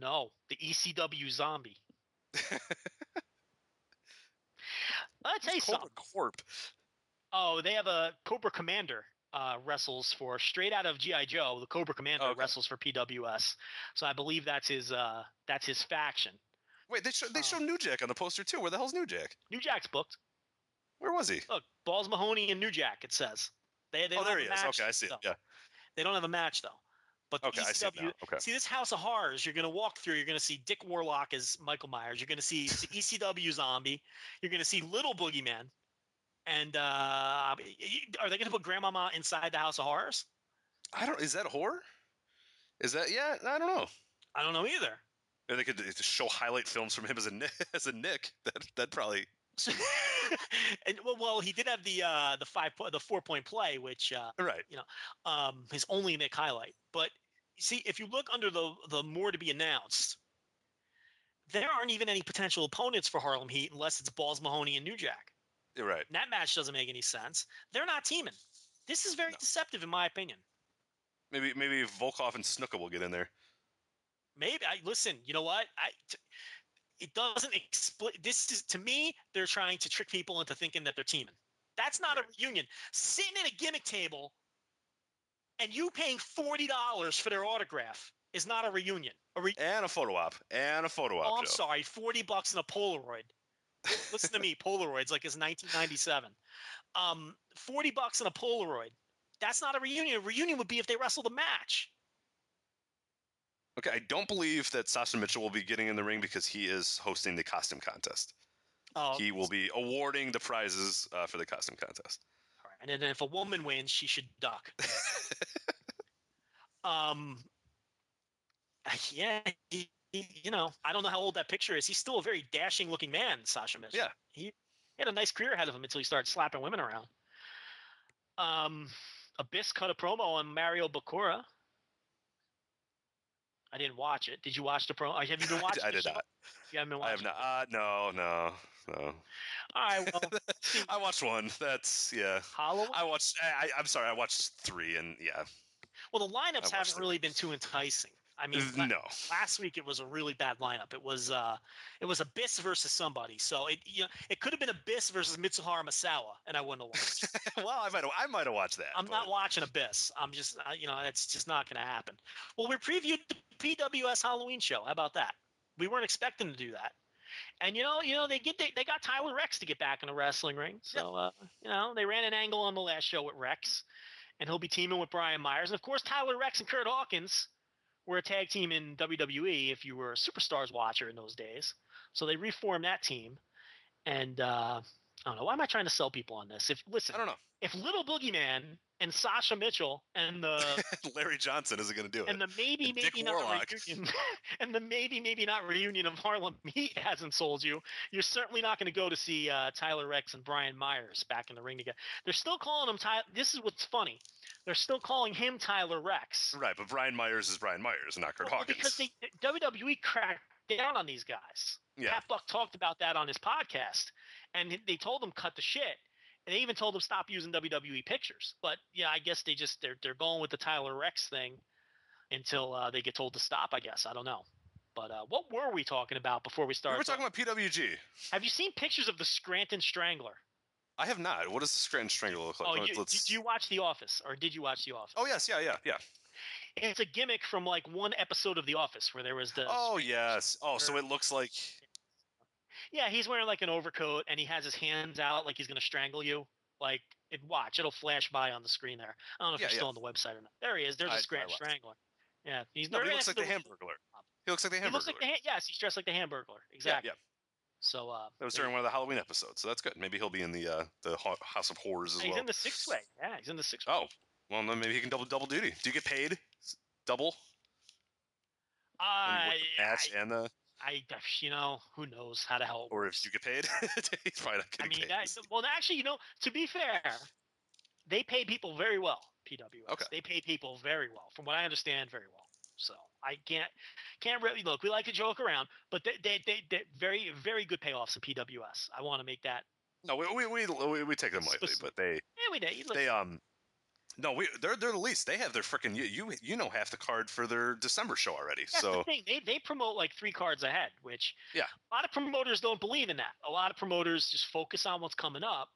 No, the ECW Zombie. I'll tell you Cobra something. Corp. Oh, they have a Cobra Commander uh, wrestles for straight out of GI Joe. The Cobra Commander Okay. wrestles for PWS, so I believe that's his uh, that's his faction. Wait, they show they show New Jack on the poster too. Where the hell's New Jack? New Jack's booked. Where was he? Look, Balls Mahoney and New Jack. It says they. they oh, there he a is. Okay, I see it. though. Yeah. They don't have a match though. But the Okay, I see. Okay. see this House of Horrors. You're going to walk through. You're going to see Dick Warlock as Michael Myers. You're going to see the ECW zombie. You're going to see Little Boogeyman. And uh, are they going to put Grandmama inside the House of Horrors? I don't. Is that horror? Is that yeah? I don't know. I don't know either. Or they could show highlight films from him as a Nick, as a Nick. That that probably and well, well, he did have the uh, the five po- the four point play, which uh, right. um, his only Nick highlight. But see, if you look under the the more to be announced, there aren't even any potential opponents for Harlem Heat unless it's Balls Mahoney and New Jack. You're right. That match doesn't make any sense. They're not teaming. This is very No. deceptive, in my opinion. Maybe maybe Volkov and Snuka will get in there. Maybe I listen. You know what? I t- it doesn't explain. This is to me. They're trying to trick people into thinking that they're teaming. That's not a reunion. Sitting at a gimmick table, and you paying forty dollars for their autograph is not a reunion. A re- And a photo op. And a photo op. oh, I'm Joe. sorry, forty bucks in a Polaroid. Listen to me, Polaroids like it's 1997. Um, forty bucks in a Polaroid. That's not a reunion. A reunion would be if they wrestled a match. Okay, I don't believe that Sasha Mitchell will be getting in the ring because he is hosting the costume contest. Oh, He will be awarding the prizes uh, for the costume contest. All right. And then if a woman wins, she should duck. um, yeah, he, he- you know, I don't know how old that picture is. He's still a very dashing looking man, Sasha Mitchell. Yeah. He had a nice career ahead of him until he started slapping women around. Um, Abyss cut a promo on Mario Bokara. I didn't watch it. Did you watch the promo? Have you been watching? I did not. You haven't been I have not. Uh, no, no, no. All right. Well, I watched one. That's yeah. Hollow. I watched. I, I'm sorry. I watched three, and yeah. Well, the lineups haven't it. really been too enticing. I mean, no. last week it was a really bad lineup. It was uh, it was Abyss versus somebody. So it you know, it could have been Abyss versus Mitsuharu Misawa, and I wouldn't have watched. well, I might. I might have watched that. I'm but- not watching Abyss. I'm just uh, you know it's just not going to happen. Well, we previewed the PWS Halloween show. How about that? We weren't expecting to do that. And you know, you know, they get they, they got Tyler Reks to get back in the wrestling ring. So uh, you know, they ran an angle on the last show with Reks, and he'll be teaming with Brian Myers. And of course, Tyler Reks and Kurt Hawkins were a tag team in WWE. If you were a Superstars watcher in those days, so they reformed that team. And uh, I don't know why am I trying to sell people on this. If listen, I don't know. if Little Boogeyman and Sasha Mitchell and the Larry Johnson isn't going to do it. and the maybe And Dick maybe not Warlock. reunion and the maybe maybe not reunion of Harlem Heat hasn't sold you, you're certainly not going to go to see uh, Tyler Reks and Brian Myers back in the ring together. They're still calling him Tyler. This is what's funny. They're still calling him Tyler Reks. right, but Brian Myers is Brian Myers, not Kurt Well, Hawkins. because they, WWE cracked down on these guys. yeah. Pat Buck talked about that on his podcast, and they told him cut the shit. And they even told him stop using WWE pictures. But yeah, I guess they just they're they're going with the Tyler Reks thing until uh, they get told to stop. I guess I don't know. But uh, what were we talking about before we started? we were talking about PWG. Have you seen pictures of the Scranton Strangler? I have not. What does the Scranton Strangler look like? Oh, you, let's- did you watch The Office, or did you watch The Office? oh yes, yeah, yeah, yeah. It's a gimmick from like one episode of The Office where there was the. Oh yes. Oh, so it looks like Yeah, he's wearing like an overcoat and he has his hands out like he's gonna strangle you. Like, it, watch, it'll flash by on the screen there. I don't know if Yeah, you're yeah. still on the website or not. There he is. There's I- a watched. Strangler. Yeah, he's no, he looks like the to Hamburglar. He looks like the He Hamburglar. looks like the ha- yes, he's dressed like the Hamburglar. Exactly. yeah. So uh, That was during one of the Halloween episodes, so that's good. Maybe he'll be in the uh, the House of Horrors as he's well. He's in the six way. Yeah, he's in the six way. Oh, well, then maybe he can double double duty. Do you get paid double? When you I, work the match and the, I, you know, who knows how to help. or if you get paid, he's probably not I mean, that, well, actually, you know, to be fair, they pay people very well. PWS. Okay. They pay people very well, from what I understand, very well. So I can't can't really look. We like to joke around, but they they they they very very good payoffs at PWS. I want to make that. No, we we, we we we take them lightly, but they Yeah, we did. They um No, we they're they're the least. They have their freaking you, you you know half the card for their December show already. That's the so thing. They they promote like three cards ahead, which Yeah. a lot of promoters don't believe in that. A lot of promoters just focus on what's coming up,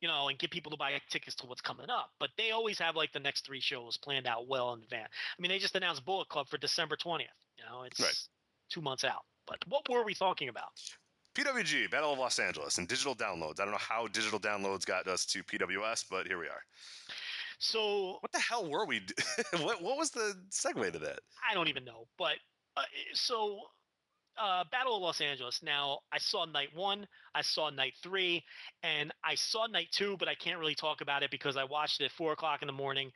you know, and get people to buy tickets to what's coming up. But they always have like the next three shows planned out well in advance. I mean, they just announced Bullet Club for December twentieth. You know, it's Right. two months out. But what were we talking about? PWG Battle of Los Angeles and digital downloads. I don't know how digital downloads got us to PWS, but here we are. So What the hell were we? what what was the segue to that? I don't even know. But uh, so, uh, Battle of Los Angeles. Now, I saw night one, I saw night three, and I saw night two, but I can't really talk about it because I watched it at four o'clock in the morning